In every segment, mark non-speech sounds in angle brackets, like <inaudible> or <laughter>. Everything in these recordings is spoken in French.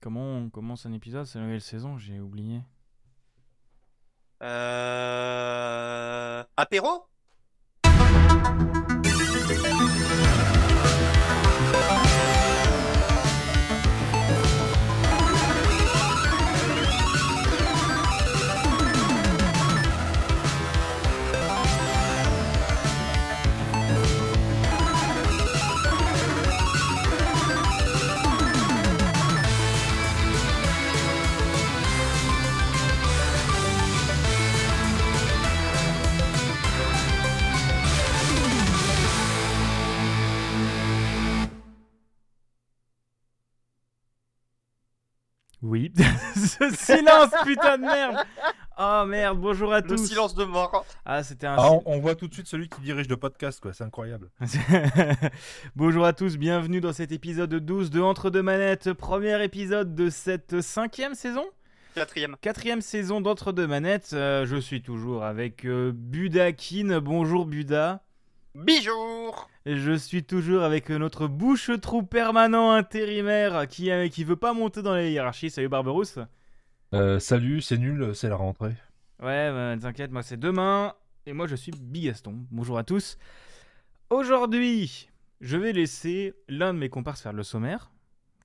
Comment on commence un épisode C'est la nouvelle saison, j'ai oublié. Euh... Apéro? Oui. Ce <laughs> silence, putain de merde Oh merde, bonjour à Le tous silence de mort. Ah, c'était un... Ah, on, on voit tout de suite celui qui dirige le podcast, quoi. C'est incroyable. <laughs> Bonjour à tous, bienvenue dans cet épisode 12 de Entre deux manettes, premier épisode de cette cinquième saison? Quatrième. Quatrième saison d'Entre deux manettes, Euh, je suis toujours avec euh, Budakin, bonjour Buda. Bijour Et je suis toujours avec notre bouche-trou permanent intérimaire qui, euh, qui veut pas monter dans la hiérarchie, salut Barberousse Euh, salut, c'est nul, c'est la rentrée. Ouais, bah, t'inquiète, moi c'est demain. Et moi je suis Bigaston. Bonjour à tous. Aujourd'hui, je vais laisser l'un de mes comparses faire le sommaire.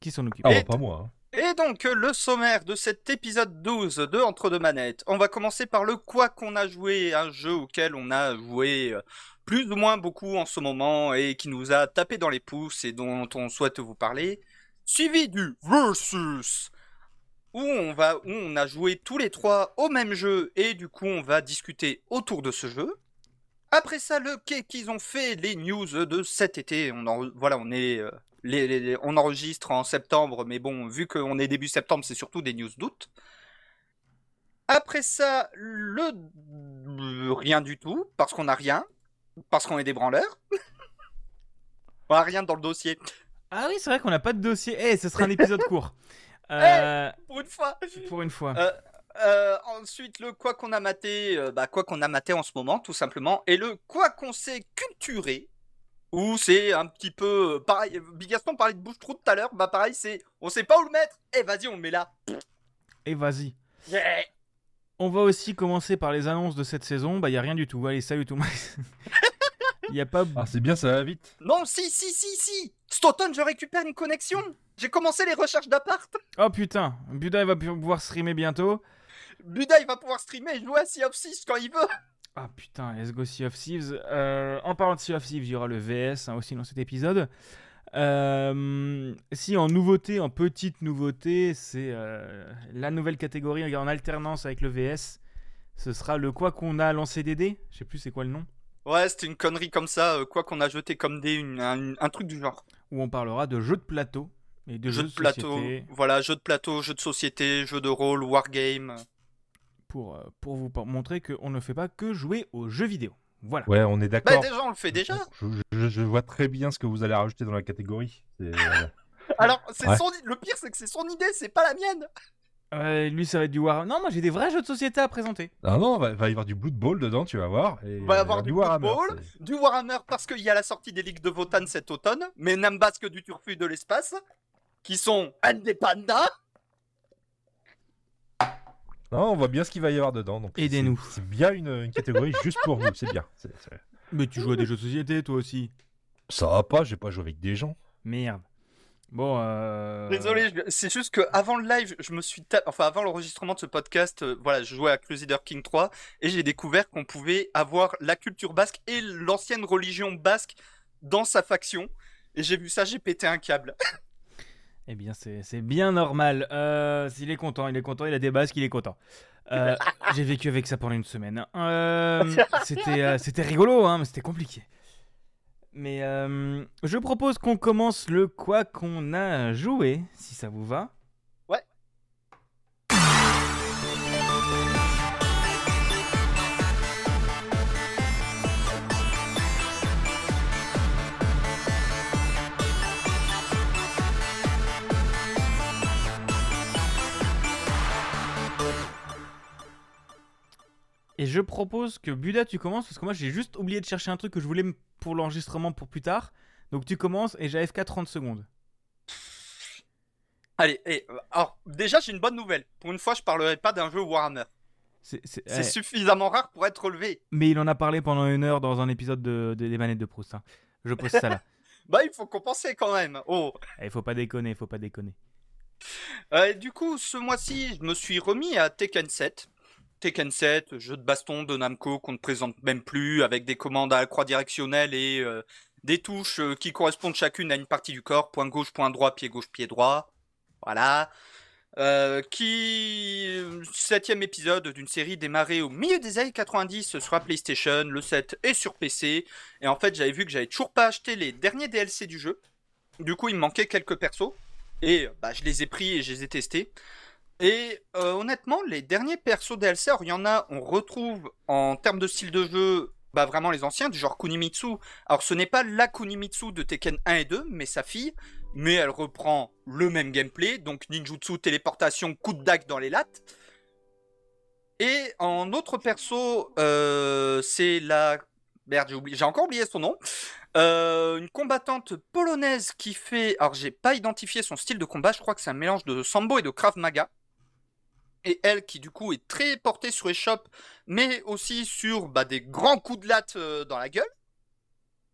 Qui s'en occupe Ah, bah, pas moi. hein. Et donc, le sommaire de cet épisode 12 de Entre deux manettes. On va commencer par le quoi qu'on a joué, un jeu auquel on a joué euh, plus ou moins beaucoup en ce moment et qui nous a tapé dans les pouces et dont on souhaite vous parler. Suivi du versus où on va, où on a joué tous les trois au même jeu et du coup on va discuter autour de ce jeu. Après ça, le quai qu'ils ont fait les news de cet été. On voilà, on est euh, les- on enregistre en septembre, mais bon, vu qu'on est début septembre, c'est surtout des news d'août. Après ça, le rien du tout, parce qu'on a rien, parce qu'on est des branleurs. <laughs> on a rien dans le dossier. Ah oui, c'est vrai qu'on n'a pas de dossier. Eh, ce sera un épisode <laughs> court. Euh, Pour une fois. pour une fois. Euh, euh, ensuite, le quoi qu'on a maté, bah, quoi qu'on a maté en ce moment, tout simplement, et le quoi qu'on s'est culturé, où c'est un petit peu pareil. Bigaston parlait de bouche-trou tout à l'heure, bah pareil, c'est on sait pas où le mettre, et vas-y, on le met là. Et vas-y. Yeah. On va aussi commencer par les annonces de cette saison. Bah, y a rien du tout. Allez, salut tout le monde. <laughs> Y a pas. Ah, c'est bien, ça va vite. Non, si, si, si, si Cet automne, je récupère une connexion J'ai commencé les recherches d'appart Oh putain, Buda il va pouvoir streamer bientôt. Buda, il va pouvoir streamer et jouer à Sea of Thieves quand il veut Ah putain, let's go Sea of Thieves. Euh, en parlant de Sea of Thieves, il y aura le VS hein, aussi dans cet épisode. Euh, si en nouveauté, en petite nouveauté, c'est euh, la nouvelle catégorie en alternance avec le VS. Ce sera le quoi qu'on a lancé DD. Je sais plus c'est quoi le nom. Ouais, c'était une connerie comme ça, euh, quoi qu'on a jeté comme des... une- un, un truc du genre. Où on parlera de jeux de plateau et de Jeux jeux de plateau, société voilà, jeux de plateau, jeux de société, jeux de rôle, wargame. pour, pour vous montrer qu'on ne fait pas que jouer aux jeux vidéo. Voilà. Ouais, on est Bah d'accord. déjà, on le fait déjà je, je- je vois très bien ce que vous allez rajouter dans la catégorie. <laughs> Alors, c'est Ouais. son... le pire, c'est que c'est son idée, c'est pas la mienne Euh, lui, ça va être du War. Non, moi j'ai des vrais jeux de société à présenter. Ah non, va, va y avoir du Blood Bowl dedans, tu vas voir. Et, Va y avoir euh, du Blood Warhammer, Bowl. Du Warhammer parce qu'il y a la sortie des ligues de Votan cet automne, mais Nambasque du Turfu de l'espace, qui sont indépendants. Non, on voit bien ce qu'il va y avoir dedans. donc Aidez-nous. C'est c'est bien une, une catégorie <laughs> juste pour vous, c'est bien. C'est- c'est- Mais tu joues à des jeux de société toi aussi. Ça va pas, j'ai pas joué avec des gens. Merde. Bon, euh... Désolé, je- c'est juste que avant le live, je me suis ta- enfin avant l'enregistrement de ce podcast, euh, voilà, je jouais à Crusader King 3 et j'ai découvert qu'on pouvait avoir la culture basque et l'ancienne religion basque dans sa faction. Et j'ai vu ça, j'ai pété un câble. <laughs> Eh bien, c'est bien normal. Euh, S'il est content, il est content, il a des bases, qu'il est content. Euh, <laughs> J'ai vécu avec ça pendant une semaine. Euh, <laughs> c'était euh, c'était rigolo, hein, mais c'était compliqué. Mais euh, je propose qu'on commence le quoi qu'on a joué, si ça vous va. Et je propose que Buda, tu commences, parce que moi j'ai juste oublié de chercher un truc que je voulais pour l'enregistrement pour plus tard. Donc tu commences et j'ai AFK 30 secondes. Allez, et, euh, alors déjà j'ai une bonne nouvelle. Pour une fois, je parlerai pas d'un jeu Warhammer. C'est- eh, suffisamment rare pour être relevé. Mais il en a parlé pendant une heure dans un épisode de, de- des manettes de Proust. hein. Je pose ça là. <laughs> Bah, il faut compenser quand même. Oh. Il faut pas déconner, faut pas déconner. Euh, du coup, ce mois-ci, je me suis remis à Tekken 7. Tekken 7, jeu de baston de Namco qu'on ne présente même plus, avec des commandes à la croix directionnelle et euh, des touches euh, qui correspondent chacune à une partie du corps, point gauche, point droit, pied gauche, pied droit. Voilà. Euh, qui septième épisode d'une série démarrée au milieu des années 90 sur la PlayStation, le 7 est sur PC. Et en fait, j'avais vu que j'avais toujours pas acheté les derniers DLC du jeu. Du coup, il me manquait quelques persos. Et bah, je les ai pris et je les ai testés. Et euh, honnêtement, les derniers persos DLC, alors il y en a, on retrouve en termes de style de jeu, bah vraiment les anciens, du genre Kunimitsu. Alors ce n'est pas la Kunimitsu de Tekken 1 et 2, mais sa fille. Mais elle reprend le même gameplay, donc ninjutsu, téléportation, coup de dague dans les lattes. Et en autre perso, euh, c'est la... Merde, j'ai encore oublié son nom. Euh, une combattante polonaise qui fait. Alors, j'ai pas identifié son style de combat, je crois que c'est un mélange de sambo et de krav maga. Et elle, qui du coup est très portée sur chops, mais aussi sur bah, des grands coups de latte euh, dans la gueule.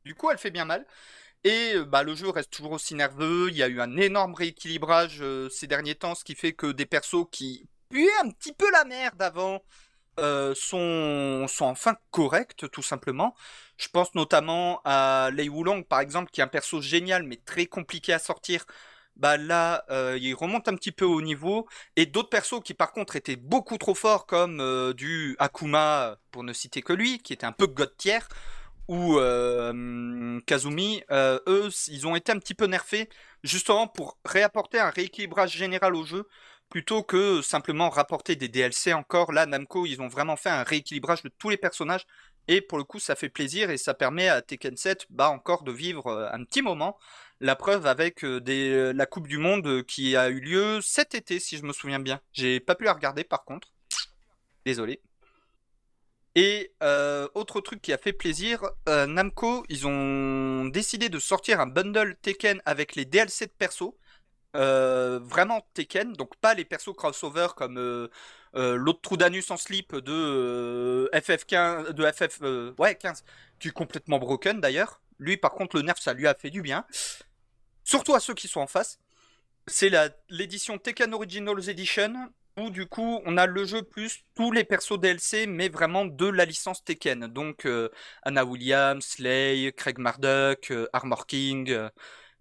Du coup, elle fait bien mal. Et euh, bah, le jeu reste toujours aussi nerveux. Il y a eu un énorme rééquilibrage euh, ces derniers temps, ce qui fait que des persos qui puaient un petit peu la merde avant sont, sont enfin corrects, tout simplement. Je pense notamment à Lei Wulong, par exemple, qui est un perso génial, mais très compliqué à sortir. Bah là, euh, il remonte un petit peu au niveau. Et d'autres persos qui, par contre, étaient beaucoup trop forts, comme euh, du Akuma, pour ne citer que lui, qui était un peu god tier, ou euh, Kazumi, eux, ils ont été un petit peu nerfés, justement pour réapporter un rééquilibrage général au jeu, plutôt que simplement rapporter des DLC encore. Là, Namco, ils ont vraiment fait un rééquilibrage de tous les personnages. Et pour le coup, ça fait plaisir et ça permet à Tekken 7 bah, encore de vivre un petit moment. La preuve avec euh, euh, la Coupe du Monde euh, qui a eu lieu cet été, si je me souviens bien. J'ai pas pu la regarder par contre. Désolé. Et autre truc qui a fait plaisir, Namco, ils ont décidé de sortir un bundle Tekken avec les DLC de perso. Vraiment Tekken, donc pas les persos crossover comme l'autre trou d'anus en slip de euh, FF15, de FF, ouais 15, qui est complètement broken d'ailleurs. Lui par contre le nerf ça lui a fait du bien, surtout à ceux qui sont en face. C'est l'édition Tekken Originals Edition où du coup on a le jeu plus tous les persos DLC mais vraiment de la licence Tekken. Donc euh, Anna Williams, Slay, Craig Marduk, euh, Armor King. euh,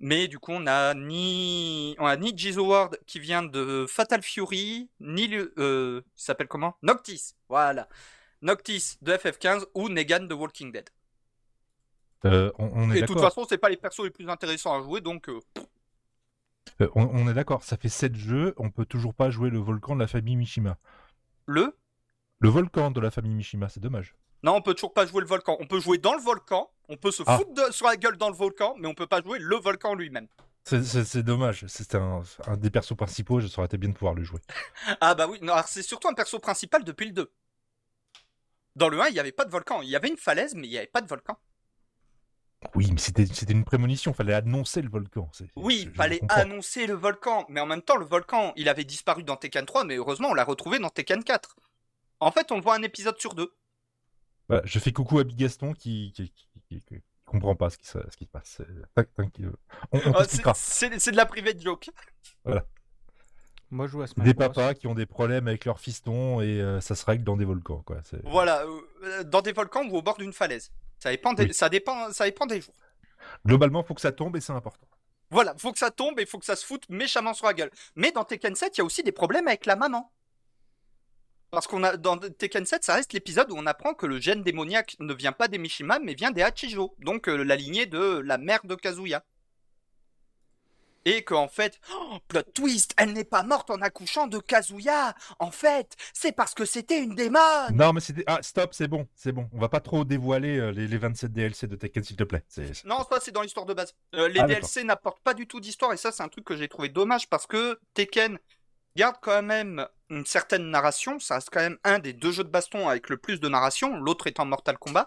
mais du coup, on a ni, on a ni Ward qui vient de Fatal Fury, ni le, s'appelle comment? Noctis. Voilà. Noctis de FF15 ou Negan de Walking Dead. Euh, on, on est Et de toute façon, c'est pas les persos les plus intéressants à jouer, donc, euh, Euh, on, on est d'accord. Ça fait 7 jeux. On peut toujours pas jouer le volcan de la famille Mishima. le, Le volcan de la famille Mishima, c'est dommage. non, on peut toujours pas jouer le volcan. On peut jouer dans le volcan, on peut se Ah. foutre de- sur la gueule dans le volcan, mais on peut pas jouer le volcan lui-même. C'est- dommage. C'est un, un des persos principaux. Je saurais été bien de pouvoir le jouer. <laughs> Ah bah oui, non, c'est surtout un perso principal depuis le 2. Dans le 1, il n'y avait pas de volcan. Il y avait une falaise, mais il n'y avait pas de volcan. Oui, mais c'était c'était une prémonition. Fallait annoncer le volcan. c'est- Oui, je- il je fallait annoncer le volcan, mais en même temps, le volcan, il avait disparu dans Tekken 3, mais heureusement, on l'a retrouvé dans Tekken 4. En fait, on le voit un épisode sur deux. Voilà, je fais coucou à Bigaston qui, qui, qui, qui- qui comprend pas ce qui se, ce qui se passe. Tac, euh, On, on Euh, c'est- t'expliquera. c'est c'est de la private joke. Moi, je joue à Smash Des Bros. papas qui ont des problèmes avec leurs fistons et euh, ça se règle dans des volcans. Quoi. C'est- Voilà, euh, dans des volcans ou au bord d'une falaise. Ça dépend des, Oui. ça dépend, ça dépend des jours. Globalement, faut que ça tombe et c'est important. Voilà, faut que ça tombe et faut que ça se foute méchamment sur la gueule. Mais dans Tekken 7, il y a aussi des problèmes avec la maman. Parce qu'on a dans Tekken 7, ça reste l'épisode où on apprend que le gène démoniaque ne vient pas des Mishima, mais vient des Hachijo, donc euh, la lignée de la mère de Kazuya. Et qu'en fait, oh, plot twist, elle n'est pas morte en accouchant de Kazuya. En fait, c'est parce que c'était une démon. Non, mais c'était. Ah, stop, c'est bon, c'est bon. On va pas trop dévoiler euh, les, les 27 DLC de Tekken, s'il te plaît. C'est- Non, ça c'est dans l'histoire de base. Euh, les Ah, DLC n'apportent pas du tout d'histoire et ça c'est un truc que j'ai trouvé dommage parce que Tekken garde quand même une certaine narration. Ça reste quand même un des deux jeux de baston avec le plus de narration, l'autre étant Mortal Kombat.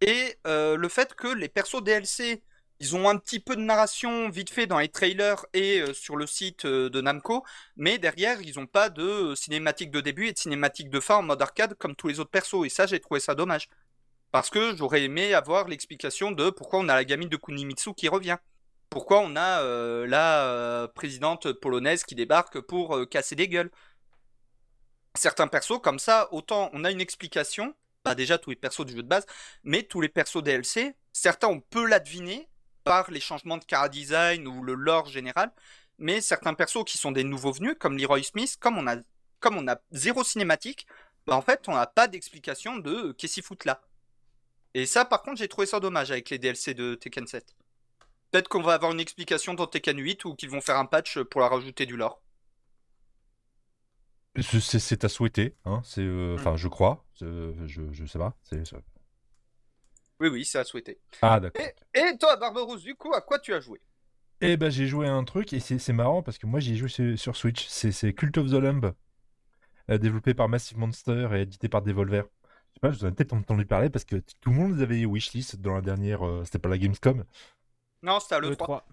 Et euh, le fait que les persos DLC, Ils ont un petit peu de narration vite fait dans les trailers et euh, sur le site euh, de Namco, mais derrière, ils n'ont pas de cinématique de début et de cinématique de fin en mode arcade comme tous les autres persos. Et ça, j'ai trouvé ça dommage. Parce que j'aurais aimé avoir l'explication de pourquoi on a la gamine de Kunimitsu qui revient. Pourquoi on a euh, la présidente polonaise qui débarque pour casser des gueules. Certains persos, comme ça, autant on a une explication, pas déjà tous les persos du jeu de base, mais tous les persos DLC, certains on peut l'adviner par les changements de cara design ou le lore général, mais certains persos qui sont des nouveaux venus, comme Leroy Smith, comme on a, comme on a zéro cinématique, bah en fait, on n'a pas d'explication de euh, qu'est-ce qu'ils foutent là. Et ça, par contre, j'ai trouvé ça dommage avec les DLC de Tekken 7. Peut-être qu'on va avoir une explication dans Tekken 8 ou qu'ils vont faire un patch pour la rajouter du lore. C'est à souhaiter, hein. Euh, Mm. enfin, je crois. Je, je sais pas. C'est. Oui, oui, c'est à souhaiter. Ah d'accord. Et, et toi, Barberousse, du coup, à quoi tu as joué? Eh ben j'ai joué à un truc et c'est marrant parce que moi j'ai joué sur, sur Switch. C'est Cult of the Lamb, euh, développé par Massive Monster et édité par Devolver. Je sais pas, je vous en ai peut-être entendu parler parce que tout le monde avait wishlist dans la dernière. euh, C'était pas la Gamescom. Non, c'était à Le l'E3. 3.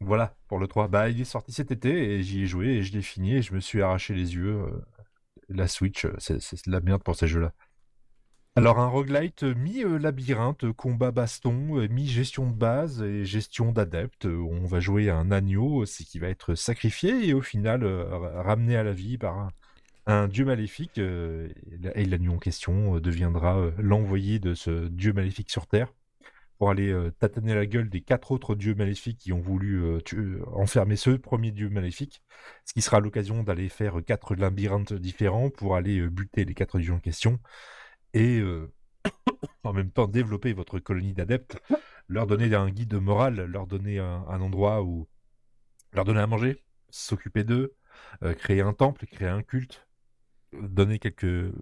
Voilà, pour le 3. Bah, il est sorti cet été et j'y ai joué et je l'ai fini et je me suis arraché les yeux. euh, la Switch, c'est c'est de la merde pour ces jeux-là. Alors, un roguelite euh, mi-labyrinthe, euh, combat baston, euh, mi-gestion de base et gestion d'adeptes. On va jouer un agneau, c'est qui va être sacrifié et au final ra- ramené à la vie par un, dieu maléfique. et la- et l'agneau en question deviendra l'envoyé de ce dieu maléfique sur Terre pour aller tâtonner la gueule des quatre autres dieux maléfiques qui ont voulu enfermer ce premier dieu maléfique, ce qui sera l'occasion d'aller faire quatre labyrinthes différents pour aller buter les quatre dieux en question et euh, <coughs> en même temps développer votre colonie d'adeptes, <coughs> leur donner un guide moral, leur donner un, un endroit où leur donner à manger, s'occuper d'eux, euh, créer un temple, créer un culte, donner quelques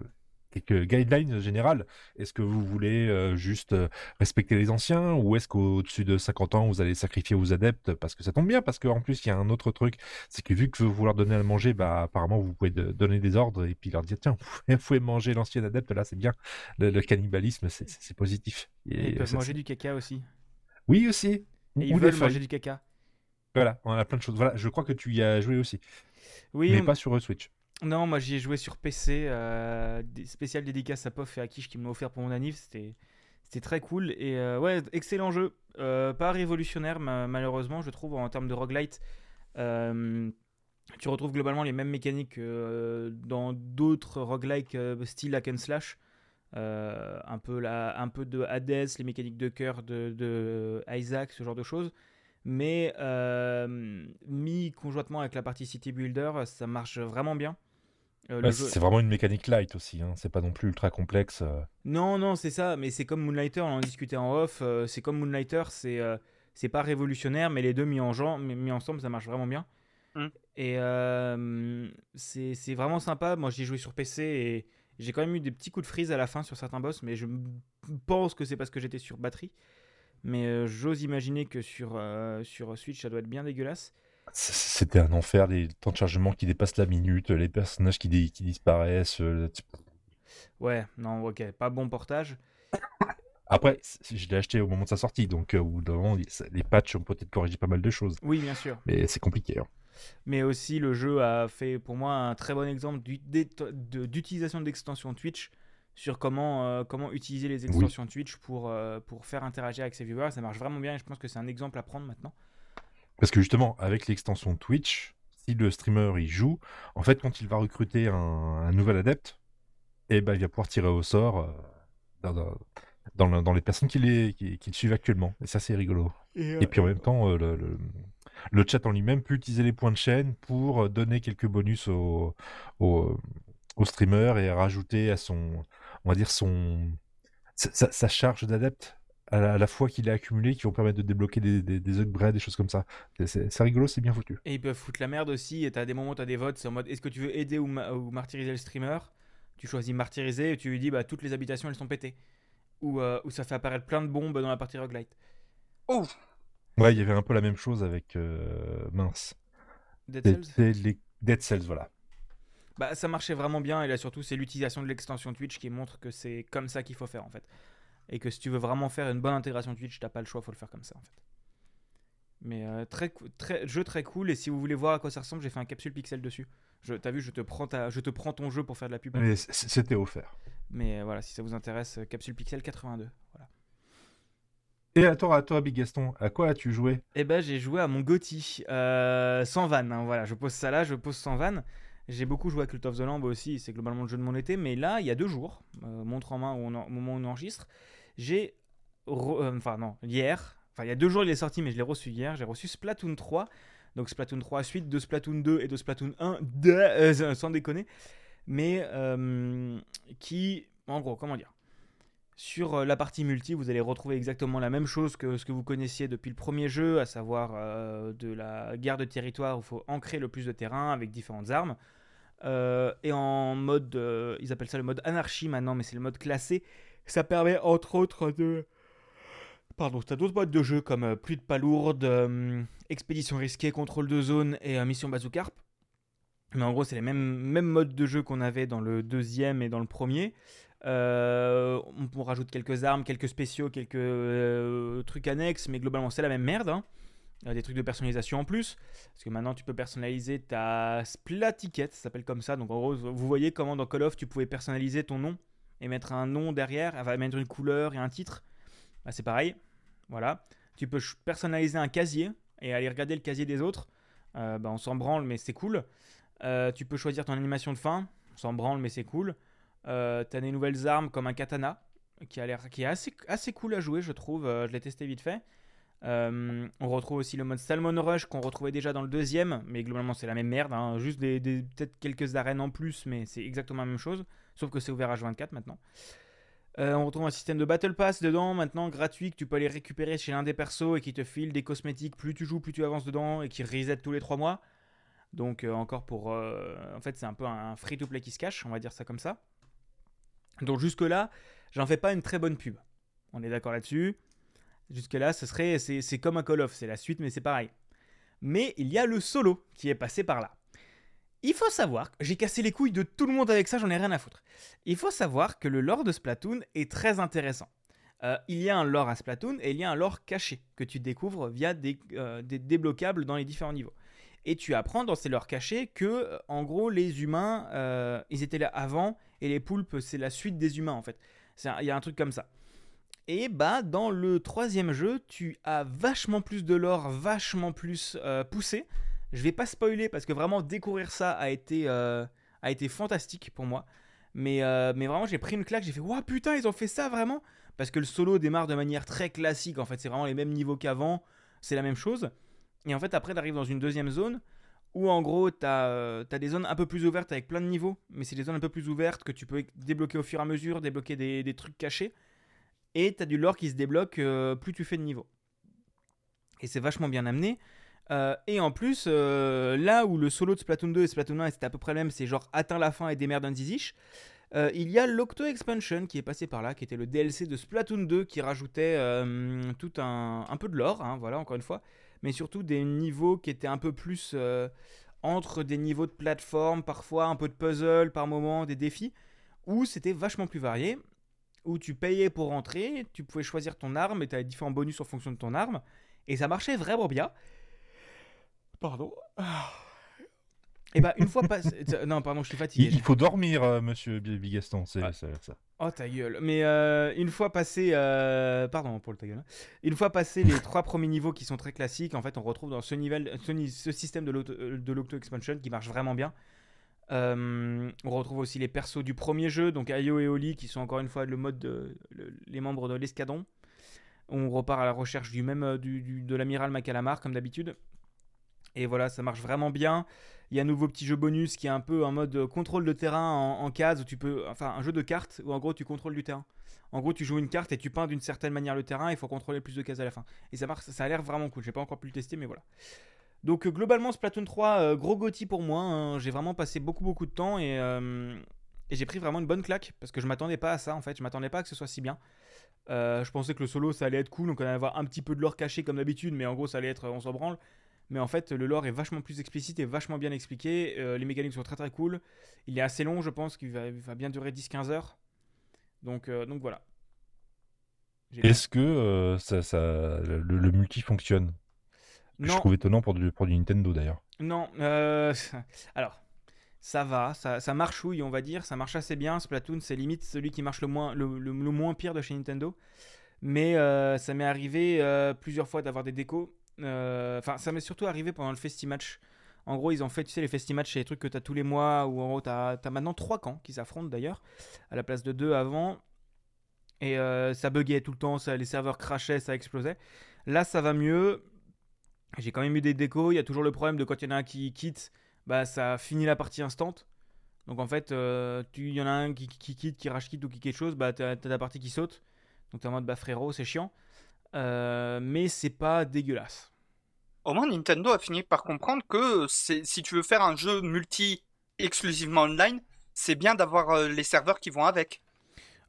quelques guidelines générales. Est-ce que vous voulez euh, juste euh, respecter les anciens ou est-ce qu'au-dessus de 50 ans vous allez sacrifier vos adeptes parce que ça tombe bien? Parce qu'en plus il y a un autre truc c'est que vu que vous leur donnez à manger bah apparemment vous pouvez de- donner des ordres et puis leur dire tiens <laughs> vous pouvez, manger l'ancien adepte. Là c'est bien. Le, le cannibalisme c'est- positif. Et ils peuvent manger du caca aussi. oui aussi. Et ils ou veulent manger du caca. voilà on a plein de choses. Voilà je crois que tu y as joué aussi. Oui, mais on- pas sur Switch non, moi j'y ai joué sur PC. Euh, spécial dédicace à Pof et à Kish qui me l'ont offert pour mon anniv. C'était, très cool. Et euh, ouais, excellent jeu. Euh, pas révolutionnaire, ma- malheureusement, je trouve, en termes de roguelite. Euh, tu retrouves globalement les mêmes mécaniques que dans d'autres roguelikes euh, style hack and slash. Un, peu la, un peu de Hades, les mécaniques de cœur de, Isaac, ce genre de choses. Mais mis conjointement avec la partie City Builder, ça marche vraiment bien. Euh, jeu- c'est vraiment une mécanique light aussi hein. c'est pas non plus ultra complexe euh. Non, non, c'est ça, mais c'est comme Moonlighter, on en discutait en off, euh, c'est comme Moonlighter, c'est euh, c'est pas révolutionnaire, mais les deux mis, en gen- mis ensemble, ça marche vraiment bien. Mm. Et euh, c'est c'est vraiment sympa, moi j'ai joué sur PC et j'ai quand même eu des petits coups de freeze à la fin sur certains boss, mais je pense que c'est parce que j'étais sur batterie. Mais euh, j'ose imaginer que sur, euh, sur Switch, ça doit être bien dégueulasse. C'était un enfer, les temps de chargement qui dépassent la minute, les personnages qui, di- qui disparaissent. euh, Ouais, non, ok, pas bon portage. <coughs> Après, je l'ai acheté au moment de sa sortie, donc euh, au bout d'un moment, les, patchs ont peut-être corrigé pas mal de choses. Oui, bien sûr. Mais c'est compliqué. hein. mais aussi le jeu a fait pour moi un très bon exemple d'utilisation d'extensions Twitch sur comment, euh, comment utiliser les extensions Twitch pour, euh, pour faire interagir avec ses viewers. Ça marche vraiment bien et je pense que c'est un exemple à prendre maintenant. Parce que justement, avec l'extension Twitch, si le streamer il joue, en fait, quand il va recruter un, un nouvel adepte, eh ben, il va pouvoir tirer au sort euh, dans, dans- dans le- dans les personnes qui, les, qui, qui le suivent actuellement. Et ça, c'est rigolo. Et puis en même temps, euh, le, le- le chat en lui-même peut utiliser les points de chaîne pour euh, donner quelques bonus au, au, au streamer et rajouter à son, on va dire, son, sa, sa- charge d'adeptes à la, à la fois qu'il a accumulé qui vont permettre de débloquer des, des, des upgrades, des choses comme ça. C'est- rigolo, c'est bien foutu. Et ils peuvent foutre la merde aussi. Et t'as des moments où t'as des votes. C'est en mode est-ce que tu veux aider ou, ma- ou martyriser le streamer? Tu choisis martyriser et tu lui dis bah toutes les habitations elles sont pétées. Ou, euh, ou ça fait apparaître plein de bombes dans la partie roguelite. Oh, Ouais, il y avait un peu la même chose avec euh, mince. Dead Cells? les Dead Cells, voilà. Bah, ça marchait vraiment bien et là surtout c'est l'utilisation de l'extension Twitch qui montre que c'est comme ça qu'il faut faire en fait. Et que si tu veux vraiment faire une bonne intégration Twitch, t'as pas le choix, faut le faire comme ça en fait. Mais euh, très, très, jeu très cool. Et si vous voulez voir à quoi ça ressemble, j'ai fait un capsule pixel dessus. Je, t'as vu, je te, prends ta, je te prends ton jeu pour faire de la pub. Mais c'était offert. Mais euh, voilà, si ça vous intéresse, euh, capsule pixel 82. Voilà. Et à toi, à toi, Big Gaston, à quoi as-tu joué? Eh ben, j'ai joué à mon Gotti, euh, sans vanne. hein, voilà, je pose ça là, je pose sans vanne. J'ai beaucoup joué à Cult of the Lamb aussi, c'est globalement le jeu de mon été. Mais là, il y a deux jours, euh, montre en main au moment où on enregistre, j'ai. euh, Enfin, non, hier. Enfin, il y a deux jours, il est sorti, mais je l'ai reçu hier. J'ai reçu Splatoon 3. Donc, Splatoon 3 suite de Splatoon 2 et de Splatoon 1, de- euh, sans déconner. Mais euh, qui. En gros, comment dire? Sur la partie multi, vous allez retrouver exactement la même chose que ce que vous connaissiez depuis le premier jeu, à savoir de la guerre de territoire où il faut ancrer le plus de terrain avec différentes armes. Et en mode, ils appellent ça le mode anarchie maintenant, mais c'est le mode classé. Ça permet entre autres de... Pardon, t'as d'autres modes de jeu comme euh, plus de palourdes, euh, expédition risquée, contrôle de zone et euh, mission bazookarp. Mais en gros, c'est les mêmes, mêmes modes de jeu qu'on avait dans le deuxième et dans le premier. Euh, on, rajoute quelques armes, quelques spéciaux, quelques euh, trucs annexes, mais globalement c'est la même merde. hein. Des trucs de personnalisation en plus, parce que maintenant tu peux personnaliser ta splatiquette, ça s'appelle comme ça. Donc en gros, vous voyez comment dans Call of tu pouvais personnaliser ton nom et mettre un nom derrière, enfin mettre une couleur et un titre. Bah, c'est pareil, voilà. Tu peux personnaliser un casier et aller regarder le casier des autres. Euh, bah, on s'en branle, mais c'est cool. Euh, tu peux choisir ton animation de fin, on s'en branle, mais c'est cool. Euh, t'as des nouvelles armes comme un katana qui a l'air qui est assez, assez cool à jouer je trouve Euh, je l'ai testé vite fait Euh, on retrouve aussi le mode Salmon Rush qu'on retrouvait déjà dans le deuxième mais globalement c'est la même merde hein. juste des, peut-être quelques arènes en plus mais c'est exactement la même chose sauf que c'est ouvert H24 maintenant Euh, on retrouve un système de Battle Pass dedans maintenant gratuit que tu peux aller récupérer chez l'un des persos et qui te file des cosmétiques plus tu joues plus tu avances dedans et qui reset tous les 3 mois donc euh, encore pour en fait c'est un peu un free to play qui se cache on va dire ça comme ça donc jusque-là, j'en fais pas une très bonne pub. On est d'accord là-dessus. Jusque-là, ce serait, c'est, comme un Call of, c'est la suite, mais c'est pareil. Mais il y a le solo qui est passé par là. Il faut savoir, j'ai cassé les couilles de tout le monde avec ça, j'en ai rien à foutre. Il faut savoir que le lore de Splatoon est très intéressant. Euh, il y a un lore à Splatoon et il y a un lore caché que tu découvres via des, euh, débloquables dans les différents niveaux. Et tu apprends dans ces lores cachés que, euh, en gros, les humains, euh, ils étaient là avant et les poulpes, c'est la suite des humains en fait. Il y a un truc comme ça. Et bah, dans le troisième jeu, tu as vachement plus de lore, vachement plus euh, poussé. Je vais pas spoiler parce que vraiment découvrir ça a été, euh, a été fantastique pour moi. Mais, euh, mais vraiment, j'ai pris une claque, j'ai fait Waouh, putain, ils ont fait ça vraiment Parce que le solo démarre de manière très classique en fait, c'est vraiment les mêmes niveaux qu'avant, c'est la même chose. Et en fait, après, tu arrives dans une deuxième zone où en gros, tu as, des zones un peu plus ouvertes avec plein de niveaux, mais c'est des zones un peu plus ouvertes que tu peux débloquer au fur et à mesure, débloquer des trucs cachés. Et tu as du lore qui se débloque euh, plus tu fais de niveau. Et c'est vachement bien amené. Euh, et en plus, euh, là où le solo de Splatoon 2 et Splatoon 1 c'était à peu près le même, c'est genre atteint la fin et démerde un ziziche. Il y a l'Octo Expansion qui est passé par là, qui était le DLC de Splatoon 2 qui rajoutait tout un, un peu de lore, hein, voilà, encore une fois, mais surtout des niveaux qui étaient un peu plus entre des niveaux de plateforme, parfois un peu de puzzle par moment, des défis, où c'était vachement plus varié, où tu payais pour rentrer, tu pouvais choisir ton arme et tu avais différents bonus en fonction de ton arme, et ça marchait vraiment bien. Pardon. <sighs> Et bah une fois passé... Non, pardon, je suis fatigué. Il, faut dormir, euh, monsieur Bi- Big Gaston, c'est Ouais. ça. Oh ta gueule. Mais euh, une fois passé, euh, pardon pour le ta gueule. hein. Une fois passé les trois premiers niveaux qui sont très classiques, en fait, on retrouve dans ce niveau, ce, système de l'auto- de l'Octo Expansion qui marche vraiment bien. Euh, on retrouve aussi les persos du premier jeu, donc Ayo et Oli, qui sont encore une fois le mode de, le- les membres de l'escadron. On repart à la recherche du même euh, du, de l'amiral Macalamar comme d'habitude. Et voilà, ça marche vraiment bien. Il y a un nouveau petit jeu bonus qui est un peu en mode contrôle de terrain en, en case où tu peux, enfin un jeu de cartes où en gros tu contrôles du terrain. En gros, tu joues une carte et tu peins d'une certaine manière le terrain. Il faut contrôler plus de cases à la fin. Et ça marche, ça a l'air vraiment cool. J'ai pas encore pu le tester, mais voilà. Donc euh, globalement, Splatoon 3, euh, gros gothi pour moi. hein. J'ai vraiment passé beaucoup beaucoup de temps et, euh, et j'ai pris vraiment une bonne claque parce que je m'attendais pas à ça en fait. Je m'attendais pas à que ce soit si bien. Je pensais que le solo ça allait être cool, donc on allait avoir un petit peu de lore caché comme d'habitude, mais en gros ça allait être on s'en branle. Mais en fait, le lore est vachement plus explicite et vachement bien expliqué. Les mécaniques sont très très cool. Il est assez long, je pense, qu'il va, bien durer 10-15 heures. Donc, voilà. Est-ce que ça, ça, le, le multi fonctionne? Je Non, trouve étonnant pour du, pour du Nintendo d'ailleurs. non. euh, <laughs> alors, ça va, ça, ça marchouille, on va dire. Ça marche assez bien. Splatoon, c'est limite celui qui marche le moins, le, le- le moins pire de chez Nintendo. Mais euh, ça m'est arrivé euh, plusieurs fois d'avoir des décos. Enfin, ça m'est surtout arrivé pendant le Festimatch. En gros, ils ont fait, tu sais, les Festimatch, c'est les trucs que tu as tous les mois, où en gros, tu as, maintenant trois camps qui s'affrontent d'ailleurs, à la place de deux avant. Et ça buguait tout le temps, ça, les serveurs crashaient, ça explosait. Là, ça va mieux. J'ai quand même eu des décos. Il y a toujours le problème de quand il y en a un qui quitte, bah ça finit la partie instant. Donc en fait, euh, il y en a un qui, qui quitte, qui rage quitte ou qui quelque chose, bah t'as la partie qui saute. Donc t'es en mode bah frérot, c'est chiant. Euh, mais c'est pas dégueulasse. Au moins, Nintendo a fini par comprendre que si tu veux faire un jeu multi exclusivement online, c'est bien d'avoir euh, les serveurs qui vont avec.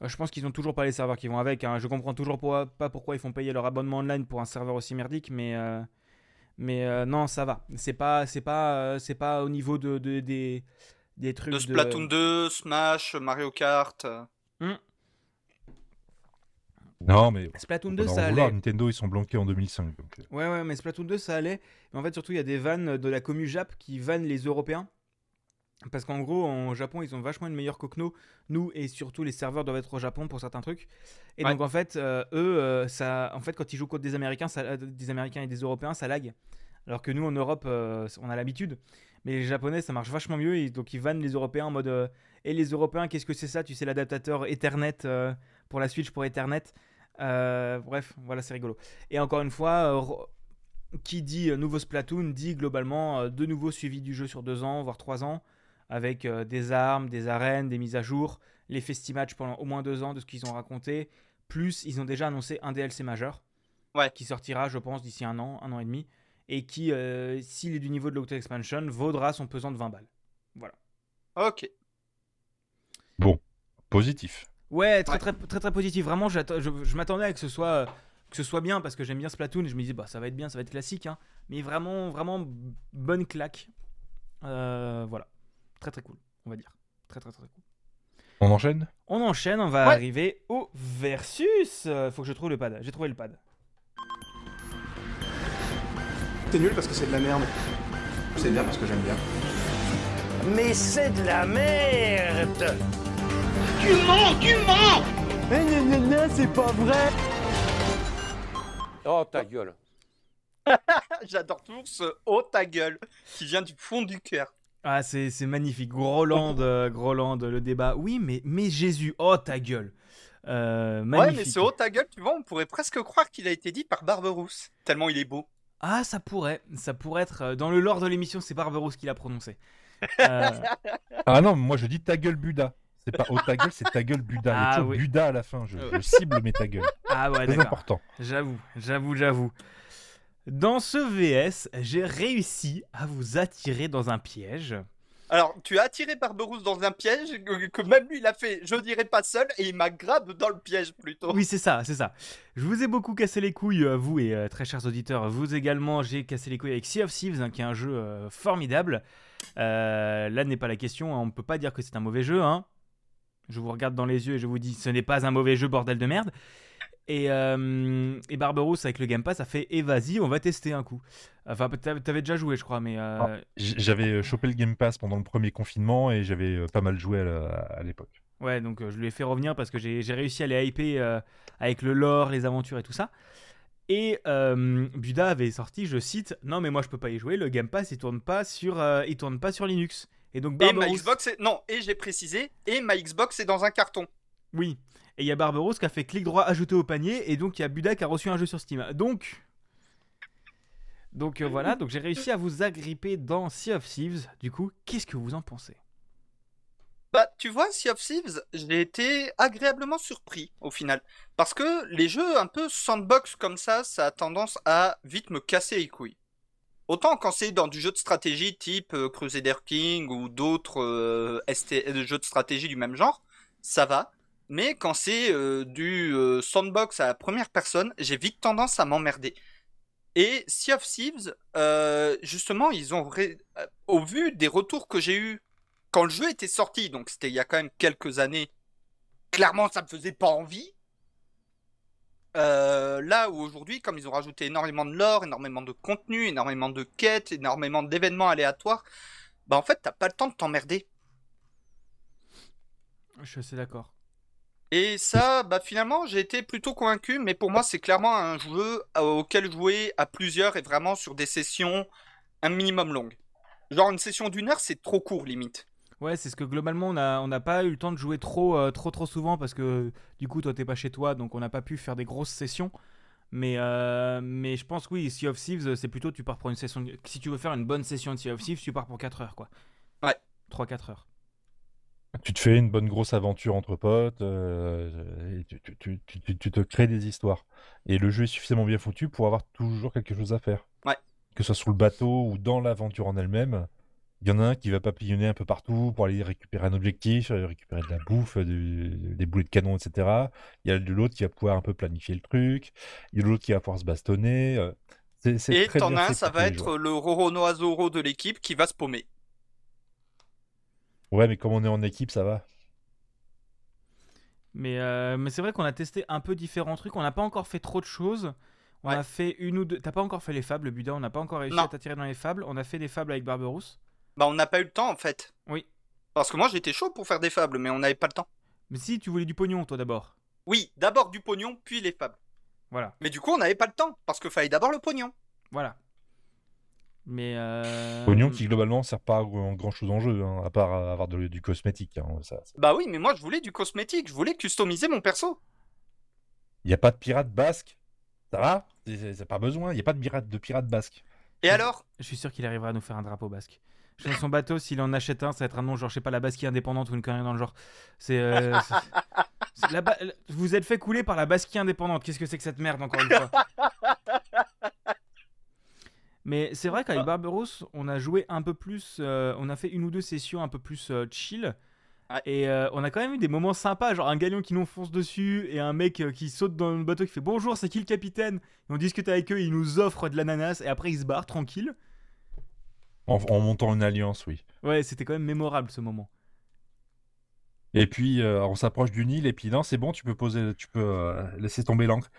Euh, je pense qu'ils ont toujours pas les serveurs qui vont avec. hein. Je comprends toujours pas, pas pourquoi ils font payer leur abonnement online pour un serveur aussi merdique, mais mais euh, non, ça va. C'est pas c'est pas euh, c'est pas au niveau de, de- des des trucs De Splatoon 2, Smash, Mario Kart. euh. Non, mais Splatoon faut 2 pas leur ça allait. Nintendo, ils sont blanqués en 2005. Donc... euh, Ouais, ouais, mais Splatoon 2, ça allait. Mais en fait, surtout, il y a des vannes de la commu Jap qui vannent les Européens. Parce qu'en gros, en Japon, ils ont vachement une meilleure que nous. Nous, et surtout, les serveurs doivent être au Japon pour certains trucs. Et Ouais. donc, en fait, euh, eux, euh, ça, en fait, quand ils jouent contre des Américains, ça- euh, des Américains et des Européens, ça lag. Alors que nous, en Europe, euh, on a l'habitude. Mais les Japonais, ça marche vachement mieux. Et donc, ils vannent les Européens en mode. et les Européens, qu'est-ce que c'est ça? Tu sais, l'adaptateur Ethernet pour la Switch pour Ethernet. Bref, voilà, c'est rigolo. Et encore une fois, qui dit nouveau Splatoon dit globalement euh, de nouveau suivi du jeu sur deux ans, voire trois ans, avec euh, des armes, des arènes, des mises à jour, les festimatchs pendant au moins deux ans de ce qu'ils ont raconté. Plus, ils ont déjà annoncé un DLC majeur Ouais. qui sortira, je pense, d'ici un an, un an et demi, et qui, euh, s'il est du niveau de l'Auto Expansion, vaudra son pesant de 20 balles. Voilà. Ok. Positif. Ouais, très Ouais. très très très positif. Vraiment, je, je m'attendais à que ce soit euh, que ce soit bien parce que j'aime bien Splatoon et je me disais bah ça va être bien, ça va être classique, hein. Mais vraiment vraiment bonne claque. Euh, voilà, très très cool, on va dire. Très très très cool. On enchaîne? On enchaîne, on va Ouais. arriver au versus. Euh, faut que je trouve le pad. J'ai trouvé le pad. C'est nul parce que c'est de la merde. C'est bien parce que j'aime bien. Mais c'est de la merde Tu mens, tu mens Mais non, non, non, c'est pas vrai Oh ta gueule. <laughs> J'adore toujours ce haut ta gueule qui vient du fond du cœur. Ah c'est c'est magnifique. Groland, <laughs> euh, Groland, le débat. Oui, mais mais Jésus, oh ta gueule. Euh, Ouais, magnifique. mais ce haut ta gueule, tu vois, on pourrait presque croire qu'il a été dit par Barberousse, tellement il est beau. Ah, ça pourrait, ça pourrait être euh, dans le lore de l'émission, c'est Barberousse qui l'a prononcé. <laughs> Euh, Ah non, moi je dis ta gueule Buda. C'est pas oh ta gueule, c'est ta gueule Buda. Il y a Ah toujours oui. Buda à la fin. Je, je <laughs> cible mes ta gueule. ah ouais, Très d'accord. important. J'avoue, j'avoue, j'avoue. Dans ce VS, j'ai réussi à vous attirer dans un piège. Alors, tu as attiré Barberousse dans un piège que, même lui il a fait, je dirais pas seul, et il m'a grave dans le piège plutôt. Oui, c'est ça, c'est ça. Je vous ai beaucoup cassé les couilles, euh, vous et euh, très chers auditeurs. Vous également, j'ai cassé les couilles avec Sea of Thieves, hein, qui est un jeu euh, formidable. Euh, là n'est pas la question, hein, on ne peut pas dire que c'est un mauvais jeu. hein. Je vous regarde dans les yeux et je vous dis, ce n'est pas un mauvais jeu, bordel de merde. Et, euh, et Barberousse, avec le Game Pass, a fait, et vas-y, on va tester un coup. Enfin, t'avais déjà joué, je crois, mais... euh, Ah. J'avais euh, chopé le Game Pass pendant le premier confinement et j'avais euh, pas mal joué à l'époque. Ouais, donc je lui ai fait revenir parce que j'ai réussi à les hyper euh, avec le lore, les aventures et tout ça. Et euh, Buda avait sorti, je cite, non mais moi je peux pas y jouer, le Game Pass il tourne pas sur, euh, il tourne pas sur Linux. Et donc Et ma Barberousse, Xbox est... Non, et j'ai précisé, et ma Xbox est dans un carton. oui. Et il y a Barberousse qui a fait clic droit ajouter au panier et donc il y a Buda qui a reçu un jeu sur Steam. Donc, donc euh, voilà, donc j'ai réussi à vous agripper dans Sea of Thieves. Du coup, qu'est-ce que vous en pensez? Bah, tu vois, Sea of Thieves, j'ai été agréablement surpris au final. Parce que les jeux un peu sandbox comme ça, ça a tendance à vite me casser les couilles. Autant quand c'est dans du jeu de stratégie type euh, Crusader King ou d'autres euh, jeux de stratégie du même genre, ça va. Mais quand c'est euh, du euh, sandbox à la première personne, j'ai vite tendance à m'emmerder. Et Sea of Thieves, euh, justement, ils ont au vu des retours que j'ai eus quand le jeu était sorti, donc c'était il y a quand même quelques années, clairement ça me faisait pas envie. Là où aujourd'hui, comme ils ont rajouté énormément de lore, énormément de contenu, énormément de quêtes, énormément d'événements aléatoires, bah en fait, t'as pas le temps de t'emmerder. Je suis assez d'accord. Et ça, bah finalement, j'ai été plutôt convaincu, mais pour moi, c'est clairement un jeu euh, auquel jouer à plusieurs et vraiment sur des sessions un minimum longues. Genre une session d'une heure, c'est trop court limite. Ouais, c'est ce que globalement on a on n'a pas eu le temps de jouer trop euh, trop trop souvent parce que du coup toi t'es pas chez toi donc on n'a pas pu faire des grosses sessions. Mais euh, mais je pense que oui, Sea of Thieves c'est plutôt tu pars pour une session si tu veux faire une bonne session de Sea of Thieves, tu pars pour 4 heures quoi. Ouais. 3 4 heures. Tu te fais une bonne grosse aventure entre potes, euh, et tu, tu- tu- tu- tu- tu te crées des histoires. Et le jeu est suffisamment bien foutu pour avoir toujours quelque chose à faire. Ouais. Que ce soit sur le bateau ou dans l'aventure en elle-même, il y en a un qui va papillonner un peu partout pour aller récupérer un objectif, euh, récupérer de la bouffe, du- des boulets de canon, etc. Il y a de l'autre qui va pouvoir un peu planifier le truc. Il y a l'autre qui va pouvoir se bastonner. euh, Et t'en as un, ça va être le Roronoa Zoro de l'équipe qui va se paumer. Ouais, mais comme on est en équipe, ça va. Mais, euh, mais c'est vrai qu'on a testé un peu différents trucs. On n'a pas encore fait trop de choses. On Ouais. a fait une ou deux. T'as pas encore fait les fables, Buda. On n'a pas encore réussi Non. à t'attirer dans les fables. On a fait des fables avec Barberousse. Bah on n'a pas eu le temps en fait. Oui. Parce que moi j'étais chaud pour faire des fables, mais on n'avait pas le temps. Mais si, tu voulais du pognon, toi d'abord. Oui, d'abord du pognon, puis les fables. Voilà, Mais du coup on n'avait pas le temps, parce qu'il fallait d'abord le pognon. voilà. Mais. Euh... Pognon qui globalement sert pas à grand chose en jeu, hein, à part avoir de- du cosmétique. hein, ça, ça- Bah oui, mais moi je voulais du cosmétique, je voulais customiser mon perso. Il n'y a pas de pirate basque? Ça va? C'est- pas besoin. Il n'y a pas de pirate, de pirate basque. Et Je- alors? Je suis sûr qu'il arrivera à nous faire un drapeau basque. Sur son bateau, s'il en achète un, ça va être un nom, genre, je sais pas, la Basquille indépendante ou une connerie dans le genre. C'est. euh, ba- Vous êtes fait couler par la Basquille indépendante. Qu'est-ce que c'est que cette merde, encore une fois? Mais c'est vrai qu'avec Barberousse, on a joué un peu plus. euh, on a fait une ou deux sessions un peu plus euh, chill. Ouais. Et euh, on a quand même eu des moments sympas, genre un galion qui nous fonce dessus et un mec qui saute dans le bateau qui fait bonjour, c'est qui le capitaine? Et on discute avec eux, ils nous offrent de l'ananas et après ils se barrent tranquille. En, en montant une alliance, oui. Ouais, c'était quand même mémorable ce moment. Et puis euh, on s'approche d'une île et puis non, c'est bon, tu peux poser, tu peux euh, laisser tomber l'ancre.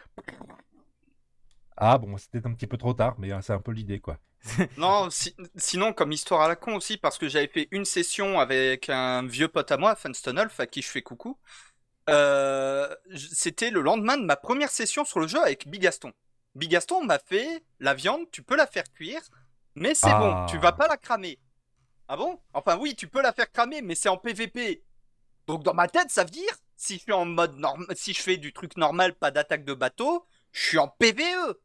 Ah bon, c'était un petit peu trop tard, mais euh, c'est un peu l'idée quoi. <laughs> Non, si- sinon comme histoire à la con aussi, parce que j'avais fait une session avec un vieux pote à moi, Funstonolf, à qui je fais coucou. Euh, C'était le lendemain de ma première session sur le jeu avec Bigaston. Bigaston m'a fait la viande, tu peux la faire cuire, mais c'est Ah. bon, tu vas pas la cramer. Ah bon? Enfin oui, tu peux la faire cramer, mais c'est en PVP. Donc dans ma tête, ça veut dire si je suis en mode norm... si je fais du truc normal, pas d'attaque de bateau, je suis en PVE.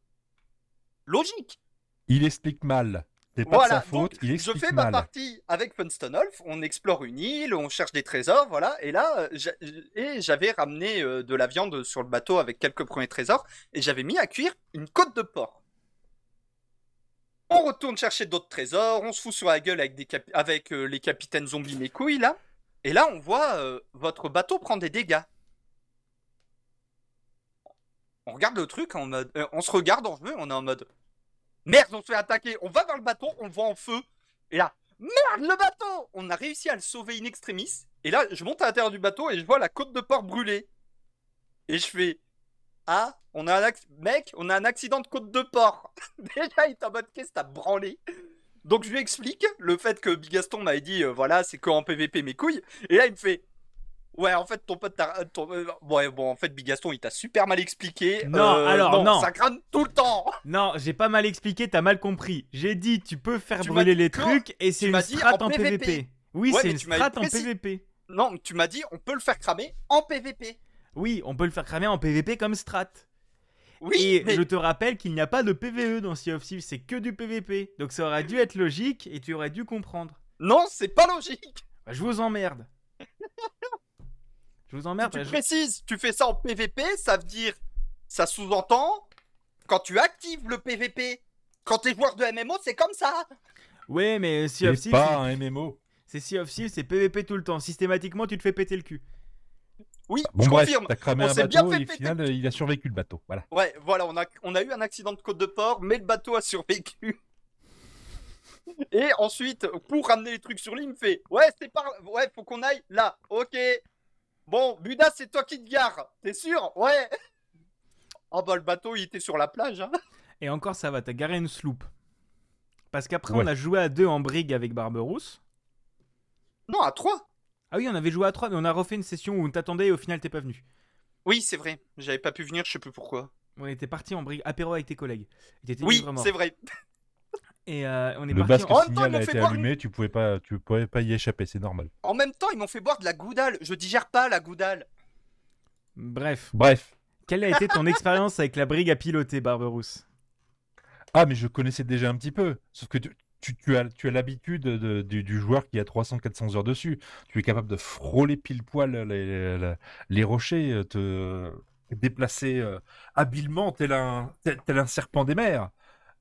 Logique. Il explique mal. C'est pas de sa faute, donc il je fais ma partie avec Funstonolf, on explore une île, on cherche des trésors, voilà, et là, euh, et j'avais ramené euh, de la viande sur le bateau avec quelques premiers trésors, et j'avais mis à cuire une côte de porc. On retourne chercher d'autres trésors, on se fout sur la gueule avec, des cap- avec euh, les capitaines zombies mes couilles, là, et là, on voit euh, votre bateau prend des dégâts. On regarde le truc en mode... euh, on se regarde en jeu, on est en mode... Merde, on se fait attaquer. On va vers le bateau, on le voit en feu. Et là, merde, le bateau On a réussi à le sauver in extremis. Et là, je monte à l'intérieur du bateau et je vois la côte de porc brûlée. Et je fais Ah, on a un mec, on a un accident de côte de porc. <laughs> Déjà, il est en mode Qu'est-ce que t'as branlé? Donc, je lui explique le fait que Bigaston m'avait dit euh, Voilà, c'est que en PVP mes couilles. Et là, il me fait Ouais, en fait, ton pote t'a. ton- euh, Ouais, bon, en fait, Bigaston, il t'a super mal expliqué. Non, alors, non. Ça crame tout le temps. Non, j'ai pas mal expliqué, t'as mal compris. J'ai dit, tu peux faire Tu brûler les trucs et c'est une strat en en PVP. PVP. Oui, Ouais, c'est une strat en. PVP. Non, tu m'as dit on peut le faire cramer en PVP. Oui, on peut le faire cramer en PVP comme strat. Oui, et mais je te rappelle qu'il n'y a pas de PVE dans Sea of Thieves, c'est que du PVP. Donc ça aurait dû être logique et tu aurais dû comprendre. non, c'est pas logique. Bah, je vous emmerde. <laughs> je vous emmerde. tu je- précises, tu fais ça en PVP, ça veut dire, ça sous-entend, quand tu actives le PVP, quand t'es joueur de MMO, c'est comme ça. Ouais, mais Sea of C'est pas un MMO. c'est Sea of Thieves, c'est PVP tout le temps. Systématiquement, tu te fais péter le cul. Oui, Bon je bref, confirme. t'as cramé On un bateau et au final, il a survécu le bateau. Voilà. Ouais, voilà, on a, on a eu un accident de côte de port, mais le bateau a survécu. Et ensuite, pour ramener les trucs sur l'île, il me fait Ouais, c'est par. Ouais, faut qu'on aille là. Ok. Bon, Buda, c'est toi qui te gares. T'es sûr? Ouais. Oh bah le bateau il était sur la plage. Hein. Et encore, ça va, t'as garé une sloop. Parce qu'après, Ouais. on a joué à deux en brigue avec Barberousse. Non, à 3. Ah oui, on avait joué à trois, mais on a refait une session où on t'attendait et au final, t'es pas venu. Oui, c'est vrai. J'avais pas pu venir, je sais plus pourquoi. On était parti en brigue, apéro avec tes collègues. Et Oui, c'est vrai. Et euh, on est Le parti basque en... Temps, signal a été boire allumé, tu pouvais pas, tu pouvais pas y échapper, c'est normal. En même temps, ils m'ont fait boire de la goudale. Je digère pas la goudale. Bref, Bref. quelle a été ton <laughs> expérience avec la brigue à piloter, Barberousse? Ah, mais je connaissais déjà un petit peu. Sauf que tu, tu- tu as, tu as l'habitude de- du, du joueur qui a 300-400 heures dessus. Tu es capable de frôler pile poil les, les- les rochers, euh, te déplacer euh, habilement tel un, tel, tel un serpent des mers.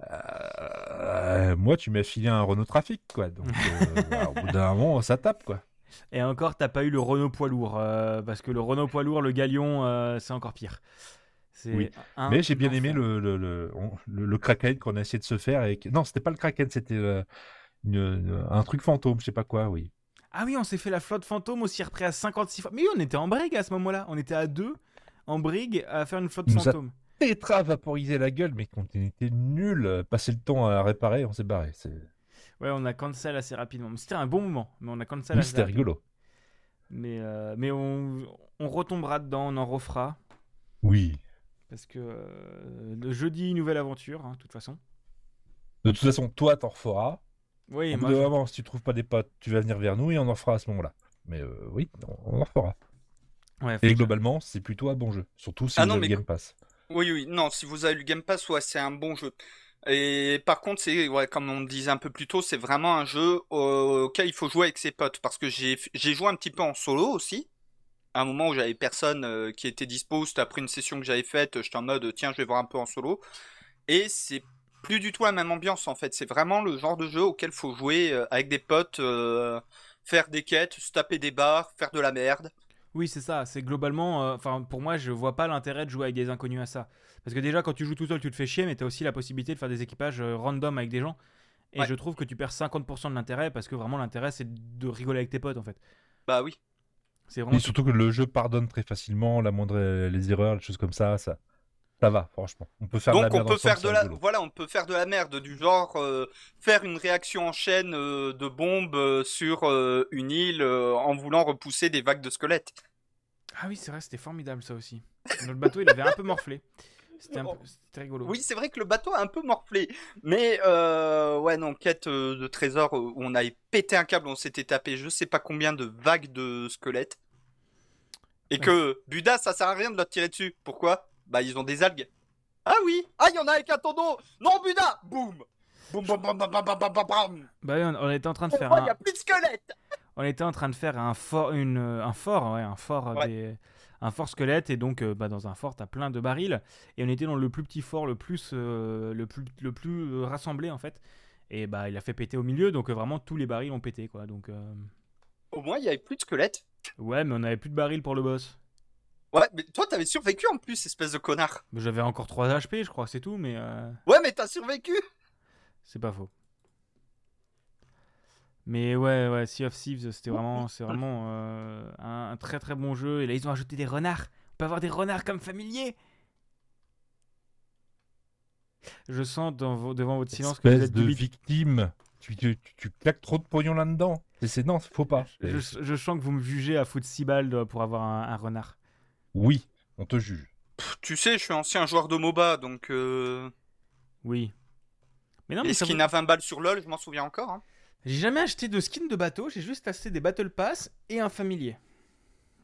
Euh, moi, tu m'as filé un Renault Trafic, quoi. Donc, euh, <laughs> bah, au bout d'un moment, ça tape, quoi. Et encore, t'as pas eu le Renault poids lourd. euh, parce que le Renault poids lourd, le Galion, c'est encore pire. Oui. Mais j'ai bien aimé le, le, le, le- Kraken qu'on a essayé de se faire. Avec... Non, c'était pas le Kraken, c'était un truc fantôme, je sais pas quoi, oui. Ah oui, on s'est fait la flotte fantôme aussi repris à 56 fois. Mais oui, on était en brigue à ce moment-là. On était à deux en brigue à faire une flotte a- fantôme. Tétra vaporisé la gueule, mais quand on était nul, euh, passer le temps à réparer, on s'est barré. C'est... Ouais, on a cancel assez rapidement. Mais C'était un bon moment, mais on a cancel Oui, assez c'était rigolo. Mais, euh, mais on, on retombera dedans, on en refera. Oui. Parce que euh, le jeudi, nouvelle aventure, hein, de toute façon. De toute façon, toi, t'en referas. Oui, moi, moment, si tu trouves pas des potes, tu vas venir vers nous et on en fera à ce moment-là. Mais euh, oui, on on en refera. ouais, Et globalement, c'est plutôt un bon jeu. Surtout si Ah vous non, avez mais le Game Pass. Oui, oui, non, si vous avez le Game Pass, ouais, c'est un bon jeu. Et par contre, c'est, comme on disait un peu plus tôt, c'est vraiment un jeu au- auquel il faut jouer avec ses potes. Parce que j'ai, joué un petit peu en solo aussi. À un moment où j'avais personne euh, qui était dispo, après une session que j'avais faite, j'étais en mode, tiens, je vais voir un peu en solo. Et c'est plus du tout la même ambiance, en fait. C'est vraiment le genre de jeu auquel faut jouer euh, avec des potes, euh, faire des quêtes, se taper des barres, faire de la merde. Oui, c'est ça. C'est globalement. euh, Enfin, pour moi, je vois pas l'intérêt de jouer avec des inconnus à ça. Parce que déjà, quand tu joues tout seul, tu te fais chier, mais tu as aussi la possibilité de faire des équipages euh, random avec des gens. Et Ouais. je trouve que tu perds 50% de l'intérêt parce que vraiment, l'intérêt, c'est de rigoler avec tes potes, en fait. Bah oui. C'est vraiment. Et surtout que le jeu pardonne très facilement la moindre les erreurs, les choses comme ça, ça, ça va, franchement. On peut faire de la Donc on merde peut faire de la voilà, on peut faire de la merde du genre euh, faire une réaction en chaîne euh, de bombes euh, sur euh, une île euh, en voulant repousser des vagues de squelettes. Ah oui, c'est vrai, c'était formidable ça aussi. Notre bateau, il avait un peu morflé. C'était un peu- c'était rigolo. Oui, c'est vrai que le bateau a un peu morflé, mais euh, ouais non, quête euh, de trésor euh, où on avait pété un câble, on s'était tapé je sais pas combien de vagues de squelettes. Et que Buda, ça sert à rien de leur tirer dessus. Pourquoi? Bah, ils ont des algues. Ah oui. Ah, il y en a avec un tendon Non, Buda Boum Boum, boum, boum, boum, boum, boum, boum Bah on, était en train de faire. Il un... y a plus de squelette On était en train de faire un fort, une, euh, un fort, ouais, un fort euh, un fort squelette et donc euh, bah, dans un fort t'as plein de barils. Et on était dans le plus petit fort le plus le plus le plus rassemblé en fait. Et bah il a fait péter au milieu donc vraiment tous les barils ont pété quoi. Donc au moins il y avait plus de squelettes. Ouais mais on avait plus de barils pour le boss. Ouais, mais toi t'avais survécu en plus, espèce de connard. Mais J'avais encore 3 HP je crois, c'est tout, mais euh, Ouais, mais t'as survécu c'est pas faux. Mais ouais, ouais, Sea of Thieves, c'était vraiment, c'est vraiment euh, un, un très très bon jeu. Et là, ils ont ajouté des renards. On peut avoir des renards comme familiers. Je sens dans devant votre silence que vous Espèce êtes de dubit- victime. Tu, tu, tu- claques trop de pognon là-dedans. C'est non, faut pas. Je, je sens que vous me jugez à foutre 6 balles de- pour avoir un, un renard. Oui, on te juge. Pff, Tu sais, je suis ancien joueur de MOBA, donc... Euh... Oui. Mais non, mais Les skins à 20 balles sur LoL, je m'en souviens encore. Hein. J'ai jamais acheté de skin de bateau, j'ai juste acheté des Battle Pass et un familier.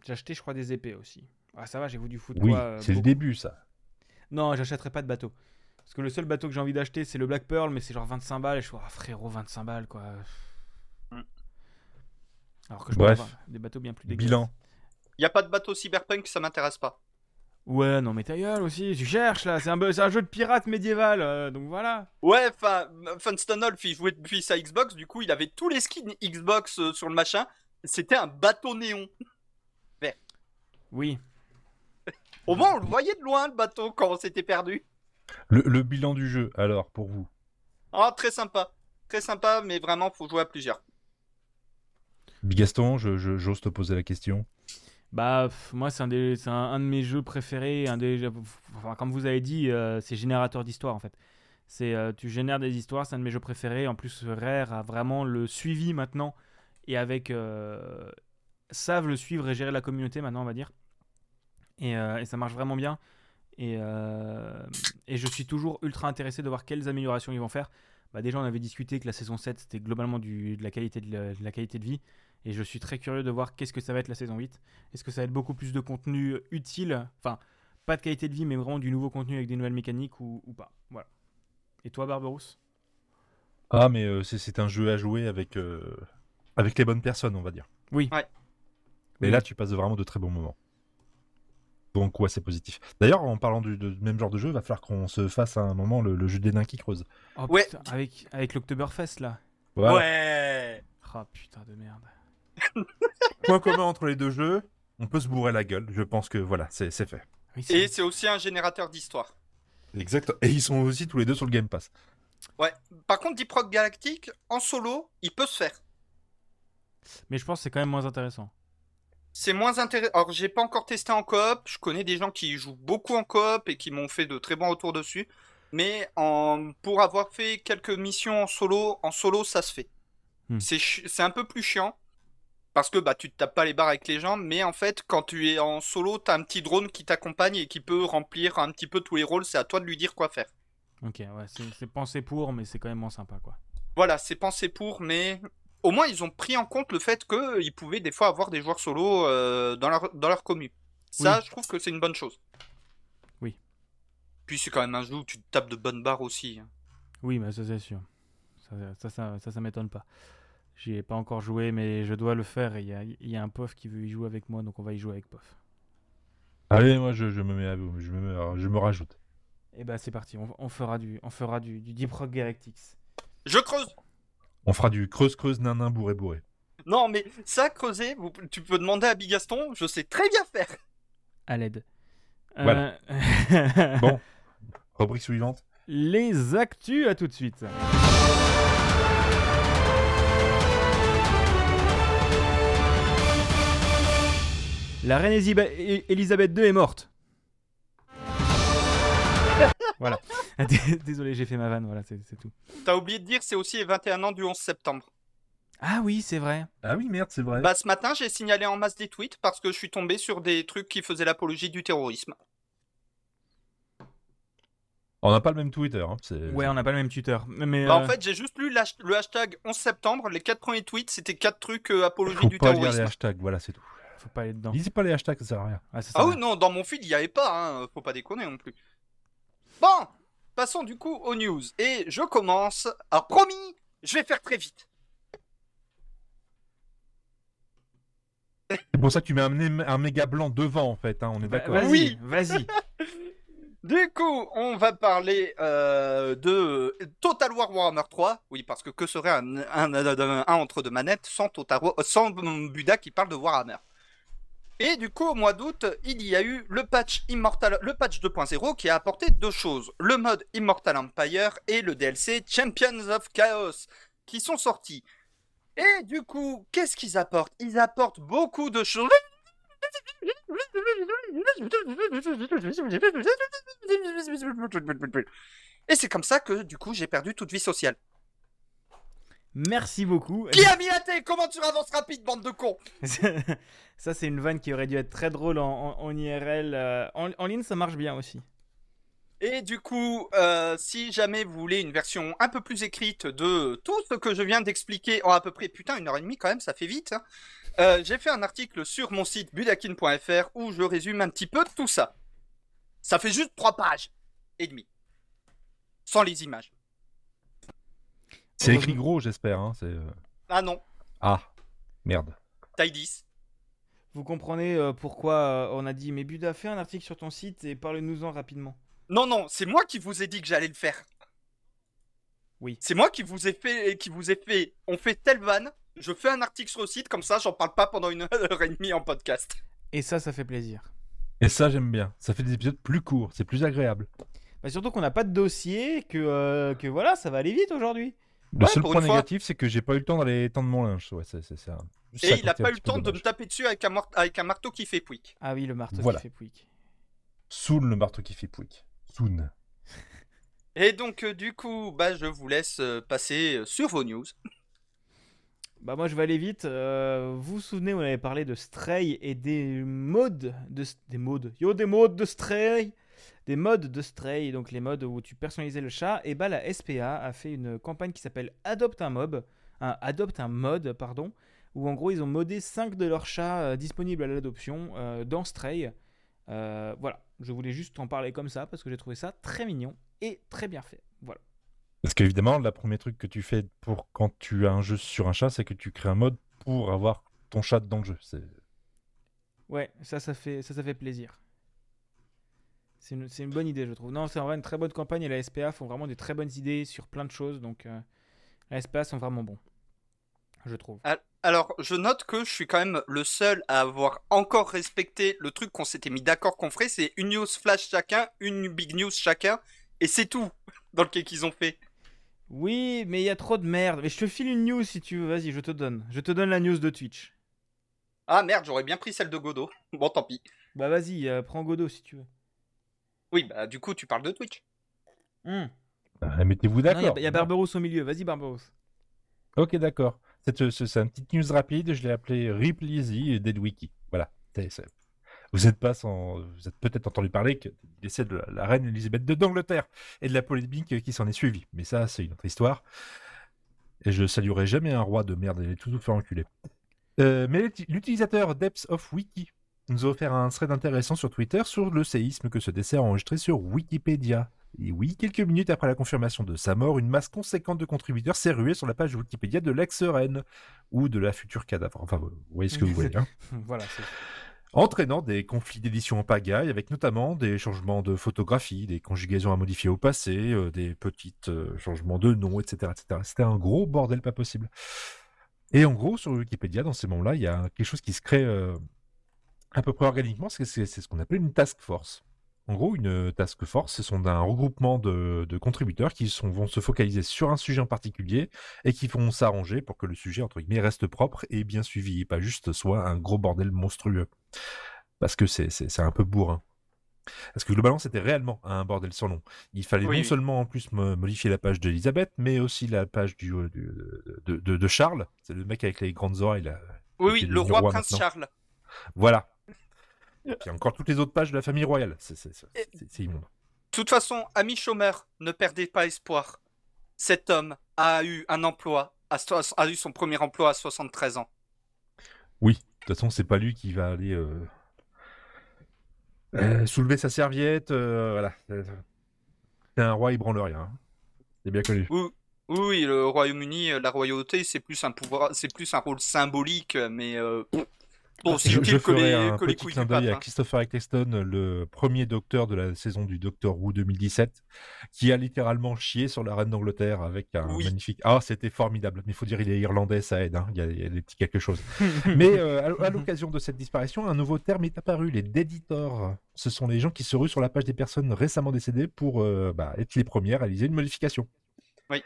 J'ai acheté, je crois, des épées aussi. Ah, ça va, j'ai vous du foot. Oui, euh, c'est le début, ça. Non, j'achèterai pas de bateau. Parce que le seul bateau que j'ai envie d'acheter, c'est le Black Pearl, mais c'est genre 25 balles. Et je suis, ah frérot, 25 balles quoi. Mm. Alors que je Bref. des bateaux bien plus dégueulasses. Bilan. Y a pas de bateau cyberpunk, ça m'intéresse pas. Ouais, non, mais ta gueule aussi, tu cherches là. C'est un, jeu de pirate médiéval, euh, donc voilà. Ouais, enfin, Funstonolf, il jouait depuis sa Xbox, du coup, il avait tous les skins Xbox euh, sur le machin. C'était un bateau néon. Oui. <laughs> Au moins, on le voyait de loin, le bateau, quand on s'était perdu. Le, le bilan du jeu, alors, pour vous? Ah, très sympa. Très sympa, mais vraiment, faut jouer à plusieurs. Bigaston, je, je- j'ose te poser la question. Bah, moi, c'est un, un, un de mes jeux préférés. Un des, enfin, comme vous avez dit, euh, c'est générateur d'histoire en fait. Euh, tu génères des histoires, c'est un de mes jeux préférés. En plus, Rare a vraiment le suivi maintenant et avec euh, savent le suivre et gérer la communauté maintenant, on va dire. Et, ça marche vraiment bien. Et, et je suis toujours ultra intéressé de voir quelles améliorations ils vont faire. Bah, déjà, on avait discuté que la saison 7 c'était globalement du, de, la qualité de la qualité de vie. Et je suis très curieux de voir qu'est-ce que ça va être la saison 8. Est-ce que ça va être beaucoup plus de contenu utile? Enfin, pas de qualité de vie, mais vraiment du nouveau contenu avec des nouvelles mécaniques ou, ou pas Voilà. Et toi, Barberousse Ah, mais euh, c'est- c'est un jeu à jouer avec, euh, avec les bonnes personnes, on va dire. Oui. Ouais. Mais Oui. là, tu passes vraiment de très bons moments. Donc, ouais, c'est positif. D'ailleurs, en parlant du de- même genre de jeu, il va falloir qu'on se fasse à un moment le, le jeu des nains qui creusent. Oh, Ouais. putain, avec, avec l'Octoberfest là. Voilà. Ouais. Oh putain de merde. <laughs> Point commun entre les deux jeux, on peut se bourrer la gueule. Je pense que voilà, c'est fait. Oui, Et c'est aussi un générateur d'histoire. Exact. Et ils sont aussi tous les deux sur le Game Pass. Ouais. Par contre, Deep Rock Galactic, en solo, il peut se faire. Mais je pense que c'est quand même moins intéressant. C'est moins intéressant. Alors, j'ai pas encore testé en coop. Je connais des gens qui jouent beaucoup en coop et qui m'ont fait de très bons retours dessus. Mais en... pour avoir fait quelques missions en solo, en solo, ça se fait. Hmm. C'est un peu plus chiant. Parce que bah, tu te tapes pas les barres avec les gens. Mais en fait, quand tu es en solo, t'as un petit drone qui t'accompagne et qui peut remplir un petit peu tous les rôles. C'est à toi de lui dire quoi faire. Ok, ouais, c'est pensé pour, mais c'est quand même moins sympa quoi. Voilà, c'est pensé pour, mais au moins ils ont pris en compte le fait qu'ils pouvaient des fois avoir des joueurs solo euh, dans leur, dans leur commu. Ça, Oui. je trouve que c'est une bonne chose. Oui. Puis c'est quand même un jeu où tu te tapes de bonnes barres aussi. hein. Oui, mais ça c'est sûr. Ça, ça, ça, ça, ça m'étonne pas. J'y ai pas encore joué, mais je dois le faire. et Il y a, il y a un POF qui veut y jouer avec moi, donc on va y jouer avec POF. Allez, moi, je, je me mets à vous, je me, je me rajoute. Et bah c'est parti, on, on fera du, on fera du, du Deep Rock Galactics. Je creuse On fera du creuse creuse nanin bourré bourré. Non, mais ça, creuser, vous- tu peux demander à Bigaston, je sais très bien faire. À l'aide. Voilà. Euh, <laughs> Bon. Rubrique suivante. Les actus, à tout de suite. La reine Elisabeth II est morte. <laughs> voilà. Désolé, j'ai fait ma vanne, voilà, c'est tout. T'as oublié de dire, c'est aussi les 21 ans du 11 septembre. Ah oui, c'est vrai. Ah oui, merde, c'est vrai. Bah, ce matin, j'ai signalé en masse des tweets parce que je suis tombé sur des trucs qui faisaient l'apologie du terrorisme. On n'a pas le même Twitter. Hein. Ouais, on n'a pas le même tuteur. Mais, Bah, euh, en fait, j'ai juste lu le hashtag 11 septembre. Les quatre premiers tweets, c'était quatre trucs euh, apologie Faut du pas lire les terrorisme. hashtags, voilà, c'est tout. Faut pas aller dedans. Lisez pas les hashtags, ça sert à rien. Ah, ça Ah oui, non, dans mon feed, il n'y avait pas, hein. Faut pas déconner non plus. Bon, passons du coup aux news. Et je commence. Alors, promis, je vais faire très vite. C'est pour ça que tu mets un, un méga blanc devant, en fait. Hein, on est Va- d'accord. Vas-y, Oui. vas-y. <laughs> Du coup, on va parler euh, de Total War Warhammer 3. Oui, parce que que serait un, un, un- un entre deux manettes sans, Total War- sans Buda qui parle de Warhammer Et du coup, au mois d'août, il y a eu le patch Immortal, le patch 2.0 qui a apporté deux choses le mode Immortal Empire et le DLC Champions of Chaos qui sont sortis. Et du coup, qu'est-ce qu'ils apportent? Ils apportent beaucoup de choses. Et c'est comme ça que du coup j'ai perdu toute vie sociale. Merci beaucoup. Qui a mis la thé Comment tu avances rapide, bande de cons? <laughs> Ça, c'est une vanne qui aurait dû être très drôle en, en- en IRL. euh, en, en ligne, ça marche bien aussi. Et du coup, euh, si jamais vous voulez une version un peu plus écrite de tout ce que je viens d'expliquer en à peu près, putain, une heure et demie quand même, ça fait vite. hein, euh, j'ai fait un article sur mon site budakin.fr où je résume un petit peu tout ça. Ça fait juste trois pages et demie. Sans les images. C'est écrit gros, j'espère. Hein, euh, Ah non, Ah, merde. taille 10. Vous comprenez euh, pourquoi euh, on a dit Mais Buda, fais un article sur ton site et parle-nous-en rapidement. Non, non, c'est moi qui vous ai dit que j'allais le faire. Oui. C'est moi qui vous ai fait, qui vous ai fait, on fait telle vanne, je fais un article sur le site, comme ça j'en parle pas pendant une <laughs> heure et demie en podcast. Et ça, ça fait plaisir. Et ça, j'aime bien. Ça fait des épisodes plus courts, c'est plus agréable. Bah, surtout qu'on n'a pas de dossier, que, euh, que voilà, ça va aller vite aujourd'hui. Le Ouais, seul point négatif, c'est que j'ai pas eu le temps d'aller tendre mon linge. Ouais, c'est c'est ça. Ça Et il un pas eu le temps de me taper dessus avec un, mort- avec un marteau qui fait pouic. Ah oui, le marteau Voilà. qui fait pouic. Soon, le marteau qui fait pouic. Soon. Et donc, euh, du coup, bah, je vous laisse euh, passer euh, sur vos news. Bah moi je vais aller vite. Euh, vous vous souvenez, on avait parlé de Stray et des modes de des modes. Yo des modes de Stray, des modes de Stray, donc les modes où tu personnalisais le chat. Et bah la SPA a fait une campagne qui s'appelle Adopte un mob, un adopte un mode pardon, où en gros ils ont modé 5 de leurs chats euh, disponibles à l'adoption euh, dans Stray. Euh, voilà, je voulais juste en parler comme ça parce que j'ai trouvé ça très mignon et très bien fait. Voilà. Parce qu'évidemment, le premier truc que tu fais pour quand tu as un jeu sur un chat, c'est que tu crées un mode pour avoir ton chat dans le jeu. Ouais, ça, ça fait, ça, ça fait plaisir. C'est une, bonne idée, je trouve. Non, c'est en vrai une très bonne campagne et la SPA font vraiment des très bonnes idées sur plein de choses. Donc, euh, la SPA sont vraiment bons, je trouve. Al- Alors, je note que je suis quand même le seul à avoir encore respecté le truc qu'on s'était mis d'accord qu'on ferait. C'est une news flash chacun, une big news chacun, et c'est tout <laughs> dans le quai qu'ils ont fait. Oui, mais il y a trop de merde. Mais je te file une news si tu veux. Vas-y, je te donne. Je te donne la news de Twitch. Ah merde, j'aurais bien pris celle de Godot. <laughs> Bon, tant pis. Bah, vas-y, euh, prends Godot si tu veux. Oui, bah du coup, tu parles de Twitch. Hmm. Ah, Mettez-vous Non, il y a- d'accord. il y, a Barberousse au milieu. Vas-y, Barberousse. Ok, d'accord. C'est euh, c'est- c'est une petite news rapide. Je l'ai appelé Rip Lizzy et Dead Wiki. Voilà. Vous êtes pas sans, vous êtes peut-être entendu parler que du décès de la, la reine Elisabeth II d'Angleterre et de la polémique qui s'en est suivie. Mais ça, c'est une autre histoire. Et je saluerai jamais un roi de merde. Il est tout fait enculer. Euh, mais l'uti- l'utilisateur Depths of Wiki nous a offert un thread intéressant sur Twitter sur le séisme que ce décès a enregistré sur Wikipédia. Et oui, quelques minutes après la confirmation de sa mort, une masse conséquente de contributeurs s'est ruée sur la page Wikipédia de l'ex-reine ou de la future cadavre. Enfin, vous voyez ce que vous voulez. hein. <laughs> voilà, c'est. Entraînant des conflits d'édition en pagaille, avec notamment des changements de photographie, des conjugaisons à modifier au passé, euh, des petits euh, changements de nom, etc. etc. C'était un gros bordel pas possible. Et en gros, sur Wikipédia, dans ces moments-là, il y a quelque chose qui se crée euh, à peu près organiquement, c'est ce qu'on appelle une task force. En gros, une task force, ce sont un regroupement de, de contributeurs qui sont, vont se focaliser sur un sujet en particulier et qui vont s'arranger pour que le sujet, entre guillemets, reste propre et bien suivi, et pas juste soit un gros bordel monstrueux. Parce que c'est- un peu bourrin. Parce que globalement, c'était réellement un bordel sans nom. Il fallait Oui, non oui. seulement en plus mo- modifier la page d'Elisabeth, mais aussi la page du, euh, du- de, de- de Charles. C'est le mec avec les grandes oreilles. Là. Oui, le roi roi prince maintenant. Charles. Voilà. Puis encore toutes les autres pages de la famille royale. C'est immonde. De toute façon, amis chômeurs, ne perdez pas espoir. Cet homme a eu un emploi, a eu son premier emploi à 73 ans. Oui, de toute façon, c'est pas lui qui va aller euh, euh, soulever sa serviette. euh, voilà. C'est un roi, il branle rien. hein. C'est bien connu. Oui, oui, le Royaume-Uni, la royauté, c'est plus un pouvoir, c'est plus un rôle symbolique, mais bon, c'est Je, je ferai un que petit clin d'œil à hein. Christopher Eccleston, le premier docteur de la saison du Doctor Who 2017, qui a littéralement chié sur la reine d'Angleterre avec un Oui. magnifique. Ah, c'était formidable. Mais il faut dire, il est irlandais, ça aide. hein. Il, y a, il y a des petits quelque chose. <laughs> Mais euh, à, à l'occasion de cette disparition, un nouveau terme est apparu les déditors. Ce sont les gens qui se ruent sur la page des personnes récemment décédées pour euh, bah, être les premières à réaliser une modification. Oui.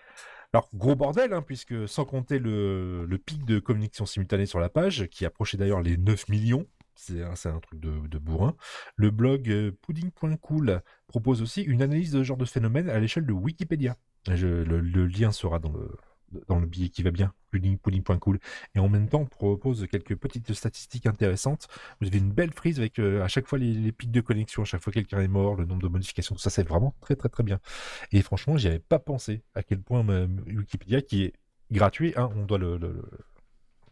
Alors, gros bordel, hein, puisque sans compter le, pic de communication simultanée sur la page, qui approchait d'ailleurs les 9 millions, c'est un, truc de, bourrin, le blog euh, pudding.cool propose aussi une analyse de ce genre de phénomène à l'échelle de Wikipédia. Le lien sera dans le, dans le billet qui va bien, pudding, pudding.cool. Et en même temps, on propose quelques petites statistiques intéressantes. Vous avez une belle frise avec euh, à chaque fois les, pics de connexion, à chaque fois quelqu'un est mort, le nombre de modifications, tout ça, c'est vraiment très très très bien. Et franchement, j'y avais pas pensé à quel point euh, Wikipédia, qui est gratuit, hein, on doit le, le,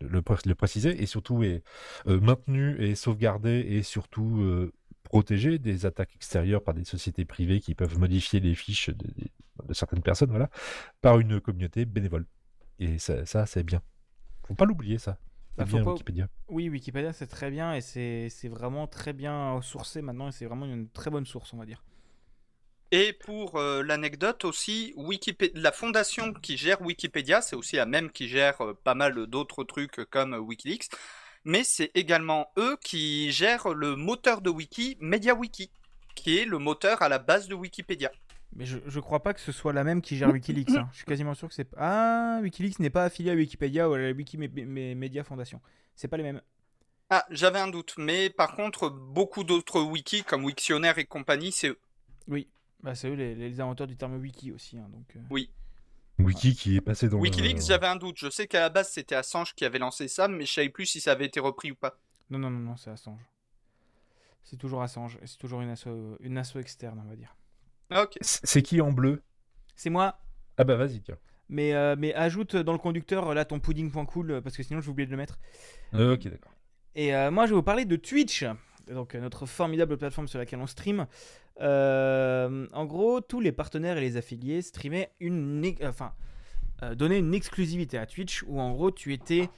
le- le pré- le préciser, et surtout est euh, maintenu et sauvegardé et surtout protégé des attaques extérieures par des sociétés privées qui peuvent modifier les fiches de, certaines personnes, voilà, par une communauté bénévole. Et ça, ça c'est bien. Faut pas l'oublier, ça. Bah, faut bien pas- Wikipédia. Oui, Wikipédia c'est très bien et c'est vraiment très bien sourcé maintenant et c'est vraiment une très bonne source, on va dire. Et pour euh, l'anecdote aussi, Wikipé- la fondation qui gère Wikipédia, c'est aussi la même qui gère euh, pas mal d'autres trucs comme euh, Wikileaks, mais c'est également eux qui gèrent le moteur de wiki MediaWiki, qui est le moteur à la base de Wikipédia. Mais je, je crois pas que ce soit la même qui gère Wikileaks. hein. Je suis quasiment sûr que c'est. Ah, Wikileaks n'est pas affilié à Wikipédia ou à la Wikimedia Foundation. C'est pas les mêmes. Ah, j'avais un doute, mais par contre, beaucoup d'autres wikis comme Wiktionnaire et compagnie, c'est eux. Oui. Bah, c'est eux les, les inventeurs du terme wiki aussi. hein, donc, euh. Wiki qui est passé dans. Wikileaks, le- j'avais un doute. Je sais qu'à la base, c'était Assange qui avait lancé ça, mais je savais plus si ça avait été repris ou pas. Non, non, non, non, c'est Assange. C'est toujours Assange. C'est toujours une asso, une asso externe, on va dire. Ah, Ok. C'est qui en bleu? C'est moi. Ah bah vas-y, tiens. Mais, euh, mais ajoute dans le conducteur là ton pudding.cool euh, parce que sinon j'ai oublié de le mettre. Euh, ok, d'accord. Et euh, moi, je vais vous parler de Twitch, donc euh, notre formidable plateforme sur laquelle on stream. Euh, en gros, tous les partenaires et les affiliés streamaient une, enfin, euh, donnaient une exclusivité à Twitch où en gros tu étais,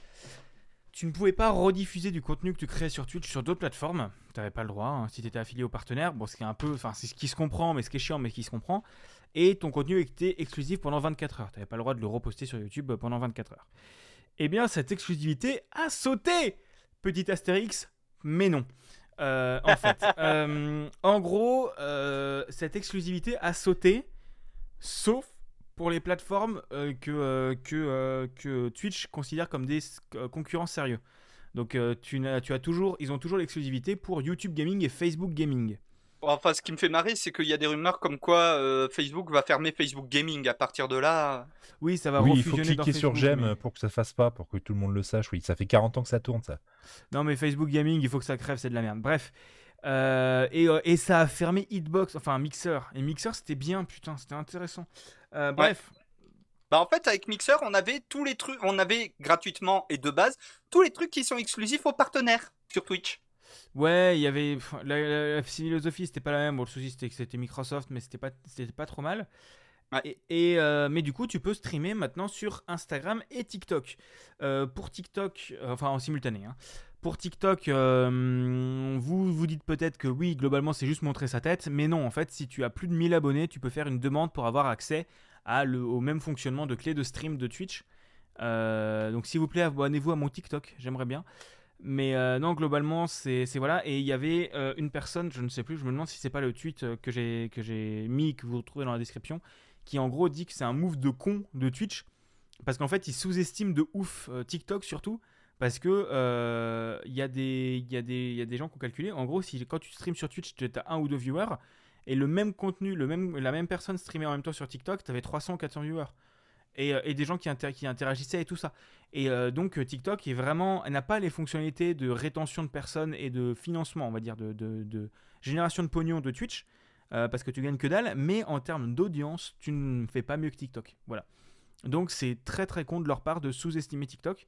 tu ne pouvais pas rediffuser du contenu que tu créais sur Twitch sur d'autres plateformes. Tu n'avais pas le droit hein, si tu étais affilié au partenaire. Bon, ce qui est un peu, enfin, c'est ce qui se comprend, mais ce qui est chiant, mais ce qui se comprend. Et ton contenu était exclusif pendant 24 heures. Tu n'avais pas le droit de le reposter sur YouTube pendant 24 heures. Eh bien, cette exclusivité a sauté Petit astérix, mais non. Euh, en fait, euh, en gros, euh, cette exclusivité a sauté, sauf pour les plateformes que, que, Twitch considère comme des concurrents sérieux. Donc, tu as toujours, ils ont toujours l'exclusivité pour YouTube Gaming et Facebook Gaming. Enfin, ce qui me fait marrer, c'est qu'il y a des rumeurs comme quoi euh, Facebook va fermer Facebook Gaming. À partir de là, Oui, ça va oui, il faut dans cliquer sur j'aime mais- pour que ça fasse pas, pour que tout le monde le sache. Oui, ça fait 40 ans que ça tourne, ça. Non, mais Facebook Gaming, il faut que ça crève, c'est de la merde. Bref. Euh, et, euh, et ça a fermé Hitbox, enfin Mixer. Et Mixer, c'était bien, putain, c'était intéressant. Euh, bref. bah en fait, avec Mixer, on avait tous les trucs, on avait gratuitement et de base tous les trucs qui sont exclusifs aux partenaires sur Twitch. Ouais, il y avait. La, la- la philosophie, c'était pas la même. Bon, le souci, c'était que c'était Microsoft, mais c'était pas, pas trop mal. Et, et, euh, mais du coup, tu peux streamer maintenant sur Instagram et TikTok. Euh, pour TikTok, euh, enfin en simultané. hein. Pour TikTok, vous vous dites peut-être que oui, globalement, c'est juste montrer sa tête. Mais non, en fait, si tu as plus de 1000 abonnés, tu peux faire une demande pour avoir accès à le, au même fonctionnement de clé de stream de Twitch. Donc, s'il vous plaît, abonnez-vous à mon TikTok. J'aimerais bien. Mais euh, non, globalement, c'est voilà. Et il y avait euh, une personne, je ne sais plus, je me demande si c'est pas le tweet euh, que j'ai mis, que vous retrouvez dans la description, qui en gros dit que c'est un move de con de Twitch. Parce qu'en fait, il sous-estime de ouf euh, TikTok surtout. Parce que il y, a des- y, y a des gens qui ont calculé. En gros, si quand tu streams sur Twitch, tu as un ou deux viewers. Et le même contenu, le même, la même personne streamait en même temps sur TikTok, tu avais 300 ou 400 viewers. Et, euh, et des gens qui, inter- qui interagissaient et tout ça. Et euh, donc euh, TikTok est vraiment n'a pas les fonctionnalités de rétention de personnes et de financement, on va dire, de, génération de pognon de Twitch, parce que tu gagnes que dalle, mais en termes d'audience, tu ne fais pas mieux que TikTok. Voilà. Donc c'est très très con de leur part de sous-estimer TikTok,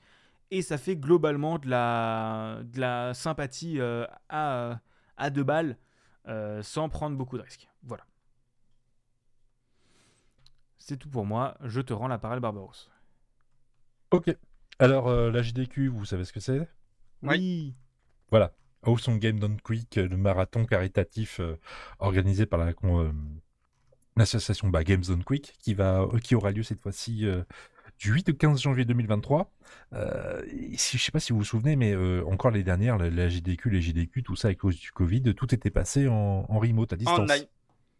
et ça fait globalement de la, sympathie à, à deux balles, sans prendre beaucoup de risques. Voilà. C'est tout pour moi, je te rends la parole Barbaros. Ok. Alors, euh, la JDQ, vous savez ce que c'est? Oui. Voilà. Awesome Game Done Quick, euh, le marathon caritatif euh, organisé par la euh, l'association bah, Games Done Quick, qui, va, euh, qui aura lieu cette fois-ci euh, du 8 au 15 janvier 2023. Euh, et si, je sais pas si vous vous souvenez, mais euh, encore les dernières, la, la JDQ, les JDQ, tout ça à cause du Covid, tout était passé en, en remote, à distance. Online.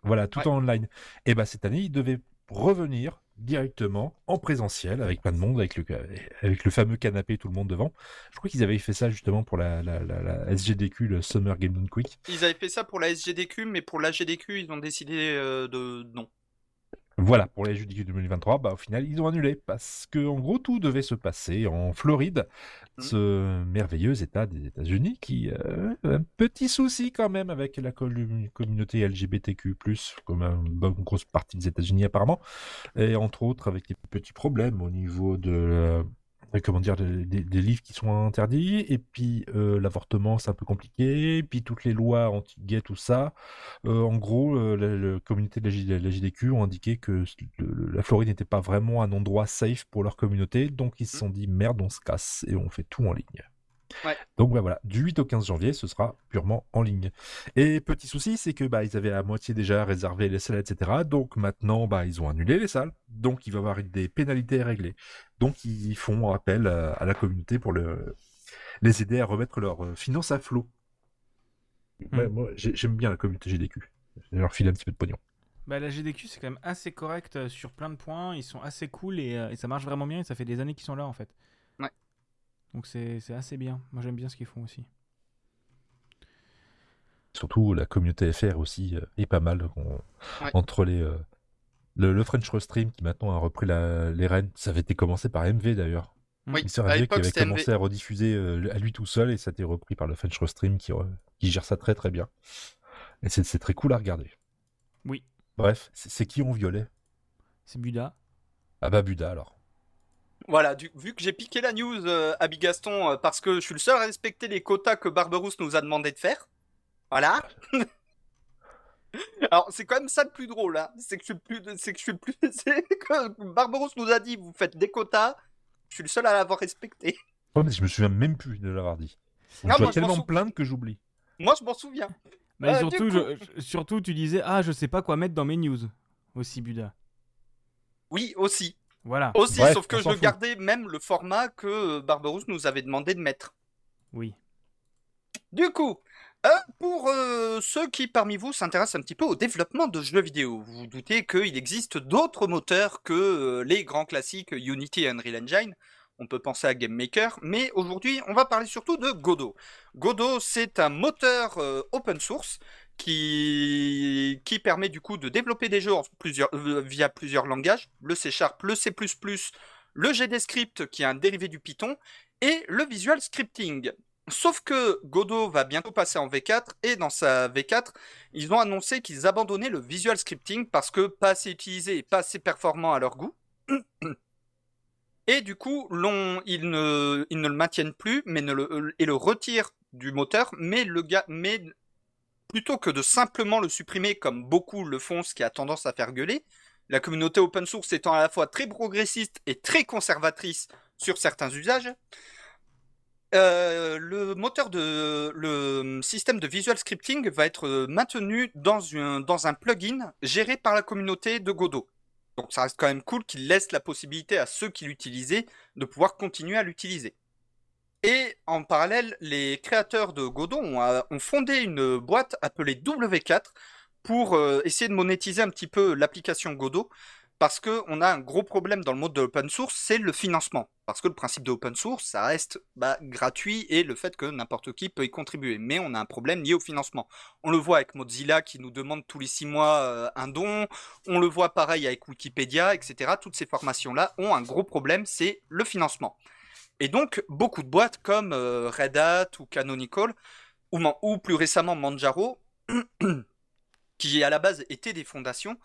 Voilà, tout Ouais. en online. Et bah cette année, ils devaient revenir directement en présentiel avec plein de monde, avec le, avec le fameux canapé, tout le monde devant. Je crois qu'ils avaient fait ça justement pour la, la, la, la SGDQ, le Summer Game Done Quick. Ils avaient fait ça pour la SGDQ, mais pour la GDQ, ils ont décidé euh, de non. Voilà, pour la SGDQ 2023, bah au final, ils ont annulé parce que en gros, tout devait se passer en Floride, Mhm. ce merveilleux État des États-Unis qui euh, a un petit souci quand même avec la commu- communauté LGBTQ+, comme une bonne grosse partie des États-Unis apparemment, et entre autres avec des petits problèmes au niveau de comment dire des, des- des livres qui sont interdits, et puis euh, l'avortement c'est un peu compliqué, et puis toutes les lois anti-gay tout ça. Euh, en gros, euh, la, la communauté de la, la JDQ ont indiqué que le- la Floride n'était pas vraiment un endroit safe pour leur communauté, donc ils se sont dit merde, on se casse et on fait tout en ligne. Ouais. Donc bah, voilà, du 8 au 15 janvier, ce sera purement en ligne. Et petit souci, c'est que bah ils avaient à moitié déjà réservé les salles, etc. Donc maintenant, bah ils ont annulé les salles, donc il va y avoir des pénalités à régler. Donc ils font appel à, à la communauté pour le, les aider à remettre leurs euh, finances à flot. Ouais, Hmm. moi, j'ai- j'aime bien la communauté GDQ. Je leur file un petit peu de pognon. Bah, la GDQ, c'est quand même assez correct euh, sur plein de points. Ils sont assez cool et, euh, et ça marche vraiment bien. Et ça fait des années qu'ils sont là, en fait. Donc, c'est c'est assez bien. Moi, j'aime bien ce qu'ils font aussi. Surtout la communauté FR aussi euh, est pas mal. On- Ouais. Entre les. euh, le, le French Restream qui maintenant a repris la- les rênes, ça avait été commencé par MV d'ailleurs. Oui, Mister à qui avait MV. commencé à rediffuser euh, à lui tout seul et ça a été repris par le French Restream qui, re- qui gère ça très très bien. Et c'est c'est très cool à regarder. Oui. Bref, c'est qui en violet? C'est Buda. Ah bah Buda alors. Voilà, du- vu que j'ai piqué la news euh, à Bigaston euh, parce que je suis le seul à respecter les quotas que Barberousse nous a demandé de faire. Voilà. <laughs> Alors c'est quand même ça le plus drôle, hein. c'est que je suis le plus, c'est que je suis le plus, <laughs> c'est que Barberousse nous a dit vous faites des quotas, je suis le seul à l'avoir respecté. Ouais, mais je me souviens même plus de l'avoir dit. Donc, Ah, moi, m'en tellement me plaindre que j'oublie. Moi je m'en souviens. Mais Euh, surtout, je- surtout, tu disais Ah, je sais pas quoi mettre dans mes news. Aussi, Buda. Oui aussi, Voilà. aussi, Bref, sauf que je gardais même le format que Barberousse nous avait demandé de mettre. Oui. Du coup, euh, pour euh, ceux qui parmi vous s'intéressent un petit peu au développement de jeux vidéo, vous vous doutez qu'il existe d'autres moteurs que euh, les grands classiques Unity et Unreal Engine. On peut penser à Game Maker, mais aujourd'hui, on va parler surtout de Godot. Godot, c'est un moteur euh, open source qui, permet du coup de développer des jeux en plusieurs, euh, via plusieurs langages, le C Sharp, le C++, le GDScript qui est un dérivé du Python, et le Visual Scripting. Sauf que Godot va bientôt passer en V4 et dans sa V4, ils ont annoncé qu'ils abandonnaient le visual scripting parce que pas assez utilisé et pas assez performant à leur goût. Et du coup, ils, ne, le maintiennent plus mais le, et le retirent du moteur, mais, le mais plutôt que de simplement le supprimer comme beaucoup le font, ce qui a tendance à faire gueuler, la communauté open source étant à la fois très progressiste et très conservatrice sur certains usages, euh, le moteur de le système de visual scripting va être maintenu dans dans un plugin géré par la communauté de Godot. Donc ça reste quand même cool qu'il laisse la possibilité à ceux qui l'utilisaient de pouvoir continuer à l'utiliser. Et en parallèle, les créateurs de Godot ont, euh, fondé une boîte appelée W4 pour euh, essayer de monétiser un petit peu l'application Godot parce qu'on a un gros problème dans le mode de l'open source, c'est le financement. Parce que le principe de l'open source, ça reste bah, gratuit et le fait que n'importe qui peut y contribuer. Mais on a un problème lié au financement. On le voit avec Mozilla qui nous demande tous les six mois euh, un don. On le voit pareil avec Wikipédia, etc. Toutes ces formations-là ont un gros problème, c'est le financement. Et donc, beaucoup de boîtes comme euh, Red Hat ou Canonical, ou, plus récemment Manjaro, <clears throat> qui à la base étaient des fondations,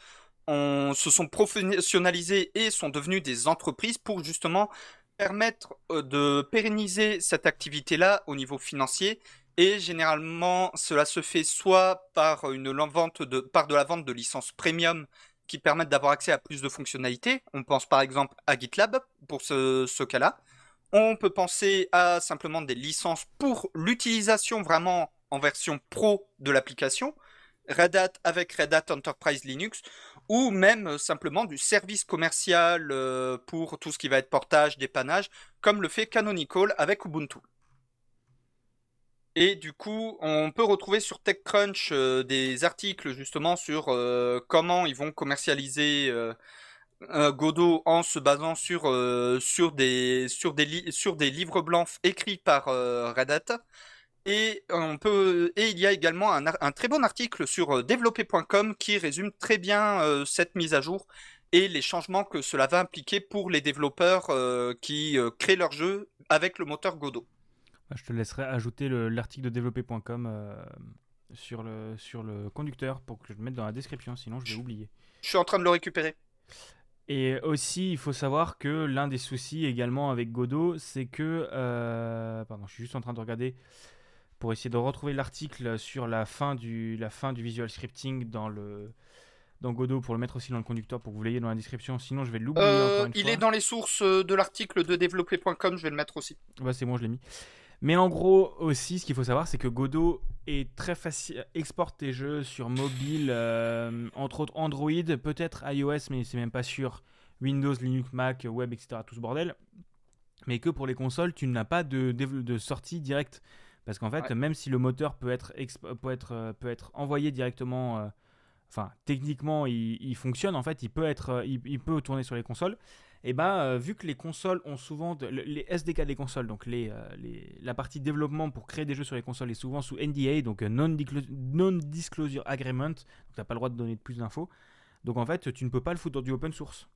on, se sont professionnalisés et sont devenus des entreprises pour justement permettre euh, de pérenniser cette activité-là au niveau financier. Et généralement, cela se fait soit par une vente de, par de la vente de licences premium qui permettent d'avoir accès à plus de fonctionnalités. On pense par exemple à GitLab pour ce cas-là. On peut penser à simplement des licences pour l'utilisation vraiment en version pro de l'application. Red Hat avec Red Hat Enterprise Linux ou même euh, simplement du service commercial euh, pour tout ce qui va être portage, dépannage, comme le fait Canonical avec Ubuntu. Et du coup, on peut retrouver sur TechCrunch euh, des articles justement sur comment ils vont commercialiser euh, Godot en se basant sur, euh, sur, des, sur, des sur des livres blancs écrits par euh, Red Hat. Et, on peut, et il y a également un, un très bon article sur euh, développer.com qui résume très bien cette mise à jour et les changements que cela va impliquer pour les développeurs qui créent leur jeu avec le moteur Godot. Bah, Je te laisserai ajouter le- l'article de développer.com euh, sur, le, sur le conducteur pour que je le mette dans la description, sinon je vais oublier. Je suis en train de le récupérer. Et aussi, il faut savoir que l'un des soucis également avec Godot, c'est que... euh, pardon, je suis juste en train de regarder pour essayer de retrouver l'article sur la fin, du, la fin du visual scripting dans, le, dans Godot pour le mettre aussi dans le conducteur pour que vous l'ayez dans la description. Sinon, je vais l'oublier Euh, il fois. est dans les sources euh, de l'article de développer.com, je vais le mettre aussi. Ouais, c'est bon, je l'ai mis. Mais en gros, aussi, ce qu'il faut savoir, c'est que Godot est très facile, exporte tes jeux sur mobile, euh, entre autres Android, peut-être iOS, mais c'est même pas sûr. Windows, Linux, Mac, Web, etc. Tout ce bordel. Mais que pour les consoles, tu n'as pas de, sortie directe. Parce qu'en fait, Ouais. même si le moteur peut être, exp- peut être, euh, peut être envoyé directement, euh, enfin techniquement il, il fonctionne en fait, il peut être, il, il peut tourner sur les consoles. Et bah euh, vu que les consoles ont souvent de- le- les SDK des consoles, donc les, euh, les- la partie développement pour créer des jeux sur les consoles est souvent sous NDA, donc euh, non, Disclo- non disclosure agreement, donc t'as pas le droit de donner plus d'infos. Donc en fait tu ne peux pas le foutre dans du open source.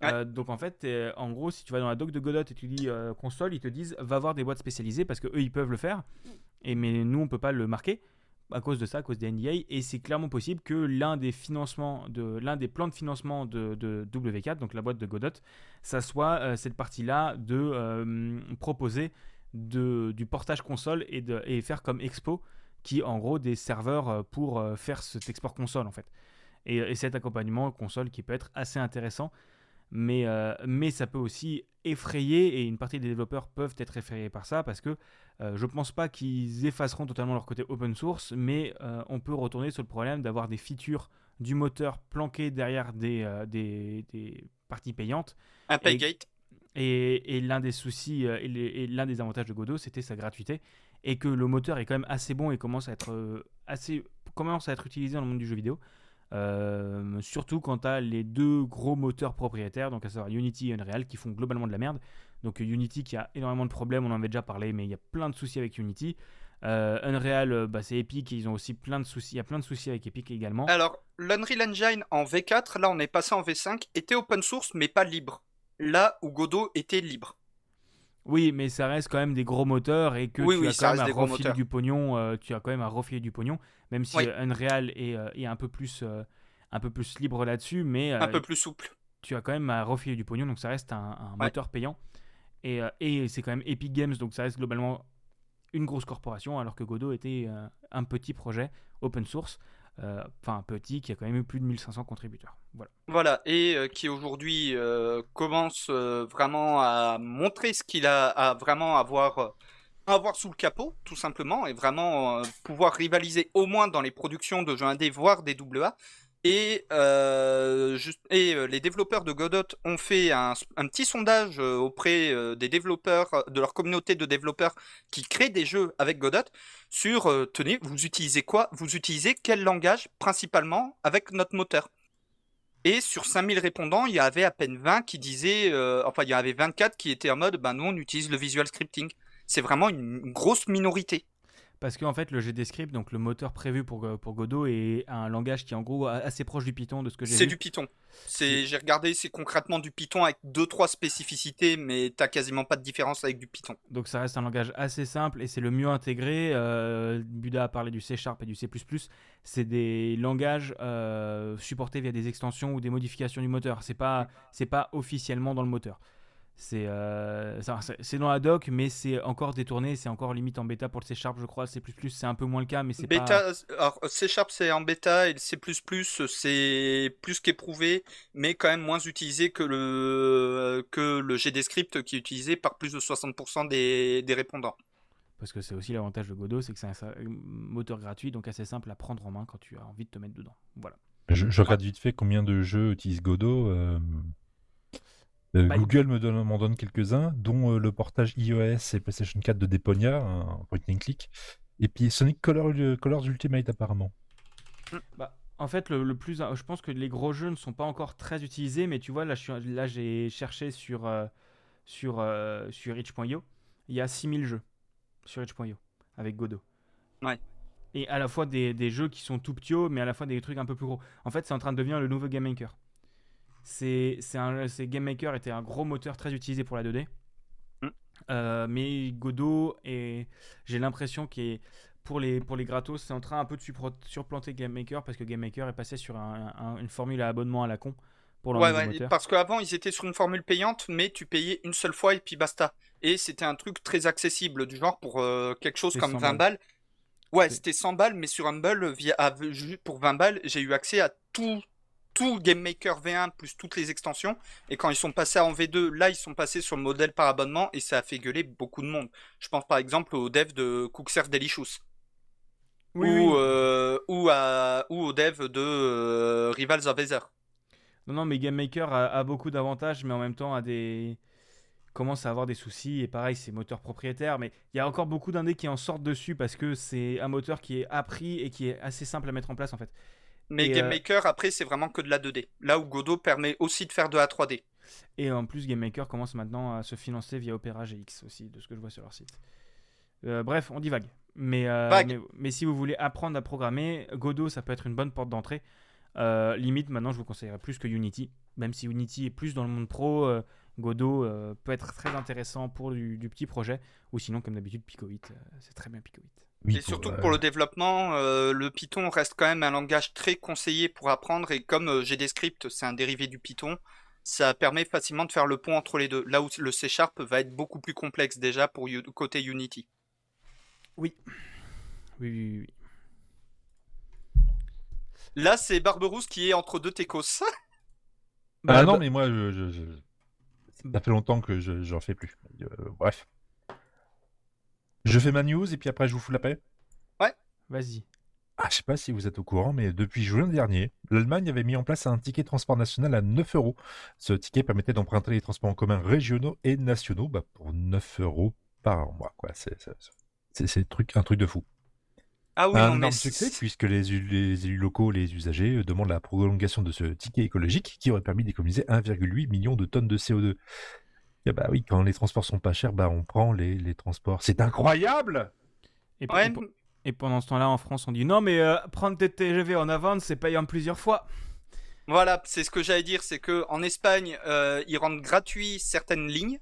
Ouais. Euh, donc en fait, en gros, si tu vas dans la doc de Godot et tu dis euh, console, ils te disent va voir des boîtes spécialisées parce que eux ils peuvent le faire, et mais nous on peut pas le marquer à cause de ça, à cause des NDA, et c'est clairement possible que l'un des financements de l'un des plans de financement de, de W4, donc la boîte de Godot, ça soit euh, cette partie-là de euh, proposer du portage console et, de, faire comme Expo, qui est en gros des serveurs euh, pour faire cet export console en fait. Et cet accompagnement console qui peut être assez intéressant, mais, euh, mais ça peut aussi effrayer, et une partie des développeurs peuvent être effrayés par ça, parce que euh, je pense pas qu'ils effaceront totalement leur côté open source, mais euh, on peut retourner sur le problème d'avoir des features du moteur planquées derrière des, des, des parties payantes. Un paygate. Et, et l'un des soucis et, et l'un des avantages de Godot, c'était sa gratuité et que le moteur est quand même assez bon et commence à être assez commence à être utilisé dans le monde du jeu vidéo. Euh, surtout quand as les deux gros moteurs propriétaires, donc à savoir Unity et Unreal, qui font globalement de la merde. Donc euh, Unity qui a énormément de problèmes, on en avait déjà parlé, mais il y a plein de soucis avec Unity. Euh, Unreal, bah, c'est Epic, ils ont aussi plein de soucis. Il y a plein de soucis avec Epic également. Alors, l'Unreal Engine en V4, là on est passé en V5, était open source mais pas libre. Là où Godot était libre. Oui, mais ça reste quand même des gros moteurs et que Oui, tu oui, as quand même à refiler du pognon. euh, tu as quand même à refiler du pognon, même si Oui. euh, Unreal est, euh, est un peu plus un peu plus libre là-dessus, mais Un peu plus souple. tu as quand même à refiler du pognon, donc ça reste un, un Ouais. moteur payant. Et, et c'est quand même Epic Games, donc ça reste globalement une grosse corporation, alors que Godot était un petit projet open source, enfin un petit qui a quand même eu plus de 1500 contributeurs. Voilà. Voilà, et euh, qui aujourd'hui euh, commence euh, vraiment à montrer ce qu'il a à vraiment avoir, euh, avoir sous le capot, tout simplement, et vraiment euh, pouvoir rivaliser au moins dans les productions de jeux indés, voire des AA. Et, euh, euh, les développeurs de Godot ont fait un, petit sondage euh, auprès des développeurs, de leur communauté de développeurs qui créent des jeux avec Godot sur, tenez, vous utilisez quoi? Vous utilisez quel langage principalement avec notre moteur? Et sur 5000 répondants, il y avait à peine 20 qui disaient, enfin il y en avait 24 qui étaient en mode, ben nous on utilise le visual scripting. C'est vraiment une grosse minorité. Parce qu'en fait, le GDScript, donc le moteur prévu pour, pour Godot, est un langage qui est en gros assez proche du Python de ce que j'ai C'est du Python. C'est, j'ai regardé, c'est concrètement du Python avec deux trois spécificités, mais t'as quasiment pas de différence avec du Python. Donc ça reste un langage assez simple et c'est le mieux intégré. Euh, Buda a parlé du C Sharp et du C++. C'est des langages euh, supportés via des extensions ou des modifications du moteur. C'est pas, c'est pas officiellement dans le moteur. C'est euh, dans la doc, mais c'est encore détourné. C'est encore limite en bêta pour le C Sharp, je crois. C++, c'est un peu moins le cas, mais c'est pas. Bêta, alors C Sharp c'est en bêta et le C++ c'est plus qu'éprouvé, mais quand même moins utilisé que le que le GDScript qui est utilisé par plus de 60% des, des répondants. Parce que c'est aussi l'avantage de Godot, c'est que c'est un, un moteur gratuit, donc assez simple à prendre en main quand tu as envie de te mettre dedans. Voilà. Je, je regarde vite fait combien de jeux utilisent Godot. euh, euh, Bah, Google me donne- m'en donne quelques-uns, dont euh, le portage iOS et PlayStation 4 de Deponia, un point and click, et puis Sonic Color- Colors Ultimate apparemment. Bah, en fait, le, le plus, je pense que les gros jeux ne sont pas encore très utilisés, mais tu vois, là, je suis- là j'ai cherché sur, euh, sur, euh, sur itch.io. Il y a 6000 jeux sur itch.io avec Godot. Ouais. Et à la fois des, des jeux qui sont tout petits, mais à la fois des trucs un peu plus gros. En fait, c'est en train de devenir le nouveau Game Maker. C'est, c'est un, c'est Game Maker était un gros moteur très utilisé pour la 2D. Mm. Euh, mais Godot, et j'ai l'impression qu'il est pour les, pour les gratos, c'est en train un peu de surplanter Game Maker parce que Game Maker est passé sur un- un- une formule à abonnement à la con pour Ouais, ouais, parce qu'avant ils étaient sur une formule payante, mais tu payais une seule fois et puis basta. Et c'était un truc très accessible, du genre pour euh, quelque chose comme 100 20 balles. Ouais, c'était 100 balles, mais sur Humble, via, pour 20 balles, j'ai eu accès à tout, tout Game Maker V1 plus toutes les extensions. Et quand ils sont passés en V2, là ils sont passés sur le modèle par abonnement et ça a fait gueuler beaucoup de monde. Je pense par exemple aux devs de Cookserve Delicious. Oui, ou, oui. euh, ou, à, ou aux devs de euh, Rivals of Aether. Non, non, mais Game Maker a, a beaucoup d'avantages, mais en même temps a des commence à avoir des soucis. Et pareil, c'est moteur propriétaire, mais il y a encore beaucoup d'indés qui en sortent dessus parce que c'est un moteur qui est appris et qui est assez simple à mettre en place en fait. Mais Et, Game euh, Maker, après, c'est vraiment que de la 2D. Là où Godot permet aussi de faire de la 3D. Et en plus, Game Maker commence maintenant à se financer via Opera GX aussi, de ce que je vois sur leur site. Euh, bref, on divague. Mais, euh, Vague. mais, mais si vous voulez apprendre à programmer, Godot, ça peut être une bonne porte d'entrée. Euh, limite, maintenant, je vous conseillerais plus que Unity. Même si Unity est plus dans le monde pro, Godot peut être très intéressant pour du, du petit projet. Ou sinon, comme d'habitude, Pico 8. euh, c'est très bien Pico 8. Oui, Et surtout euh, que pour le développement, euh, le Python reste quand même un langage très conseillé pour apprendre. Et comme euh, GDScript, c'est un dérivé du Python, ça permet facilement de faire le pont entre les deux. Là où le C Sharp va être beaucoup plus complexe déjà pour U- côté Unity. Oui. Oui, oui, oui. Là, c'est Barberousse qui est entre deux techos. <laughs> Ah Bah, non, bah, mais moi, je, je- je- ça fait longtemps que je j'en fais plus. Euh, bref. Je fais ma news et puis après je vous fous la paix. Vas-y. Ah, je sais pas si vous êtes au courant, mais depuis juin dernier, l'Allemagne avait mis en place un ticket transport national à 9 euros. Ce ticket permettait d'emprunter les transports en commun régionaux et nationaux bah, pour 9 euros par mois. Quoi. C'est, c'est, c'est- c'est truc- un truc de fou. Ah oui, un non, mais énorme succès puisque les, les élus locaux, les usagers euh, demandent la prolongation de ce ticket écologique qui aurait permis d'économiser 1,8 million de tonnes de CO2. Et bah oui, quand les transports sont pas chers, bah on prend les, les transports. C'est incroyable Et, pe- Ouais, et pe- et pendant ce temps-là, en France, on dit non, mais euh, prendre tes TGV en avance, c'est payant plusieurs fois. Voilà, c'est ce que j'allais dire, c'est que en Espagne, euh, ils rendent gratuit certaines lignes.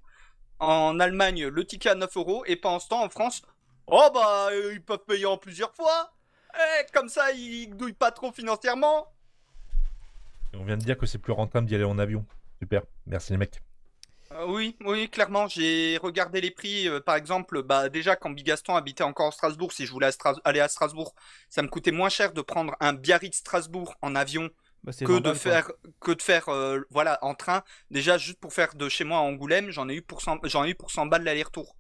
En Allemagne, le ticket à 9 euros. Et pendant ce temps, en France, oh bah, euh, ils peuvent payer en plusieurs fois. Eh, comme ça, ils douillent pas trop financièrement. On vient de dire que c'est plus rentable d'y aller en avion. Super, merci les mecs. Euh, oui, oui, clairement, j'ai regardé les prix. euh, par exemple, bah déjà quand Bigaston habitait encore à Strasbourg, si je voulais à Stras- aller à Strasbourg, ça me coûtait moins cher de prendre un Biarritz Strasbourg en avion Bah, que de vendable, faire que de faire euh, voilà en train. Déjà juste pour faire de chez moi à Angoulême, j'en ai eu pour 100, j'en ai eu pour 100 balles l'aller-retour.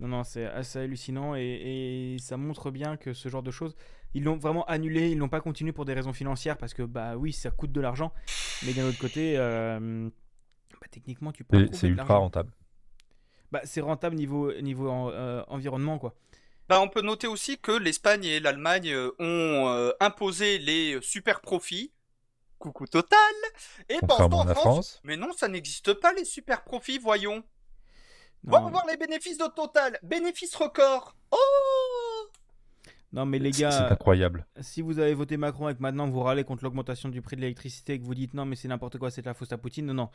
Non, non, c'est assez hallucinant et, et ça montre bien que ce genre de choses, ils l'ont vraiment annulé, ils l'ont pas continué pour des raisons financières parce que, bah oui, ça coûte de l'argent, mais d'un autre côté, euh, bah, techniquement, tu peux C'est ultra rentable. Bah, c'est rentable niveau, niveau en- euh, environnement, quoi. Bah, on peut noter aussi que l'Espagne et l'Allemagne euh, ont euh, imposé les super profits. Coucou total. Et pendant en France, France. mais non, ça n'existe pas les super profits, voyons. Va Non, voir les bénéfices de Total. Bénéfices record. Oh non, mais les c'est gars, incroyable. si vous avez voté Macron et que maintenant vous râlez contre l'augmentation du prix de l'électricité et que vous dites non, mais c'est n'importe quoi, c'est de la faute à Poutine, non, non,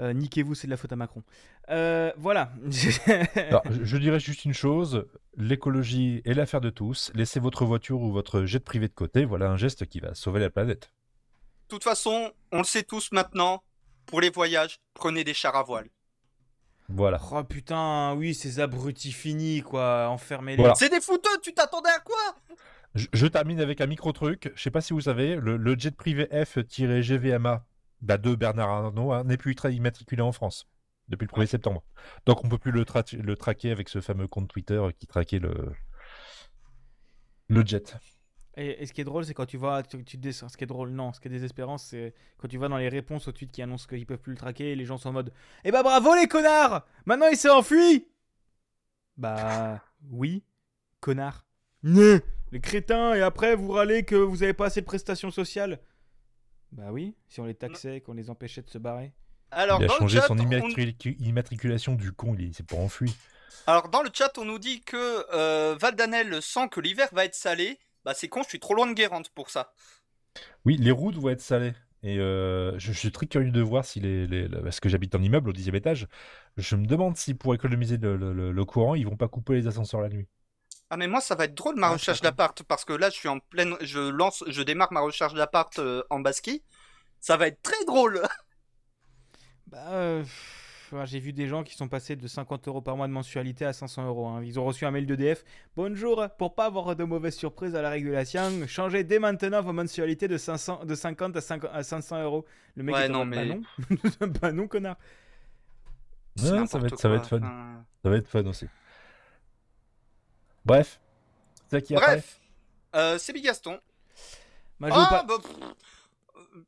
Euh, niquez-vous, c'est de la faute à Macron. Euh, voilà. <laughs> Alors, je dirais juste une chose, l'écologie est l'affaire de tous. Laissez votre voiture ou votre jet privé de côté, voilà un geste qui va sauver la planète. De toute façon, on le sait tous maintenant. Pour les voyages, prenez des chars à voile. Voilà. oh putain, oui, ces abrutis finis, quoi, enfermez-les. Voilà. C'est des fouteux, tu t'attendais à quoi? Je, je termine avec un micro-truc. Je sais pas si vous savez, le, le jet privé F-GVMA bah, de Bernard Arnault hein, n'est plus immatriculé en France depuis le 1er septembre. Donc on peut plus le, tra- le traquer avec ce fameux compte Twitter qui traquait le, le jet. Et, et ce qui est drôle, c'est quand tu vois, tu, tu ce qui est drôle, non, ce qui est désespérant, c'est quand tu vois dans les réponses au tweet qui annoncent qu'ils peuvent plus le traquer, les gens sont en mode Eh bah bravo les connards Maintenant il s'est enfui Bah oui, connard. Né Les crétins, et après vous râlez que vous avez pas assez de prestations sociales Bah oui, si on les taxait, qu'on les empêchait de se barrer. Alors il a dans le changé chat, son on- immatricu- immatriculation du con, il s'est pas enfui. Alors dans le chat, on nous dit que euh, Valdanel sent que l'hiver va être salé. Bah c'est con, je suis trop loin de Guérande pour ça. Oui, les routes vont être salées. Et euh, je, je suis très curieux de voir si les, les- le- parce que j'habite en immeuble au dixième étage, je me demande si pour économiser le, le- le- le courant, ils vont pas couper les ascenseurs la nuit. Ah mais moi ça va être drôle ma Ah, recherche d'appart parce que là je suis en pleine, je lance, je démarre ma recherche d'appart euh, en basquis. Ça va être très drôle. <laughs> Bah, euh, j'ai vu des gens qui sont passés de 50 euros par mois de mensualité à 500 euros. hein. Ils ont reçu un mail d'EDF. Bonjour, pour pas avoir de mauvaises surprises à la régulation, changez dès maintenant vos mensualités de, 500, de 50 à, 5 à 500 euros. Le mec Ouais, est non, mode, mais- bah non, <laughs> bah non, connard. Ouais, ça va être, ça va quoi, être fun. enfin. Ça va être fun aussi. Bref. C'est ça qui après Bref, euh, c'est Bigaston. Bah, veux Ah pas- bah, pff, euh,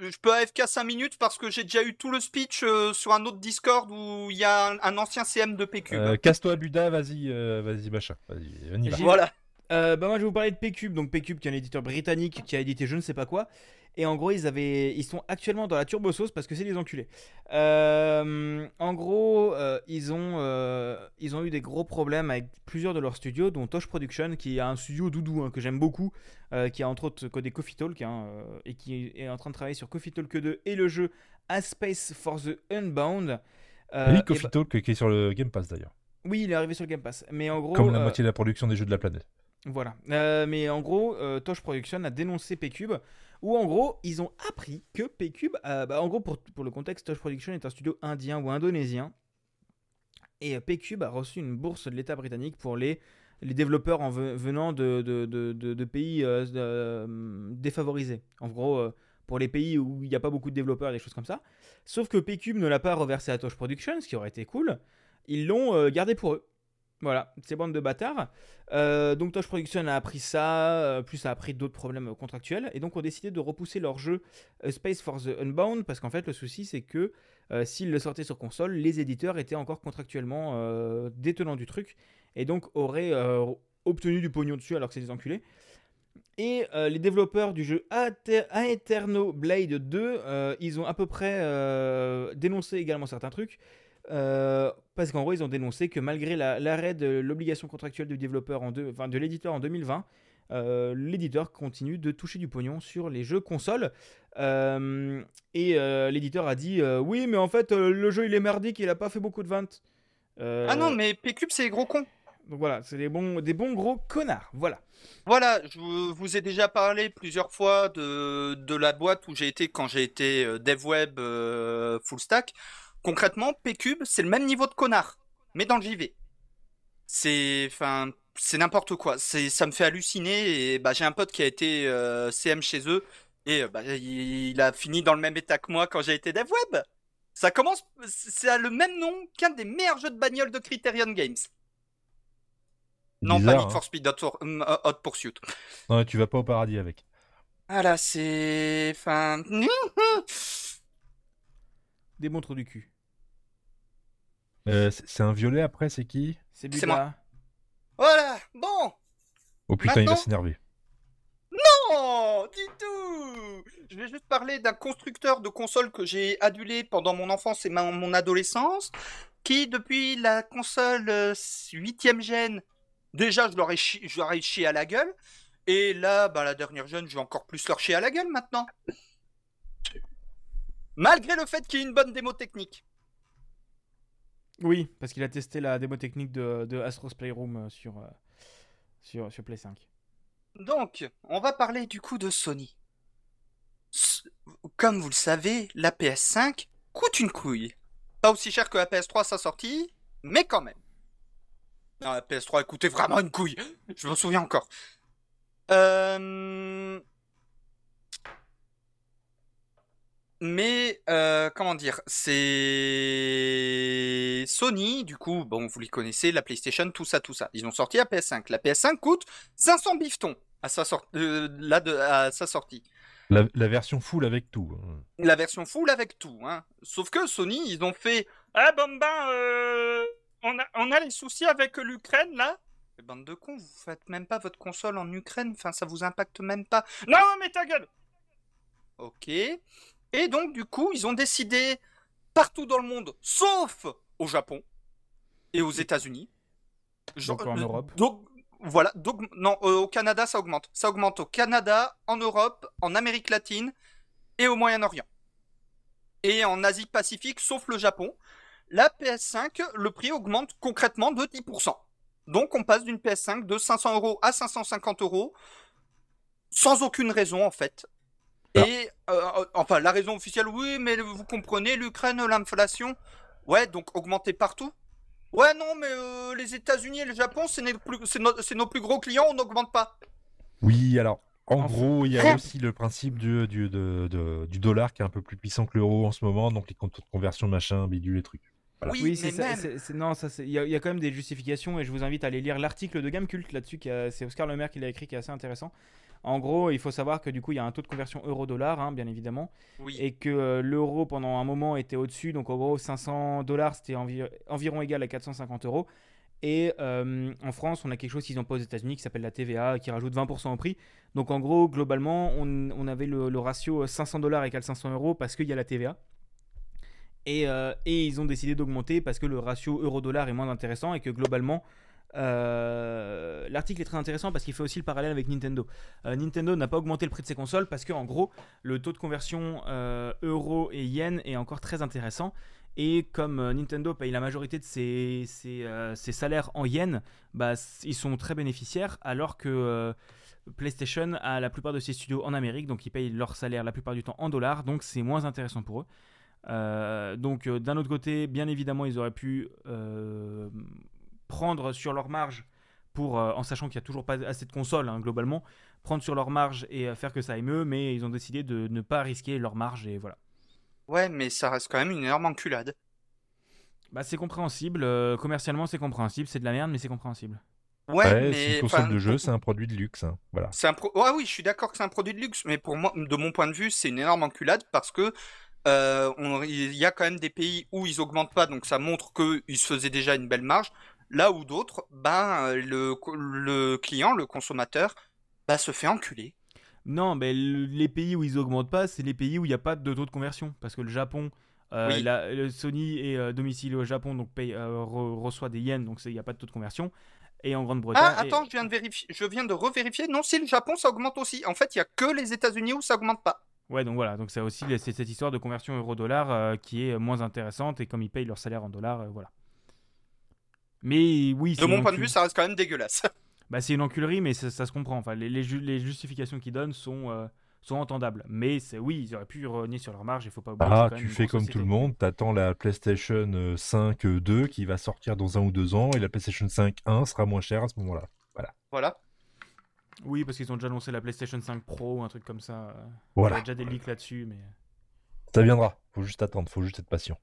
je peux AFK 5 minutes parce que j'ai déjà eu tout le speech euh, sur un autre Discord où il y a un, un ancien CM de PQ. Euh, Casse-toi Buda, vas-y, euh, vas-y machin. Vas-y, on y va. Voilà. Euh, bah moi je vais vous parler de P-Cube, donc P-Cube qui est un éditeur britannique qui a édité je ne sais pas quoi. Et en gros ils avaient, ils sont actuellement dans la turbo sauce parce que c'est des enculés. Euh, en gros euh, ils ont, euh, ils ont eu des gros problèmes avec plusieurs de leurs studios, dont Tosh Production qui est un studio doudou hein, que j'aime beaucoup, qui a entre autres codé Coffee Talk hein, et qui est en train de travailler sur Coffee Talk 2 et le jeu A Space for the Unbound. Oui, Coffee bah- Talk qui est sur le Game Pass d'ailleurs. oui, il est arrivé sur le Game Pass. Mais en gros, Comme la moitié de la production des jeux de la planète. Voilà. Euh, mais en gros, euh, Tosh Production a dénoncé P-Cube, où en gros, ils ont appris que P-Cube, euh, bah, en gros, pour, pour le contexte, Tosh Production est un studio indien ou indonésien. Et euh, P-Cube a reçu une bourse de l'État britannique pour les, les développeurs en ve- venant de, de, de- pays euh, défavorisés. En gros, pour les pays où il n'y a pas beaucoup de développeurs des choses comme ça. Sauf que P-Cube ne l'a pas reversé à Tosh Production, ce qui aurait été cool. Ils l'ont gardé pour eux. Voilà, ces bandes de bâtards. Euh, donc Tosh Production a appris ça, euh, plus ça a appris d'autres problèmes contractuels, et donc ont décidé de repousser leur jeu euh, Space for the Unbound, parce qu'en fait le souci c'est que s'ils le sortaient sur console, les éditeurs étaient encore contractuellement détenants du truc, et donc auraient obtenu du pognon dessus alors que c'est des enculés. Et les développeurs du jeu Aeterno Blade 2, euh, ils ont à peu près dénoncé également certains trucs. Euh, parce qu'en gros, ils ont dénoncé que malgré la- l'arrêt de l'obligation contractuelle du développeur en deux- enfin, de l'éditeur en 2020, euh, l'éditeur continue de toucher du pognon sur les jeux consoles. Euh, et l'éditeur a dit oui, mais en fait, le jeu il est merdique, il a pas fait beaucoup de ventes. Ah non, mais P-Cube, c'est les gros cons. Donc voilà, c'est des bons, des bons gros connards. Voilà. Voilà, je vous- ai déjà parlé plusieurs fois de, de la boîte où j'ai été quand j'ai été dev web full stack. Concrètement, P-Cube, c'est le même niveau de connard, mais dans le JV. C'est, enfin, c'est n'importe quoi. C'est, ça me fait halluciner. Et bah, j'ai un pote qui a été euh, CM chez eux et euh, bah, il, il a fini dans le même état que moi quand j'ai été dev web. Ça commence, c'est le même nom qu'un des meilleurs jeux de bagnole de Criterion Games. Non, pas Need hein. for Speed Hot, euh, Hot Pursuit. Non, tu vas pas au paradis avec. Ah là, c'est. Enfin. <laughs> Des bons trous du cul. Euh, c'est un violet après, c'est qui? C'est Buda. Voilà, bon Oh putain, il va s'énerver. Non, du tout Je vais juste parler d'un constructeur de console que j'ai adulé pendant mon enfance et ma- mon adolescence, qui, depuis la console 8ème gène, déjà, je leur, ai chi- je leur ai chié à la gueule, et là, bah, la dernière gène, je vais encore plus leur chier à la gueule maintenant. Malgré le fait qu'il y ait une bonne démo technique. Oui, parce qu'il a testé la démo technique de, de Astro's Playroom euh, sur, euh, sur, sur Play 5. Donc, on va parler du coup de Sony. S- Comme vous le savez, la PS5 coûte une couille. Pas aussi cher que la PS3 à sa sortie, mais quand même. Non, la PS3 elle coûtait vraiment une couille. Je m'en souviens encore. Euh... Mais, euh, comment dire, c'est Sony, du coup, bon, vous les connaissez, la PlayStation, tout ça, tout ça. Ils ont sorti la PS5. La PS5 coûte 500 bifetons à sa, euh, là de, à sa sortie. La, la version full avec tout. hein. La version full avec tout, hein. Sauf que Sony, ils ont fait Ah bon ben, euh, on, a, on a les soucis avec l'Ukraine là. Mais bande de cons, vous faites même pas votre console en Ukraine, enfin ça vous impacte même pas. Non mais ta gueule Ok. Et donc du coup, ils ont décidé partout dans le monde, sauf au Japon et aux États-Unis. Donc en euh, Europe. Donc voilà, donc non, euh, au Canada ça augmente. Ça augmente au Canada, en Europe, en Amérique latine et au Moyen-Orient. Et en Asie-Pacifique, sauf le Japon, la PS5, le prix augmente concrètement de 10%. Donc on passe d'une PS5 de 500 euros à 550 euros sans aucune raison en fait. Et euh, euh, enfin la raison officielle, oui, mais vous comprenez, l'Ukraine, l'inflation, ouais, donc augmenter partout. Ouais, non, mais euh, les États-Unis et le Japon, c'est nos, plus- nos- gros clients, on n'augmente pas. Oui, alors, en Enfin. gros, il y a aussi le principe du, du, de- de- du dollar qui est un peu plus puissant que l'euro en ce moment, donc les comptes de conversion, machin, bidule, les trucs. Oui, Oui, mais c'est ça. non, ça, il y, a- il y a quand même des justifications et je vous invite à aller lire l'article de Gamecult là-dessus. C'est Oscar Lemaire qui l'a écrit, qui est assez intéressant. En gros, il faut savoir que du coup, il y a un taux de conversion euro-dollar, hein, bien évidemment, Oui. et que euh, l'euro pendant un moment était au-dessus. Donc en gros, 500 dollars, c'était envi- environ égal à 450 euros. Et euh, en France, on a quelque chose qu'ils n'ont pas aux États-Unis qui s'appelle la TVA, qui rajoute 20% au prix. Donc en gros, globalement, on, on avait le, le ratio 500 dollars égale 500 euros parce qu'il y a la TVA. Et, euh, et ils ont décidé d'augmenter parce que le ratio euro-dollar est moins intéressant et que globalement, euh, l'article est très intéressant parce qu'il fait aussi le parallèle avec Nintendo. Euh, Nintendo n'a pas augmenté le prix de ses consoles parce que en gros, le taux de conversion euh, euro et yen est encore très intéressant. Et comme Nintendo paye la majorité de ses, salaires en yens, bah, ils sont très bénéficiaires alors que PlayStation a la plupart de ses studios en Amérique, donc ils payent leur salaire la plupart du temps en dollars, donc c'est moins intéressant pour eux. Donc d'un autre côté, bien évidemment, ils auraient pu prendre sur leur marge pour, euh, en sachant qu'il n'y a toujours pas assez de consoles hein, globalement, prendre sur leur marge et euh, faire que ça aille mieux, mais ils ont décidé de ne pas risquer leur marge et voilà. Ouais, mais ça reste quand même une énorme enculade. Bah c'est compréhensible, euh, commercialement c'est compréhensible, c'est de la merde mais c'est compréhensible. Ouais, Ouais, mais c'est une console de jeu, c'est un produit de luxe. hein. Voilà. C'est un pro... ouais, oui, je suis d'accord que c'est un produit de luxe, mais pour moi, de mon point de vue, c'est une énorme enculade parce que euh, il y a quand même des pays où ils augmentent pas, donc ça montre qu'ils se faisaient déjà une belle marge. Là où d'autres, ben le, le client, le consommateur, bah, se fait enculer. Non, mais le- les pays où ils augmentent pas, c'est les pays où il n'y a pas de taux de conversion. Parce que le Japon, euh, Oui. la- le Sony est euh, domicilié au Japon, donc paye, euh, re- reçoit des yens, donc il n'y a pas de taux de conversion. Et en Grande-Bretagne. Ah, et- attends, je viens de vérifier, je viens de revérifier. Non, si le Japon, ça augmente aussi. En fait, il y a que les États-Unis où ça augmente pas. Ouais, donc voilà, donc c'est aussi cette histoire de conversion euro-dollar euh, qui est moins intéressante et comme ils payent leur salaire en dollars, voilà. Mais oui, De mon point de vue, ça reste quand même dégueulasse. <laughs> bah, c'est une enculerie, mais ça, ça se comprend. Enfin, les, les ju- les justifications qu'ils donnent sont, euh, sont entendables. Mais c'est oui, ils auraient pu renier sur leur marge, il faut pas oublier. Ah, tu fais comme société. tout le monde, t'attends la PlayStation euh, 5 euh, 2 qui va sortir dans un ou deux ans et la PlayStation 5 1 sera moins chère à ce moment-là. Voilà. Oui, parce qu'ils ont déjà annoncé la PlayStation 5 Pro ou un truc comme ça. euh. Il y Voilà, a déjà des leaks là-dessus, mais. ça viendra. Faut juste attendre, faut juste être patient.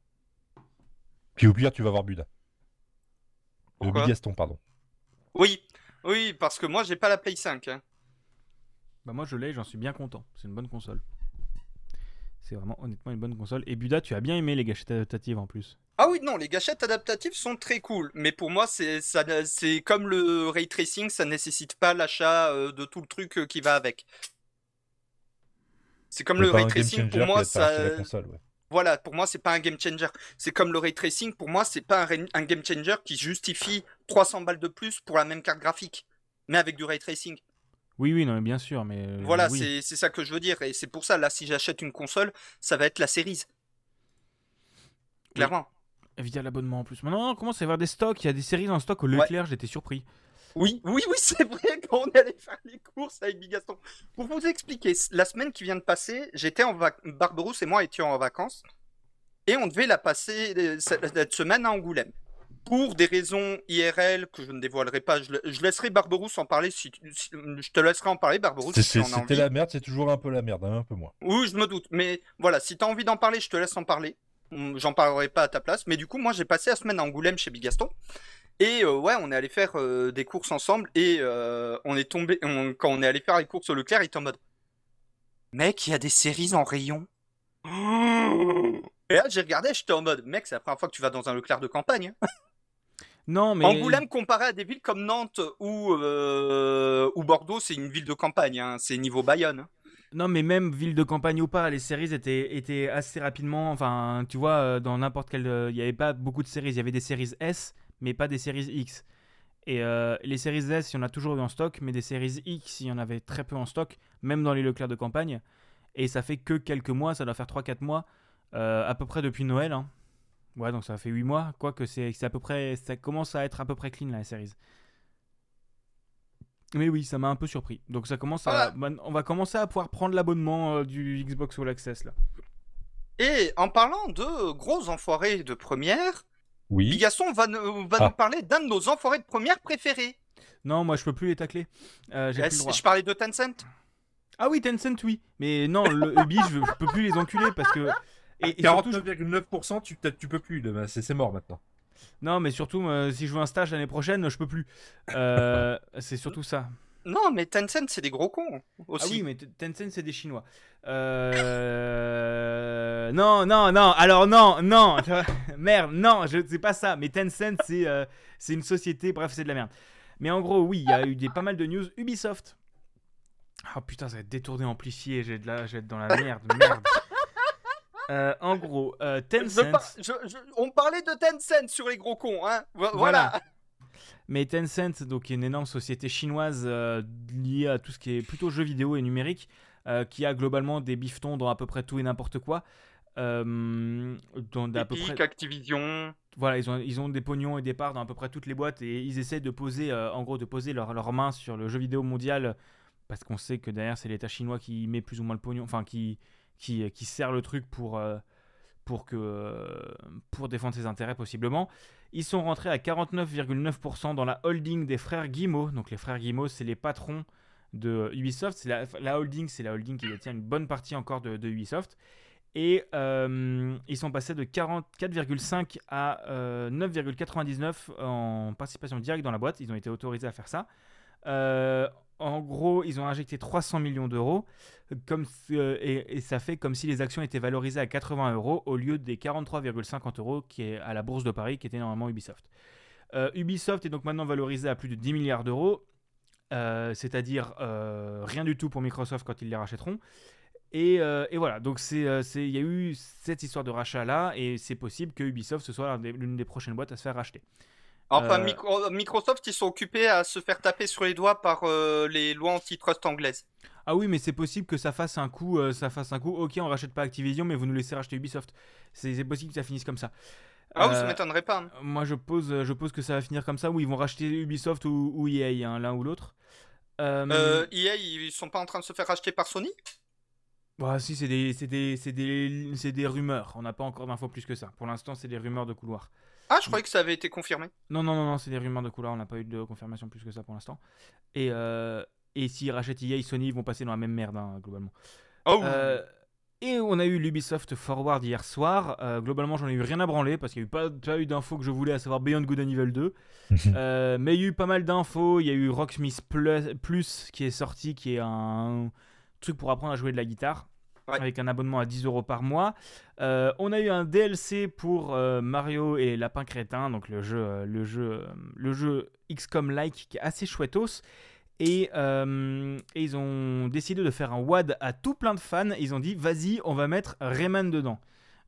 Puis au pire, tu vas voir Buda. Pardon. Oui, oui, parce que moi, j'ai pas la Play 5. hein. Bah, moi je l'ai, j'en suis bien content. C'est une bonne console. C'est vraiment honnêtement une bonne console. Et Buda, tu as bien aimé les gâchettes adaptatives en plus. Ah oui, non, les gâchettes adaptatives sont très cool, mais pour moi, c'est ça, c'est comme le ray tracing, ça nécessite pas l'achat euh, de tout le truc euh, qui va avec. C'est comme C'est le ray tracing, pour moi, ça, la console, ouais. Voilà, pour moi, c'est pas un game changer. C'est comme le ray tracing, pour moi, c'est pas un, game changer qui justifie 300 balles de plus pour la même carte graphique, mais avec du ray tracing. Oui, oui, non, mais bien sûr, mais. euh, Voilà, oui. c'est ça que je veux dire, et c'est pour ça, là, si j'achète une console, ça va être la série. Clairement. Via l'abonnement en plus. Maintenant, on commence à y avoir des stocks? Il y a des séries en stock au Leclerc, j'étais surpris. Oui, oui, oui, c'est vrai <laughs> quand on est allé faire les courses avec Bigaston. Pour vous expliquer, la semaine qui vient de passer, j'étais en vac... Barberousse et moi étions en vacances et on devait la passer euh, cette cette semaine à Angoulême. Pour des raisons IRL que je ne dévoilerai pas, je, le- je laisserai Barberousse en parler. Si, tu- si- je te laisserai en parler, Barberousse. Si tu as C'était la merde, c'est toujours un peu la merde, hein, un peu moins. Oui, je me doute. Mais voilà, si t'as envie d'en parler, je te laisse en parler. J'en parlerai pas à ta place. Mais du coup, moi, j'ai passé la semaine à Angoulême chez Bigaston. Et euh, ouais, on est allé faire euh, des courses ensemble. Et euh, on est tombé. on- quand on est allé faire les courses au Leclerc, il était en mode Mec, il y a des séries en rayon. Et là, j'ai regardé, j'étais en mode Mec, c'est la première fois que tu vas dans un Leclerc de campagne. hein. <laughs> Non, mais. Angoulême, comparé à des villes comme Nantes ou, euh, ou Bordeaux, c'est une ville de campagne. hein. C'est niveau Bayonne. Non, mais même ville de campagne ou pas, les séries étaient, étaient assez rapidement. Enfin, tu vois, euh, dans n'importe quelle. euh, Il n'y avait pas beaucoup de séries. Il y avait des séries S, mais pas des séries X. Et euh, les séries S, il y en a toujours eu en stock, mais des séries X, il y en avait très peu en stock, même dans les Leclerc de campagne. Et ça fait que quelques mois, ça doit faire 3-4 mois, à peu près depuis Noël. hein. Ouais, donc ça fait 8 mois, quoique c'est c'est à peu près. Ça commence à être à peu près clean, là, les séries. Mais oui, ça m'a un peu surpris. Donc ça commence à, on va commencer à pouvoir prendre l'abonnement euh, du Xbox All Access là. Et en parlant de gros enfoirés de première, Oui. Bigasson va, nous- va Ah. nous parler d'un de nos enfoirés de première préférés. Non, moi je peux plus les tacler. Euh, j'ai Euh, plus le droit. je parlais de Tencent? Ah oui, Tencent oui, mais non, le <laughs> Ubi je, je peux plus les enculer parce que et, et surtout, je- 49,9%, tu, tu peux plus, c'est mort maintenant. Non, mais surtout euh, si je veux un stage l'année prochaine, je peux plus. Euh, <laughs> c'est surtout ça. Non, mais Tencent, c'est des gros cons aussi. Ah oui, mais Tencent c'est des Chinois. Euh... <laughs> Non, non, non. Alors non, non. <laughs> merde, non, je c'est pas ça. Mais Tencent, c'est euh, c'est une société. Bref, c'est de la merde. Mais en gros, oui, il y a eu des, pas mal de news. Ubisoft. Oh putain, ça va être détourné, amplifié. J'ai de la, j'ai dans la merde, merde. Euh, en gros, euh, Tencent. par- je- je- on parlait de Tencent sur les gros cons, hein. Vo- Voilà. Voilà. <laughs> Mais Tencent, donc est une énorme société chinoise euh, liée à tout ce qui est plutôt jeux vidéo et numérique, qui a globalement des bifetons dans à peu près tout et n'importe quoi. Euh, dans d'à peu près, Activision. voilà, ils ont, ils ont des pognons et des parts dans à peu près toutes les boîtes et ils essaient de poser, euh, en gros, de poser leur, leur main sur le jeu vidéo mondial parce qu'on sait que derrière c'est l'État chinois qui met plus ou moins le pognon, enfin qui, qui, qui sert le truc pour, euh, pour, que, euh, pour défendre ses intérêts possiblement. Ils sont rentrés à 49,9% dans la holding des frères Guillemot. Donc les frères Guillemot, c'est les patrons de Ubisoft. La, la holding, c'est la holding qui détient une bonne partie encore de, Ubisoft. Et euh, ils sont passés de 44,5 à euh, 9,99% en participation directe dans la boîte. Ils ont été autorisés à faire ça. Euh, en gros, ils ont injecté 300 millions d'euros, comme euh, et, ça fait comme si les actions étaient valorisées à 80 euros au lieu des 43,50 euros qui est à la bourse de Paris, qui était normalement Ubisoft. Euh, Ubisoft est donc maintenant valorisé à plus de 10 milliards d'euros, euh, c'est-à-dire rien du tout pour Microsoft quand ils les rachèteront. Et, voilà, donc il y a eu cette histoire de rachat là, et c'est possible que Ubisoft ce soit l'un des- l'une des prochaines boîtes à se faire racheter. Enfin, Euh, Micro- Microsoft, ils sont occupés à se faire taper sur les doigts par euh, les lois antitrust anglaises. Ah oui, mais c'est possible que ça fasse un coup, euh, ça fasse un coup. Ok, on rachète pas Activision, mais vous nous laissez racheter Ubisoft. C'est possible que ça finisse comme ça. Ah oui, ça m'étonnerait pas. hein. Moi, je pose, je pose que ça va finir comme ça, où ils vont racheter Ubisoft ou, ou EA, hein, l'un ou l'autre. Euh, EA, ils sont pas en train de se faire racheter par Sony? Bah, si, c'est des, c'est des, c'est des, c'est des rumeurs. On n'a pas encore d'infos plus que ça. Pour l'instant, c'est des rumeurs de couloir. Ah, je croyais que ça avait été confirmé. Non, non, non, non, c'est des rumeurs de couloir. On n'a pas eu de confirmation plus que ça pour l'instant. Et, euh, et s'ils rachètent EA, Sony, ils vont passer dans la même merde, hein, globalement. Oh, Euh, et on a eu l'Ubisoft Forward hier soir. Euh, globalement, j'en ai eu rien à branler parce qu'il n'y a eu pas, pas eu d'infos que je voulais, à savoir Beyond Good and Evil 2. <laughs> Euh, mais il y a eu pas mal d'infos. Il y a eu Rocksmith Plus, Plus qui est sorti, qui est un truc pour apprendre à jouer de la guitare. Ouais. Avec un abonnement à 10 euros par mois. Euh, on a eu un DLC pour euh, Mario et les lapins crétins, donc le jeu, euh, le jeu, le jeu XCOM-like qui est assez chouettos. Et, euh, et ils ont décidé de faire un WAD à tout plein de fans. Ils ont dit, vas-y, on va mettre Rayman dedans.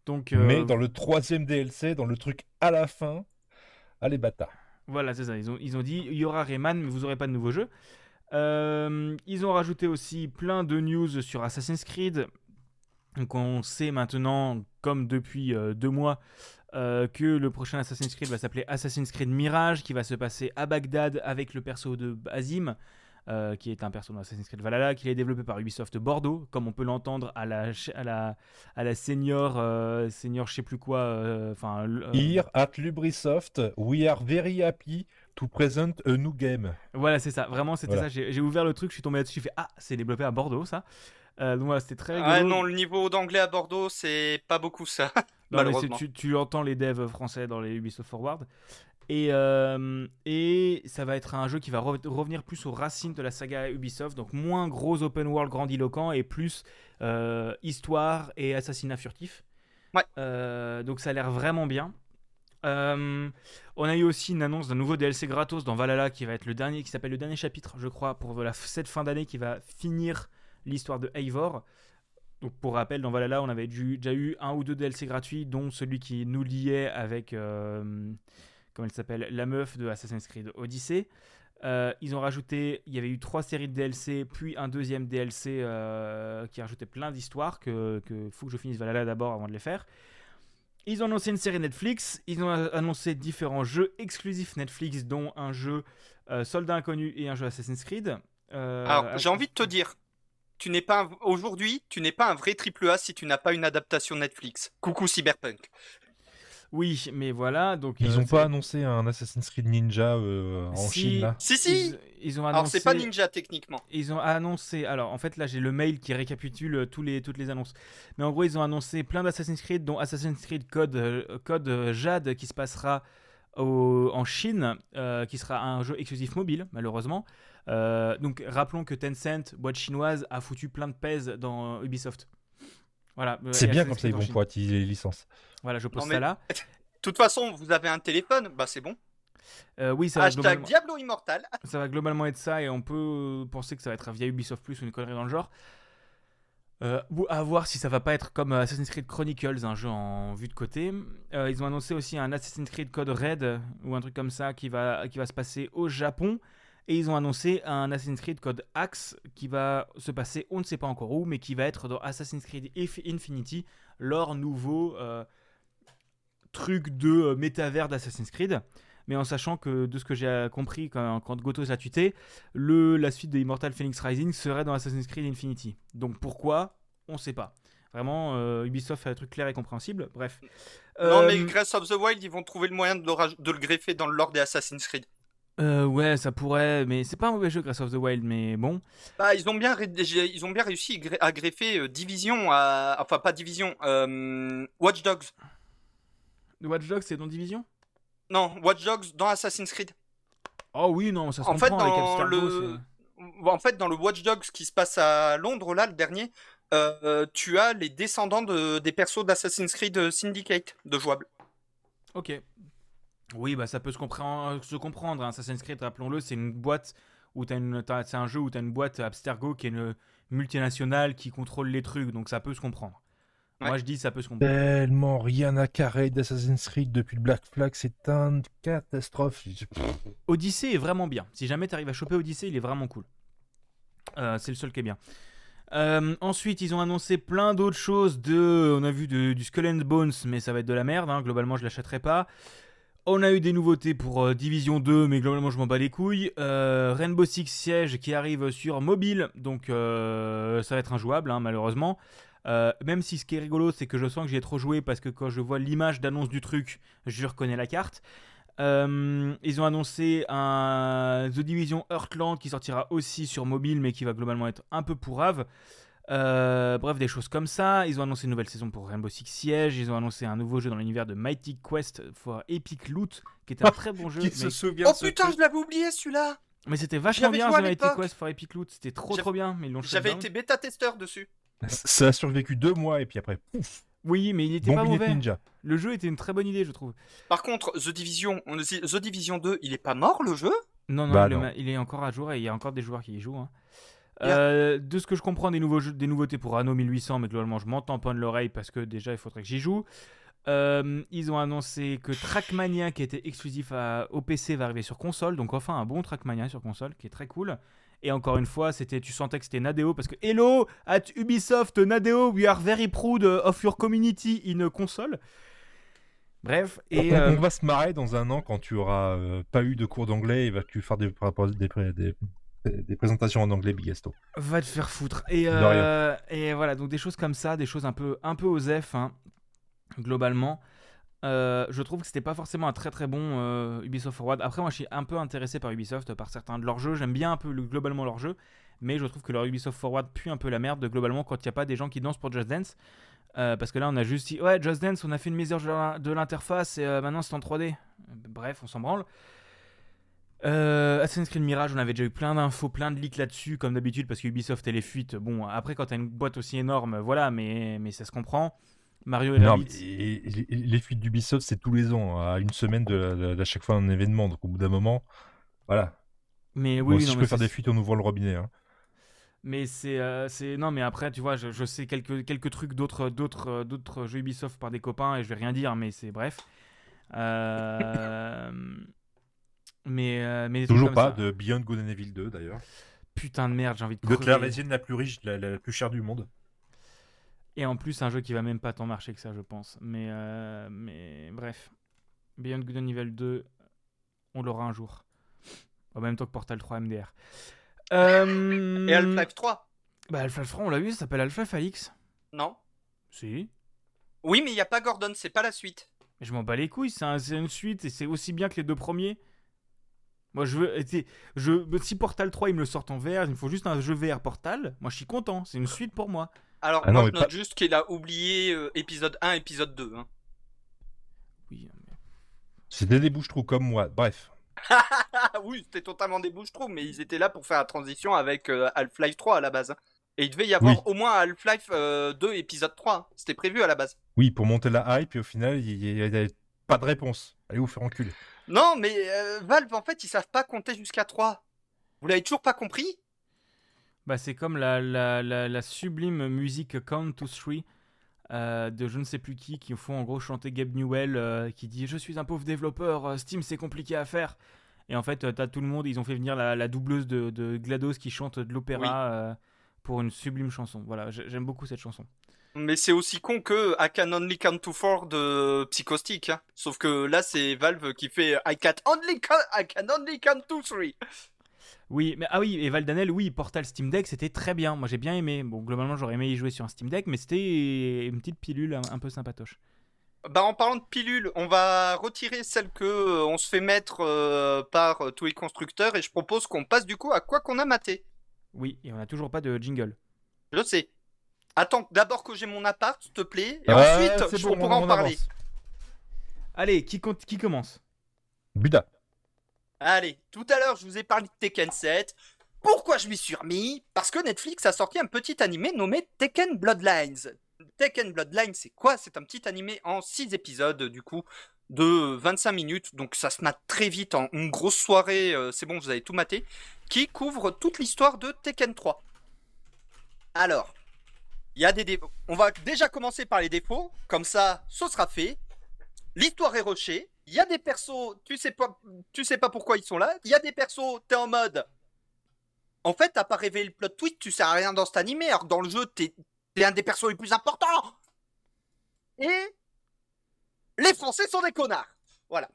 Donc, Mais dans le troisième DLC, dans le truc à la fin, allez bâtard. Voilà, c'est ça. Ils ont, ils ont dit il y aura Rayman, mais vous n'aurez pas de nouveau jeu. Euh, ils ont rajouté aussi plein de news sur Assassin's Creed. Donc on sait maintenant, comme depuis euh, deux mois, euh, que le prochain Assassin's Creed va s'appeler Assassin's Creed Mirage, qui va se passer à Bagdad avec le perso de Azim. euh, qui est un perso dans Assassin's Creed Valhalla, qui est développé par Ubisoft Bordeaux, comme on peut l'entendre à la, à la, à la senior, senior je sais plus quoi, enfin... Here at Lubrisoft, we are very happy to present a new game. Voilà, c'est ça. Vraiment, c'était Voilà. ça. J'ai j'ai ouvert le truc, je suis tombé là-dessus, j'ai fait Ah, c'est développé à Bordeaux, ça. Euh, donc voilà, c'était très rigolo. Ah non, le niveau d'anglais à Bordeaux, c'est pas beaucoup ça. <laughs> Non, malheureusement. tu, tu entends les devs français dans les Ubisoft Forward. Et, euh, et ça va être un jeu qui va re- revenir plus aux racines de la saga Ubisoft, donc moins gros open world grandiloquent et plus euh, histoire et assassinat furtif. Ouais. Donc ça a l'air vraiment bien. Euh, on a eu aussi une annonce d'un nouveau DLC gratos dans Valhalla qui va être le dernier, qui s'appelle le dernier chapitre, je crois, pour la, cette fin d'année qui va finir l'histoire de Eivor. Donc pour rappel, dans Valhalla, on avait déjà eu un ou deux DLC gratuits, dont celui qui nous liait avec, euh, comment elle s'appelle, la meuf de Assassin's Creed Odyssey. Euh, ils ont rajouté, il y avait eu trois séries de DLC, puis un deuxième DLC euh, qui a rajouté plein d'histoires que, que faut que je finisse Valhalla d'abord avant de les faire. Ils ont annoncé une série Netflix, ils ont annoncé différents jeux exclusifs Netflix, dont un jeu euh, Soldat Inconnu et un jeu Assassin's Creed. Alors, j'ai envie de te dire, tu n'es pas un- aujourd'hui, tu n'es pas un vrai triple A si tu n'as pas une adaptation Netflix. Coucou Cyberpunk. Oui, mais voilà, donc Ils euh, ont c'est- pas annoncé un Assassin's Creed Ninja euh, en Si. Chine là Si si. Ils, ils ont Alors annoncé. c'est pas Ninja techniquement. Ils ont annoncé. Alors en fait là j'ai le mail qui récapitule euh, tous les, toutes les annonces. Mais en gros ils ont annoncé plein d'Assassin's Creed, dont Assassin's Creed Code, euh, Code euh, Jade qui se passera au- en Chine, euh, qui sera un jeu exclusif mobile malheureusement. Euh, donc rappelons que Tencent, boîte chinoise, a foutu plein de pèse dans Ubisoft. Voilà. euh, C'est bien comme ça, ils vont pouvoir utiliser les licences. Voilà, je pose Non, mais- ça là. <laughs> toute façon, vous avez un téléphone, bah c'est bon. Euh, oui, ça va, Hashtag globalement, Diablo Immortal. <laughs> ça va globalement être ça et on peut penser que ça va être via Ubisoft Plus ou une connerie dans le genre. Euh, ou à voir si ça va pas être comme euh, Assassin's Creed Chronicles, un jeu en vue de côté. Euh, ils ont annoncé aussi un Assassin's Creed Code Red euh, ou un truc comme ça qui va, qui va se passer au Japon. Et ils ont annoncé un Assassin's Creed Code Axe qui va se passer, on ne sait pas encore où, mais qui va être dans Assassin's Creed Inf- Infinity, leur nouveau euh, truc de euh, métavers d'Assassin's Creed. Mais en sachant que, de ce que j'ai compris quand, quand Gotos a tuté, le, la suite de Immortal Phoenix Rising serait dans Assassin's Creed Infinity. Donc pourquoi? On sait pas. Vraiment, euh, Ubisoft fait un truc clair et compréhensible. Bref. Non, Euh, mais Grace of the Wild, ils vont trouver le moyen de le, de le greffer dans le lore des Assassin's Creed. Euh, ouais, ça pourrait, mais c'est pas un mauvais jeu, Breath of the Wild, mais bon. Bah, ils ont bien, ils ont bien réussi à greffer euh, Division à. Enfin, pas Division, euh, Watch Dogs. Watch Dogs, c'est dans Division? Non, Watch Dogs dans Assassin's Creed. Oh oui, non, ça se En fait, comprend avec dans Abstergo, le... en fait, dans le Watch Dogs qui se passe à Londres, là, le dernier, euh, tu as les descendants de, des persos d'Assassin's Creed Syndicate de jouable. c'est- Ok. Oui, bah ça peut se, comprendre. Se comprendre hein. Assassin's Creed, rappelons-le, c'est une boîte où t'as une, c'est un jeu où t'as une boîte Abstergo qui est une multinationale qui contrôle les trucs, donc ça peut se comprendre. Ouais. Moi je dis ça peut se comprendre. Tellement rien à carrer d'Assassin's Creed depuis le Black Flag, c'est une catastrophe. <laughs> Odyssey est vraiment bien. Si jamais tu arrives à choper Odyssey, il est vraiment cool. Euh, c'est le seul qui est bien. Euh, ensuite, ils ont annoncé plein d'autres choses. De, on a vu de- du Skull and Bones, mais ça va être de la merde. hein. Globalement, je l'achèterai pas. On a eu des nouveautés pour euh, Division 2, mais globalement, je m'en bats les couilles. Euh, Rainbow Six Siege qui arrive sur mobile, donc euh, ça va être injouable, hein, malheureusement. Même si ce qui est rigolo, c'est que je sens que j'ai trop joué parce que quand je vois l'image d'annonce du truc, je reconnais la carte. Ils ont annoncé un The Division Heartland qui sortira aussi sur mobile, mais qui va globalement être un peu pourrave. Euh, bref, des choses comme ça. Ils ont annoncé une nouvelle saison pour Rainbow Six Siege. Ils ont annoncé un nouveau jeu dans l'univers de Mighty Quest for Epic Loot, qui était un très bon jeu. Qui mais se souvient Oh ce putain, truc je l'avais oublié celui-là mais c'était vachement bien The Mighty. Quest for Epic Loot. C'était trop trop bien, mais ils l'ont J'avais été bêta-testeur dessus. Ça a survécu deux mois et puis après, pouf, Oui, mais il était pas Bombinette mauvais. Ninja. Le jeu était une très bonne idée, je trouve. Par contre, The Division, on- The Division 2, il est pas mort le jeu? Non, non, Bah non. ma- il est encore à jour et il y a encore des joueurs qui y jouent. hein. Yeah. Euh, de ce que je comprends des, nouveaux jeux, des nouveautés pour Anno 1800, mais globalement je m'en tamponne l'oreille parce que déjà il faudrait que j'y joue. Euh, ils ont annoncé que Trackmania, qui était exclusif à, au PC, va arriver sur console. Donc enfin un bon Trackmania sur console, qui est très cool. Et encore une fois, c'était, tu sentais que c'était Nadeo parce que Hello at Ubisoft, Nadeo, we are very proud of your community in console. Bref, et on, euh, on va se marrer dans un an quand tu auras euh, pas eu de cours d'anglais et va tu faire des, des, des, des- présentations en anglais Bigasto. Va te faire foutre. Et, euh, et voilà, donc des choses comme ça, des choses un peu, un peu osef, hein, globalement. Euh, je trouve que c'était pas forcément un très très bon euh, Ubisoft Forward. Après, moi je suis un peu intéressé par Ubisoft, par certains de leurs jeux. J'aime bien un peu le- globalement leurs jeux, mais je trouve que leur Ubisoft Forward pue un peu la merde globalement quand il n'y a pas des gens qui dansent pour Just Dance. Euh, parce que là, on a juste dit, ouais, Just Dance, on a fait une mise à jour de l'interface et maintenant c'est en 3D. Bref, on s'en branle. Euh, Assassin's Creed Mirage, on avait déjà eu plein d'infos, plein de leaks là-dessus, comme d'habitude, parce que Ubisoft et les fuites. Bon, après, quand t'as une boîte aussi énorme, voilà, mais, mais ça se comprend. Mario et Non, et- et- et les fuites d'Ubisoft, c'est tous les ans, à une semaine de, d'à chaque fois un événement. Donc au bout d'un moment, voilà. Mais oui, aussi, non, je peux faire des fuites en ouvrant le robinet. hein. Mais c'est, euh, c'est, non, mais après, tu vois, je, je sais quelques, quelques trucs d'autres, d'autres, d'autres jeux Ubisoft par des copains et je vais rien dire, mais c'est bref. Euh, mais, euh, mais Toujours pas ça. de Beyond Good and Evil 2 d'ailleurs. Putain de merde, j'ai envie de De la résine la plus riche, la, la- la plus chère du monde. Et en plus, un jeu qui va même pas tant marcher que ça, je pense. Mais, euh, mais bref. Beyond Good and Evil 2, on l'aura un jour. En même temps que Portal 3 MDR. Euh, Et Half-Life 3 Bah, Half-Life 3, on l'a vu, ça s'appelle Half-Life Alix. Non Si. Oui, mais il n'y a pas Gordon, c'est pas la suite. Mais je m'en bats les couilles, c'est un- c'est une suite et c'est aussi bien que les deux premiers. Moi, je veux. Je, si Portal 3 ils me le sortent en VR, il me faut juste un jeu VR Portal. Moi, je suis content, c'est une suite pour moi. Alors, Ah non, moi, je note pas- juste qu'il a oublié euh, épisode 1, épisode 2. hein. Oui, mais- C'était des bouches-trous comme moi. Bref. Ah <laughs> oui, c'était totalement des bouches-trous, mais ils étaient là pour faire la transition avec euh, Half-Life 3 à la base. hein. Et il devait y avoir Oui. au moins Half-Life euh, 2, épisode 3. hein. C'était prévu à la base. Oui, pour monter la hype, et au final, il y, a- il y a Pas de réponse. Allez vous faire enculer. Non, mais euh, Valve, en fait, ils savent pas compter jusqu'à 3. Vous l'avez toujours pas compris? Bah, c'est comme la, la, la, la sublime musique Count to Three euh, de je ne sais plus qui, qui font en gros chanter Gabe Newell, euh, qui dit Je suis un pauvre développeur, Steam c'est compliqué à faire. Et en fait, t'as tout le monde, ils ont fait venir la, doubleuse de, de GLaDOS qui chante de l'opéra pour une sublime chanson. Voilà, j'ai- j'aime beaucoup cette chanson. Mais c'est aussi con que I Can Only Count to Four de Psychostick. hein. Sauf que là, c'est Valve qui fait I Can Only, count, I can only Count to Three. Oui, mais ah oui, et Valdanel, oui, Portal Steam Deck, c'était très bien. Moi, j'ai bien aimé. Bon, globalement, j'aurais aimé y jouer sur un Steam Deck, mais c'était une petite pilule un, un peu sympatoche. Bah, en parlant de pilule, on va retirer celle que euh, on se fait mettre euh, par euh, tous les constructeurs et je propose qu'on passe du coup à quoi qu'on a maté. Oui, et on n'a toujours pas de jingle. Je sais. Attends d'abord que j'ai mon appart, s'il te plaît, et ensuite c'est je- bon, on pourra en parler. avance. Allez, qui, compte- qui commence? Buda. Allez, tout à l'heure je vous ai parlé de Tekken 7. Pourquoi je m'y suis remis? Parce que Netflix a sorti un petit animé nommé Tekken Bloodlines. Tekken Bloodlines, c'est quoi? C'est un petit animé en 6 épisodes, du coup, de 25 minutes. Donc ça se mate très vite en une grosse soirée, euh, c'est bon, vous avez tout maté. Qui couvre toute l'histoire de Tekken 3. Alors, il y a des défauts. On va déjà commencer par les défauts, comme ça, ce sera fait. L'histoire est rushée. Il y a des persos, tu sais pas, tu sais pas pourquoi ils sont là. Il y a des persos, t'es en mode. En fait, t'as pas révélé le plot twist, tu sers à rien dans cet animé, alors que dans le jeu, t'es t'es un des persos les plus importants. Et les Français sont des connards. Voilà.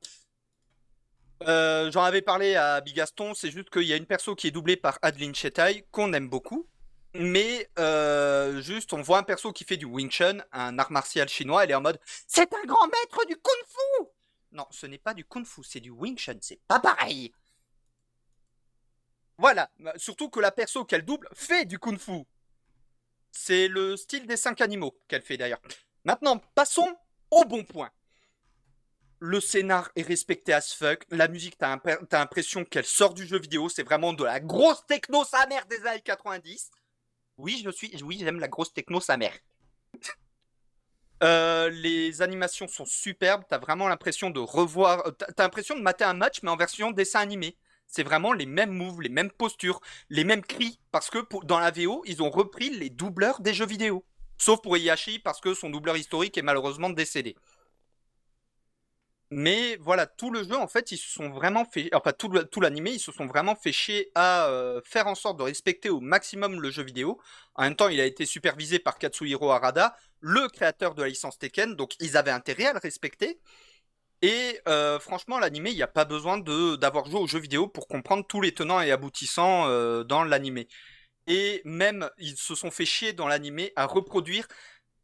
Euh, J'en avais parlé à Bigaston, c'est juste qu'il y a une perso qui est doublée par Adeline Chetai, qu'on aime beaucoup. Mais euh, juste, on voit un perso qui fait du Wing Chun, un art martial chinois, elle est en mode C'est un grand maître du Kung Fu Non, ce n'est pas du Kung Fu, c'est du Wing Chun, c'est pas pareil Voilà, Bah, surtout que la perso qu'elle double fait du Kung Fu. C'est le style des cinq animaux qu'elle fait d'ailleurs. Maintenant, passons au bon point. Le scénar est respecté as fuck. La musique, t'as imp- t'as l'impression qu'elle sort du jeu vidéo. C'est vraiment de la grosse techno sa des années 90. Oui, je suis, oui, j'aime la grosse techno sa mère. <laughs> Euh, les animations sont superbes. T'as vraiment l'impression de revoir. euh, T'as l'impression de mater un match, mais en version dessin animé. C'est vraiment les mêmes moves, les mêmes postures, les mêmes cris. Parce que dans la VO, ils ont repris les doubleurs des jeux vidéo. Sauf pour Iyashi, parce que son doubleur historique est malheureusement décédé. Mais voilà, tout le jeu, en fait, ils se sont vraiment fait, enfin tout tout l'animé, ils se sont vraiment fait chier à euh, faire en sorte de respecter au maximum le jeu vidéo. En même temps, il a été supervisé par Katsuhiro Harada, le créateur de la licence Tekken, donc ils avaient intérêt à le respecter. Et euh, franchement, l'animé, il n'y a pas besoin d'avoir joué au jeu vidéo pour comprendre tous les tenants et aboutissants euh, dans l'animé. Et même, ils se sont fait chier dans l'animé à reproduire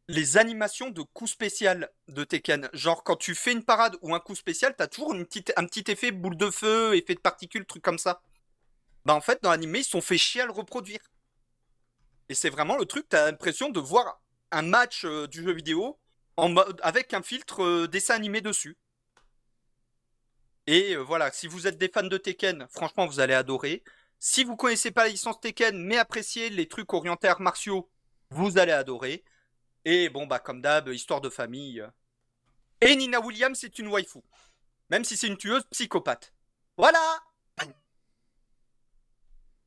les animations de coups spécial de Tekken. Genre, quand tu fais une parade ou un coup spécial, t'as toujours un petit effet boule de feu, effet de particules, truc comme ça. Bah, en fait, dans l'animé, ils sont fait chier à le reproduire. Et c'est vraiment le truc, t'as l'impression de voir un match euh, du jeu vidéo avec un filtre euh, dessin animé dessus. Et euh, voilà, si vous êtes des fans de Tekken, franchement, vous allez adorer. Si vous connaissez pas la licence Tekken, mais appréciez les trucs orientés arts martiaux, vous allez adorer. Et bon, bah, comme d'hab, histoire de famille. euh. Et Nina Williams, c'est une waifu. Même si c'est une tueuse psychopathe. Voilà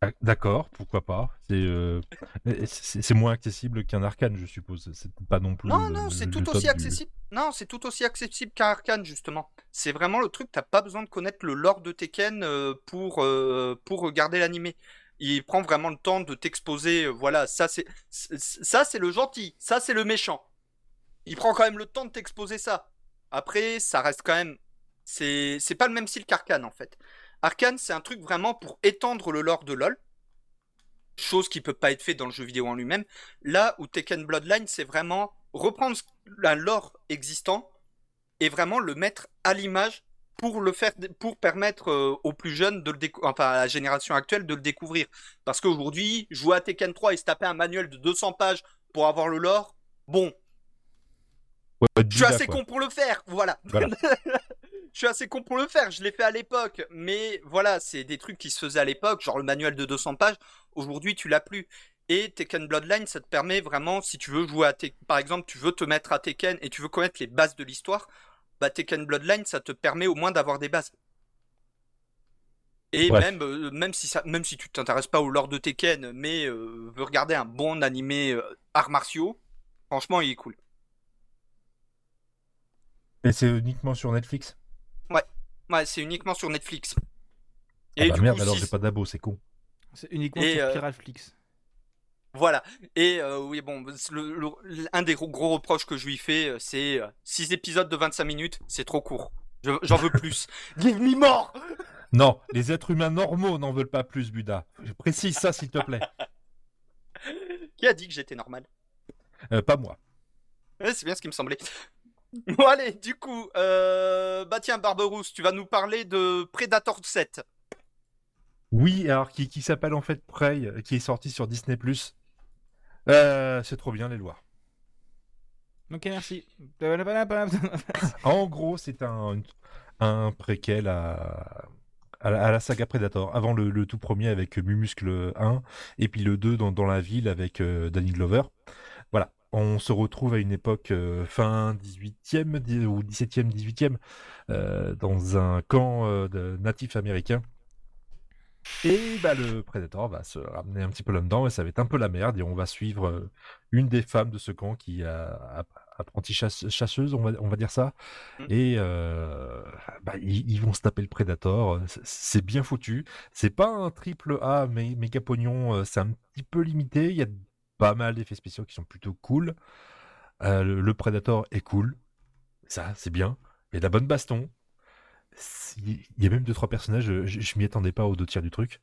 Ah, D'accord, pourquoi pas. C'est euh, moins accessible qu'un arcane, je suppose. C'est pas non plus. Non, le- non, c'est tout aussi du- accessible. Non, c'est tout aussi accessible qu'un Arcane, justement. C'est vraiment le truc, t'as pas besoin de connaître le lore de Tekken euh, pour, euh, pour regarder l'animé. Il prend vraiment le temps de t'exposer, euh, voilà, ça c'est ça c'est le gentil, ça c'est le méchant. Il prend quand même le temps de t'exposer ça. Après, ça reste quand même c'est pas le même style qu'Arcane en fait. Arcane, c'est un truc vraiment pour étendre le lore de LoL. Chose qui peut pas être fait dans le jeu vidéo en lui-même. Là où Tekken Bloodline, c'est vraiment reprendre un lore existant et vraiment le mettre à l'image pour le faire, pour permettre euh, aux plus jeunes de le enfin à la génération actuelle de le découvrir. Parce qu'aujourd'hui, jouer à Tekken 3 et se taper un manuel de 200 pages pour avoir le lore, bon, Ouais, je suis assez quoi. con pour le faire, voilà. Voilà. <laughs> je suis assez con pour le faire, je l'ai fait à l'époque, mais voilà, c'est des trucs qui se faisaient à l'époque, genre le manuel de 200 pages. Aujourd'hui, tu l'as plus. Et Tekken Bloodline, ça te permet vraiment, si tu veux jouer à Tekken, par exemple, tu veux te mettre à Tekken et tu veux connaître les bases de l'histoire, bah, Tekken Bloodline, ça te permet au moins d'avoir des bases. Et Bref. même, euh, même si ça, même si tu t'intéresses pas au lore de Tekken, mais euh, veux regarder un bon animé euh, arts martiaux, franchement, il est cool. Et c'est uniquement sur Netflix? Ouais, c'est uniquement sur Netflix. Ah bah du merde, coup, alors si- j'ai pas d'abo, c'est con. C'est uniquement Et, sur euh, Pirateflix. Voilà. Et euh, oui, bon, le- le- un des gros, gros reproches que je lui fais, euh, c'est 6 épisodes de 25 minutes, c'est trop court. Je- J'en veux plus. <laughs> Give me more Non, les êtres humains normaux n'en veulent pas plus, Buda. Je précise ça, s'il te plaît. <laughs> Qui a dit que j'étais normal? Euh, pas moi. Ouais, C'est bien ce qui me semblait. <laughs> Bon, allez, du coup, euh... bah tiens, Barberousse, tu vas nous parler de Predator 7. Oui, alors qui, qui s'appelle en fait Prey, euh, qui est sorti sur Disney+. Euh, c'est trop bien, les lois. Ok, merci. En gros, c'est un, un préquel à, à, la, à la saga Predator. Avant le, le tout premier avec Mumuscle 1, et puis le 2 dans, dans la ville avec euh, Danny Glover. Voilà. On se retrouve à une époque euh, fin 18e di- ou 17e, 18e, euh, dans un camp de natifs américains. Et bah, le Predator va se ramener un petit peu là-dedans et ça va être un peu la merde. Et on va suivre euh, une des femmes de ce camp qui a app- apprentie chasse- chasseuse, on va, on va dire ça. Mm. Et euh, bah, ils, ils vont se taper le Predator. C'est- C'est bien foutu. C'est pas un triple A mais méga pognon. euh, C'est un petit peu limité. Il y a pas mal d'effets spéciaux qui sont plutôt cool. Euh, le, le Predator est cool. Ça, c'est bien. Il y a de la bonne baston. Il y a même deux trois personnages. Je, je m'y attendais pas aux deux tiers du truc.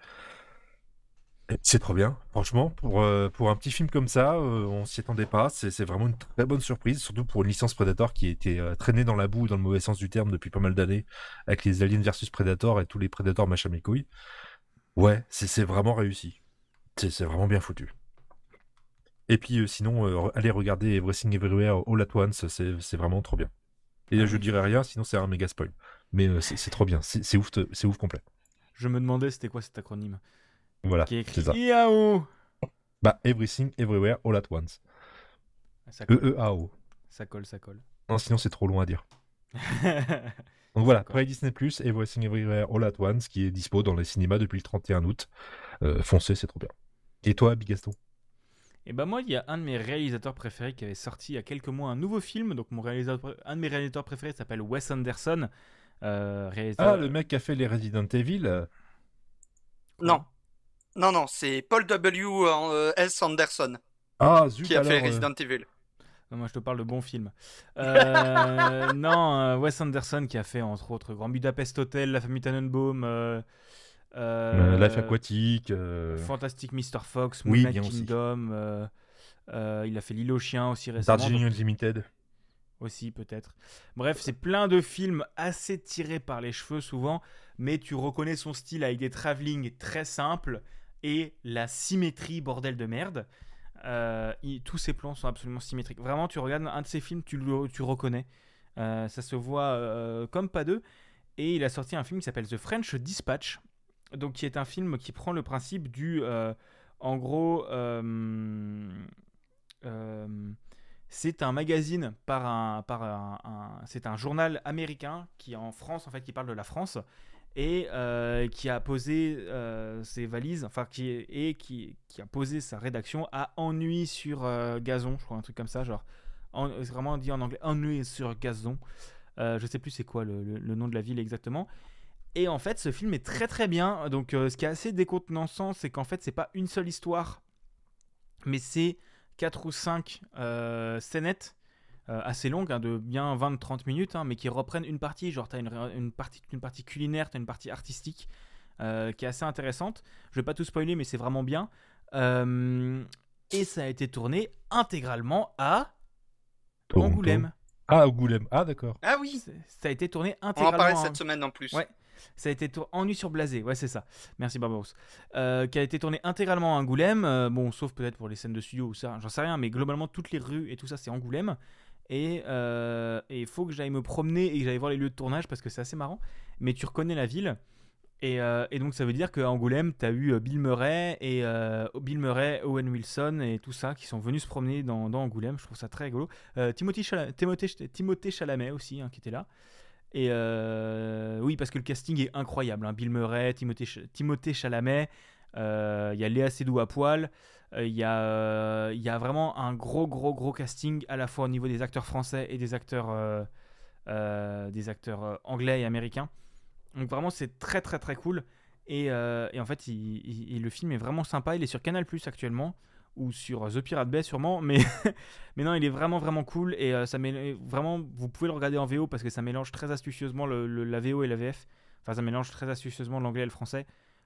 C'est trop bien, franchement, pour, euh, pour un petit film comme ça, euh, on s'y attendait pas, c'est vraiment une très bonne surprise, surtout pour une licence Predator qui était euh, traînée dans la boue, dans le mauvais sens du terme, depuis pas mal d'années, avec les Aliens versus Predator et tous les Predators machin mes couilles. Ouais, c'est c'est vraiment réussi. C'est vraiment bien foutu. Et puis euh, sinon, euh, allez regarder Everything Everywhere All at Once, c'est vraiment trop bien. Et euh, je dirais rien, sinon c'est un méga spoil. Mais euh, c'est trop bien, c'est ouf, c'est ouf complet. Je me demandais c'était quoi cet acronyme. Voilà, Qui est écrit ça. IAO. Bah, Everything Everywhere All at Once. Ça colle, E-E-A-O. ça colle, ça colle. Non, sinon c'est trop loin à dire. <laughs> Donc voilà. Prey Disney Plus, Everything Everywhere All at Once, qui est dispo dans les cinémas depuis le 31 août. Euh, foncez, c'est trop bien. Et toi, Bigaston Et bah moi, il y a un de mes réalisateurs préférés qui avait sorti il y a quelques mois un nouveau film. Donc mon réalisateur, un de mes réalisateurs préférés s'appelle Wes Anderson. Euh, réalisateur- Ah, le mec qui a fait les Resident Evil euh, Non. Non, non, c'est Paul W. euh, S. Anderson Ah, zut qui a alors, fait Resident Evil. Non, moi je te parle de bons films. Euh, <laughs> non, euh, Wes Anderson qui a fait entre autres Grand Budapest Hotel, La famille Tannenbaum, euh, Life Aquatique. euh, Fantastic Mr. Fox, Oui, Moonlight aussi. Kingdom. euh, euh, il a fait L'île aux chiens aussi récemment. Darjeeling donc- Unlimited. Aussi peut-être. Bref, c'est plein de films assez tirés par les cheveux souvent, mais tu reconnais son style avec des travelling très simples et la symétrie bordel de merde. Euh, tous ses plans sont absolument symétriques. Vraiment, tu regardes un de ses films, tu le tu reconnais. Euh, ça se voit euh, comme pas deux. Et il a sorti un film qui s'appelle The French Dispatch, donc qui est un film qui prend le principe du, en gros, c'est un magazine par un, par un, c'est un journal américain qui en France en fait qui parle de la France et euh, qui a posé euh, ses valises, enfin qui et qui, qui a posé sa rédaction à Ennui sur euh, gazon, je crois un truc comme ça, genre en- vraiment dit en anglais Ennui sur gazon. Je sais plus c'est quoi le, nom de la ville exactement. Et en fait, ce film est très très bien. Donc, ce qui est assez décontenançant, c'est qu'en fait, c'est pas une seule histoire, mais c'est 4 ou 5 euh, scénettes euh, assez longues, hein, de bien 20-30 minutes, hein, mais qui reprennent une partie. Genre, tu as une, une, partie, une partie culinaire, tu as une partie artistique euh, qui est assez intéressante. Je vais pas tout spoiler, mais c'est vraiment bien. Euh, et ça a été tourné intégralement à Toronto. Angoulême. Ah, Angoulême. Ah, d'accord. Ah oui, Ça a été tourné on en intégralement parlait cette semaine en plus. Ouais. Ça a été tourné Ennui sur Blasé, ouais c'est ça. Merci Barbaros. Euh, qui a été tourné intégralement à Angoulême, euh, bon sauf peut-être pour les scènes de studio ou ça, j'en sais rien, mais globalement toutes les rues et tout ça c'est Angoulême. Et il faut que j'aille me promener et que j'aille voir les lieux de tournage parce que c'est assez marrant. Mais tu reconnais la ville. Et, euh, donc ça veut dire qu'à Angoulême, tu as eu euh, Bill Murray et euh, Bill Murray, Owen Wilson et tout ça qui sont venus se promener dans, Angoulême. Je trouve ça très rigolo. Euh, Timothée Chalamet aussi hein, qui était là. Et euh, oui, parce que le casting est incroyable. hein. Bill Murray, Timothée, Ch- Timothée Chalamet, euh, il y a Léa Seydoux à poil. euh, Il y, a, vraiment un gros, gros, gros casting à la fois au niveau des acteurs français et des acteurs, anglais et américains. Donc vraiment, c'est très, très, très cool. Et, en fait, le film est vraiment sympa. Il est sur Canal Plus actuellement ou sur The Pirate Bay sûrement, mais, <laughs> mais non, il est vraiment vraiment cool et euh, ça vraiment vous pouvez le regarder en VO parce que ça mélange très astucieusement le, la VO et la VF. Enfin, ça mélange très astucieusement l'anglais et le français,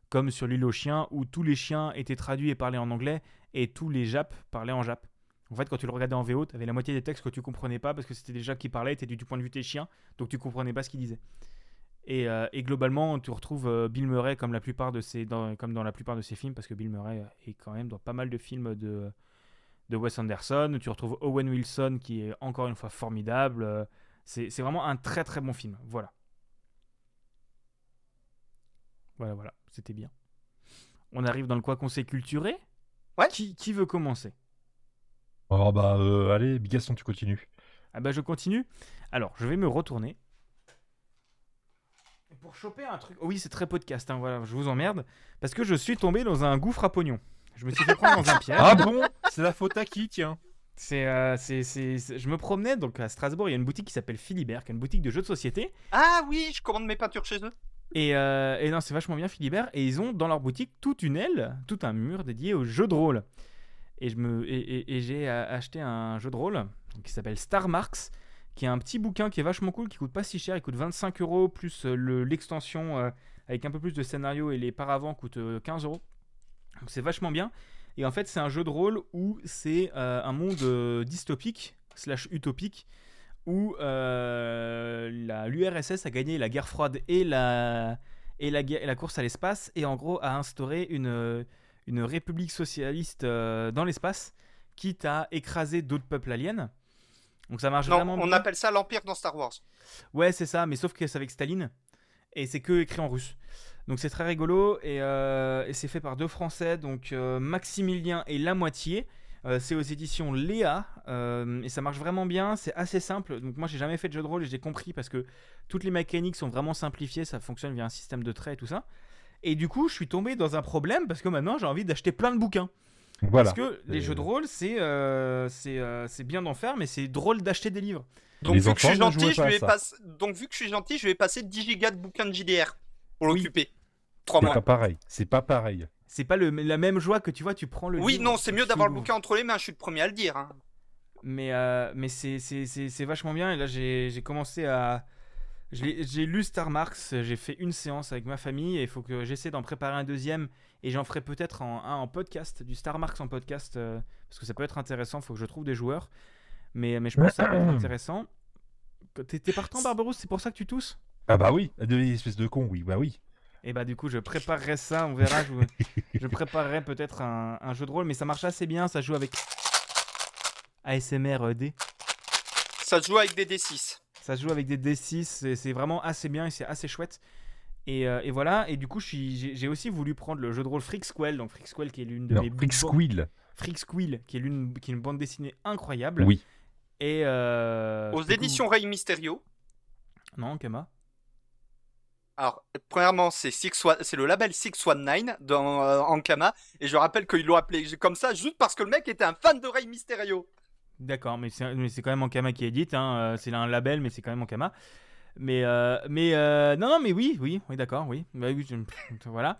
comme sur l'île aux chiens où tous les chiens étaient traduits et parlés en anglais et tous les Japs parlaient en Jap. En fait, quand tu le regardais en VO, tu avais la moitié des textes que tu comprenais pas parce que c'était des qui parlaient, étaient du point de vue des chiens, donc tu comprenais pas ce qu'ils disaient. Et, euh, et globalement, tu retrouves euh, Bill Murray comme, la plupart de ses, dans, comme dans la plupart de ses films, parce que Bill Murray est quand même dans pas mal de films de, de Wes Anderson. Tu retrouves Owen Wilson qui est encore une fois formidable. C'est c'est vraiment un très très bon film. Voilà. Voilà, voilà, c'était bien. On arrive dans le quoi qu'on s'est culturé Ouais. Qui, qui veut commencer? Oh bah euh, allez, Bigaston, tu continues. Ah bah je continue. Alors, je vais me retourner. Pour choper un truc. Oh oui, c'est très podcast, hein, voilà, je vous emmerde. Parce que je suis tombé dans un gouffre à pognon. Je me suis fait prendre dans un <laughs> piège. Ah bon? C'est la faute à qui, tiens? C'est, euh, c'est, c'est- c'est- Je me promenais donc à Strasbourg, il y a une boutique qui s'appelle Philibert, qui est une boutique de jeux de société. Ah oui, je commande mes peintures chez eux. Et, euh, et non, c'est vachement bien Philibert. Et ils ont dans leur boutique toute une aile, tout un mur dédié aux jeux de rôle. Et, je me, et, et- et j'ai euh, acheté un jeu de rôle qui s'appelle Star Marks, qui est un petit bouquin qui est vachement cool, qui coûte pas si cher. Il coûte 25 euros, plus euh, le- l'extension euh, avec un peu plus de scénario et les paravents coûtent euh, 15 euros. Donc c'est vachement bien. Et en fait, c'est un jeu de rôle où c'est euh, un monde euh, dystopique, slash utopique, où euh, l'URSS a gagné la guerre froide et la, et la, et la course à l'espace, et en gros a instauré une, euh, une république socialiste euh, dans l'espace, quitte à écraser d'autres peuples aliens. Donc ça marche Non, vraiment on bien. appelle ça l'Empire dans Star Wars. Ouais, c'est ça, mais sauf que c'est avec Staline. Et c'est que écrit en russe. Donc c'est très rigolo. Et, euh, et c'est fait par deux Français, donc euh, Maximilien et La Moitié. Euh, c'est aux éditions Léa. et ça marche vraiment bien. C'est assez simple. Donc moi, j'ai jamais fait de jeu de rôle et j'ai compris parce que toutes les mécaniques sont vraiment simplifiées. Ça fonctionne via un système de traits et tout ça. Et du coup, je suis tombé dans un problème parce que maintenant, j'ai envie d'acheter plein de bouquins. Voilà. Parce que les jeux de rôle, c'est euh, c'est euh, c'est bien d'en faire, mais c'est drôle d'acheter des livres. Donc vu que je suis gentil, je vais. Donc vu que je suis gentil, je vais passer 10 gigas de bouquins de JDR pour Oui. l'occuper. 3 C'est mois. pas pareil. C'est pas pareil. C'est pas le, la même joie que tu vois, tu prends le Oui, livre, non, c'est mieux d'avoir le bouquin entre les mains, je suis le premier à le dire. hein. Mais, euh, mais c'est, c'est, c'est, c'est vachement bien. Et là, j'ai, j'ai commencé à. J'ai, j'ai lu Star Marks, j'ai fait une séance avec ma famille et il faut que j'essaie d'en préparer un deuxième. Et j'en ferai peut-être en, un en podcast, du Star Marks en podcast, euh, parce que ça peut être intéressant. Il faut que je trouve des joueurs. Mais, mais je pense que ça peut être <clears throat> intéressant. T'es, partant, Barberousse C'est pour ça que tu tousses? Ah bah oui, des espèces de con, oui, bah oui. Et bah du coup je préparerai ça, on verra, je, préparerai peut-être un, un jeu de rôle, mais ça marche assez bien, ça joue avec ASMR euh, D, Ça se joue avec des D6. ça se joue avec des D6, c'est- c'est vraiment assez bien et c'est assez chouette. Et, euh, et voilà, et du coup j'ai aussi voulu prendre le jeu de rôle Freak Squall, donc Freak Squall qui est l'une de Non, mes Freak Squill. Freak Squill, qui est, l'une, qui est une bande dessinée incroyable. Oui. Et euh, Aux du coup- éditions Rey Mysterio. Non, Kama. Alors, premièrement, c'est Six One- c'est le label 619 dans euh, Ankama, et je rappelle qu'ils l'ont appelé comme ça juste parce que le mec était un fan de Rey Mysterio. D'accord, mais c'est mais c'est quand même Ankama qui édite. Hein. euh, C'est un label, mais c'est quand même Ankama. Mais, euh, mais euh, non, non, mais oui, oui, oui, d'accord, oui. Bah oui, je- <laughs> voilà.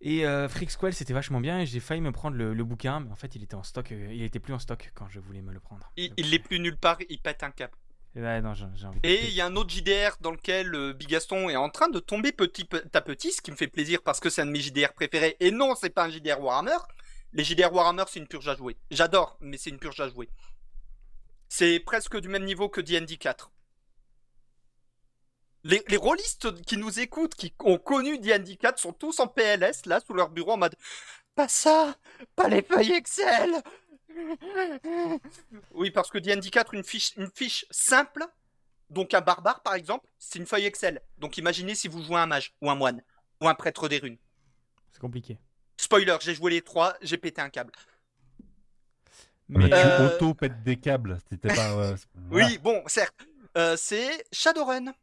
Et euh, Freak Squall, c'était vachement bien. Et j'ai failli me prendre le, le bouquin, mais en fait, il était en stock. euh, il était plus en stock quand je voulais me le prendre. Il, Donc, il l'est plus nulle part, il pète un cap. Ouais, non, j'ai j'ai envie. de- Et il y a un autre JDR dans lequel Bigaston est en train de tomber petit pe- à petit, ce qui me fait plaisir parce que c'est un de mes JDR préférés. Et non, c'est pas un JDR Warhammer. Les JDR Warhammer, c'est une purge à jouer. J'adore, mais c'est une purge à jouer. C'est presque du même niveau que D&D 4. Les, les rôlistes qui nous écoutent, qui ont connu D&D 4, sont tous en PLS, là, sous leur bureau, en mode « Pas ça Pas les feuilles Excel !» Oui, parce que D&D 4, une fiche, une fiche simple, donc un barbare par exemple, c'est une feuille Excel. Donc imaginez si vous jouez un mage ou un moine. ou un prêtre des runes. C'est compliqué. Spoiler, j'ai joué les trois, j'ai pété un câble. Mais, tu Euh, auto-pètes des câbles. C'était pas. euh. <laughs> Oui, bon, certes. Euh, c'est Shadowrun.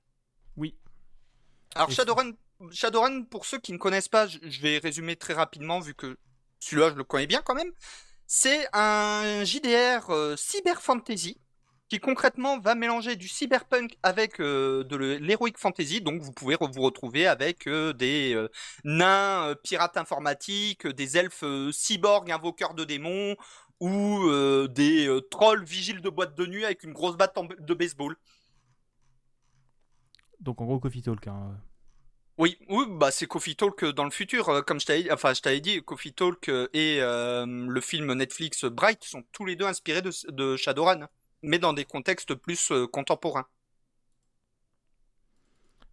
Alors Shadowrun, Shadowrun, pour ceux qui ne connaissent pas, je vais résumer très rapidement vu que celui-là je le connais bien quand même. C'est un JDR euh, cyber fantasy qui concrètement va mélanger du cyberpunk avec euh, de l'heroic fantasy. Donc vous pouvez vous retrouver avec euh, des euh, nains pirates informatiques, des elfes cyborgs invoqueurs de démons ou des trolls vigiles de boîte de nuit avec une grosse batte de baseball. Donc en gros, Coffee Talk. hein. Oui, oui, bah c'est Coffee Talk dans le futur, euh, comme je t'avais, enfin je dit, Coffee Talk euh, et euh, le film Netflix Bright sont tous les deux inspirés de, de Shadowrun, mais dans des contextes plus euh, contemporains.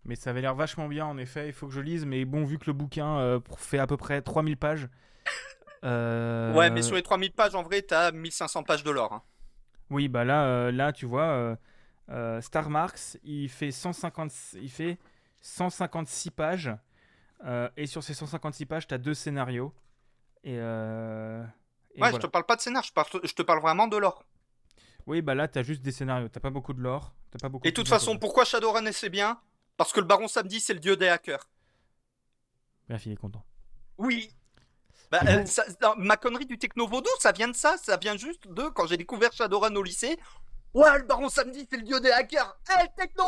Mais ça avait l'air vachement bien en effet. Il faut que je lise. Mais bon, vu que le bouquin euh, fait à peu près 3000 pages. <laughs> euh, Ouais, mais sur les 3000 pages, en vrai, t'as 1500 pages de lore. hein. Oui, bah là, euh, là tu vois, euh, Star Marks, il fait, 150, il fait 156 pages. euh, et sur ces 156 pages, tu as deux scénarios. Et, euh, et ouais, voilà. je te parle pas de scénar, je, parle- je te parle vraiment de lore. Oui, bah là, tu as juste des scénarios. T'as pas beaucoup de lore. t'as pas beaucoup Et de toute façon, pourquoi Shadowrun c'est bien? Parce que le Baron Samedi, c'est le dieu des hackers. Bref, il est content. Oui. Bah, euh, ça- ma connerie du techno vaudou, ça vient de ça, ça vient juste de quand j'ai découvert Shadowrun au lycée. Ouais, le Baron Samedi, c'est le dieu des hackers. Eh, le techno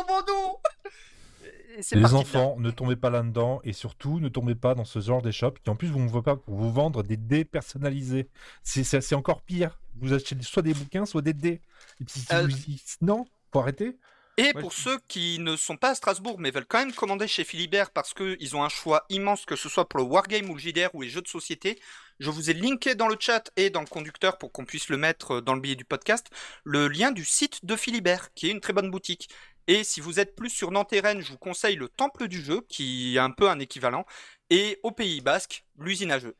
Les enfants, ne tombez pas là-dedans et surtout ne tombez pas dans ce genre d'échoppe qui en plus vous, pas- vous vendre des dés personnalisés. C'est encore pire. Vous achetez soit des bouquins, soit des dés. Et puis, Euh, vous- non, faut arrêter. Et Ouais, pour ceux qui ne sont pas à Strasbourg mais veulent quand même commander chez Philibert parce qu'ils ont un choix immense, que ce soit pour le Wargame ou le JDR ou les jeux de société, je vous ai linké dans le chat et dans le conducteur pour qu'on puisse le mettre euh, dans le billet du podcast, le lien du site de Philibert, qui est une très bonne boutique. Et si vous êtes plus sur Nanterre, je vous conseille le Temple du jeu, qui est un peu un équivalent, et au Pays Basque, l'usine à jeux.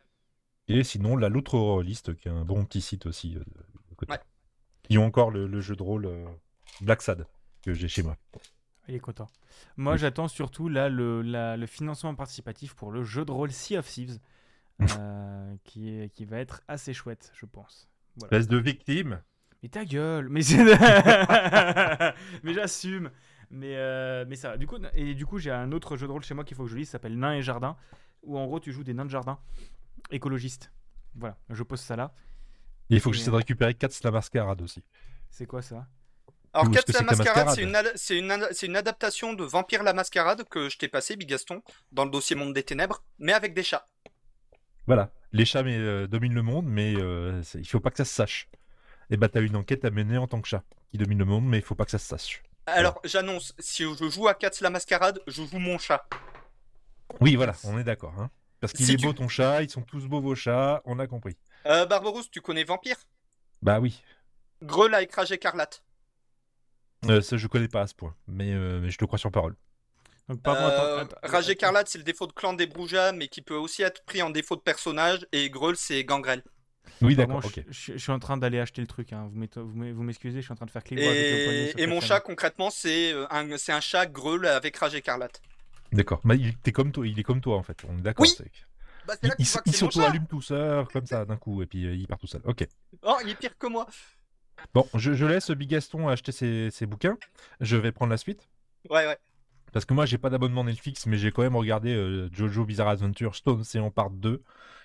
Et sinon, la l'autre Horrorlist, qui est un bon petit site aussi. euh, de côté. Ouais. Ils ont encore le, le jeu de rôle euh, Black Sad que j'ai chez moi. Il est content. Moi, Oui. j'attends surtout là le, la- le financement participatif pour le jeu de rôle Sea of Thieves, <laughs> euh, qui, est, qui va être assez chouette, je pense. Voilà. Espèce de victime. Mais ta gueule Mais, <laughs> j'assume mais, euh, mais ça, du coup, et du coup, j'ai un autre jeu de rôle chez moi qu'il faut que je lise, ça s'appelle Nains et Jardin, où en gros, tu joues des nains de jardin écologistes. Voilà, je pose ça là. Et il faut que j'essaie de récupérer 4 la mascarade aussi. C'est quoi ça? Alors, Ou Cats la Mascarade, c'est une, adaptation de Vampire la Mascarade que je t'ai passé, Bigaston, dans le dossier Monde des Ténèbres, mais avec des chats. Voilà. Les chats mais, euh, dominent le monde, mais euh, il faut pas que ça se sache. Et bah, t'as une enquête à mener en tant que chat qui domine le monde, mais il faut pas que ça se sache. Alors, j'annonce, si je joue à Cats la Mascarade, je joue mon chat. Oui, voilà, on est d'accord. Hein. Parce qu'il Si est tu- beau ton chat, ils sont tous beaux vos chats, on a compris. Euh, Barberousse, tu connais Vampire? Bah oui. Greul avec Rage écarlate. Euh, ça, je connais pas à ce point, mais, euh, mais je te crois sur parole. Donc, pardon, attends, Euh, attends, Rage écarlate, c'est le défaut de clan des Broujas, mais qui peut aussi être pris en défaut de personnage. Et Greul, c'est Gangrel. Oui, d'accord, je, ok. je- je suis en train d'aller acheter le truc. hein. Vous m'excusez, je suis en train de faire clic avec le Et, mon chat, concrètement, c'est euh, un, c'est un chat Greul avec Rage écarlate. D'accord. Mais il, comme toi, il est comme toi en fait, on est d'accord. Oui, Bah, Il, il, s'auto-allume tout seul, comme ça, d'un coup, et puis euh, il part tout seul. Ok. Oh, il est pire que moi. Bon, je, je laisse Bigaston acheter ses, ses bouquins. Je vais prendre la suite. Ouais, ouais. Parce que moi, j'ai pas d'abonnement Netflix, mais j'ai quand même regardé euh, Jojo Bizarre Adventure Stone Ocean Part 2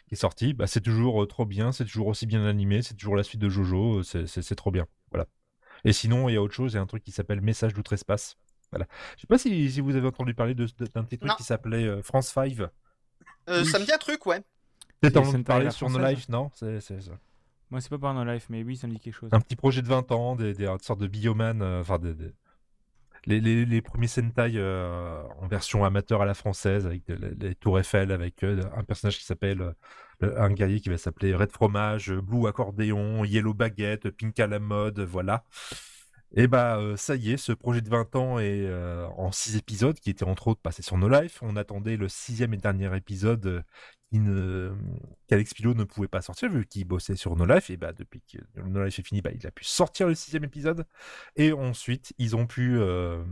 qui est sorti. Bah, c'est toujours euh, trop bien, c'est toujours aussi bien animé, c'est toujours la suite de Jojo, euh, c'est- trop bien. Voilà. Et sinon, il y a autre chose, il y a un truc qui s'appelle Message d'outre-espace. Voilà. Je sais pas si, si vous avez entendu parler d'un petit truc Non. qui s'appelait euh, France 5. Euh, Oui. Ça me dit un truc, ouais. Peut-être Sentai, parler sur No française. Life, non? C'est ça. Moi, c'est pas par No Life, mais oui, ça me dit quelque chose. Un petit projet de 20 ans, des, sortes de bioman, euh, enfin des, les, les, premiers Sentai euh, en version amateur à la française, avec les, tours Eiffel, avec euh, un personnage qui s'appelle, le- un guerrier qui va s'appeler Red Fromage, Blue Accordéon, Yellow Baguette, Pink à la mode, voilà. Et bah ça y est, ce projet de 20 ans est en 6 épisodes, qui était entre autres passé sur No Life. On attendait le sixième et dernier épisode qu'Alex Pilot ne pouvait pas sortir vu qu'il bossait sur No Life. Et bah depuis que No Life est fini, bah, il a pu sortir le sixième épisode. Et ensuite, ils ont pu euh,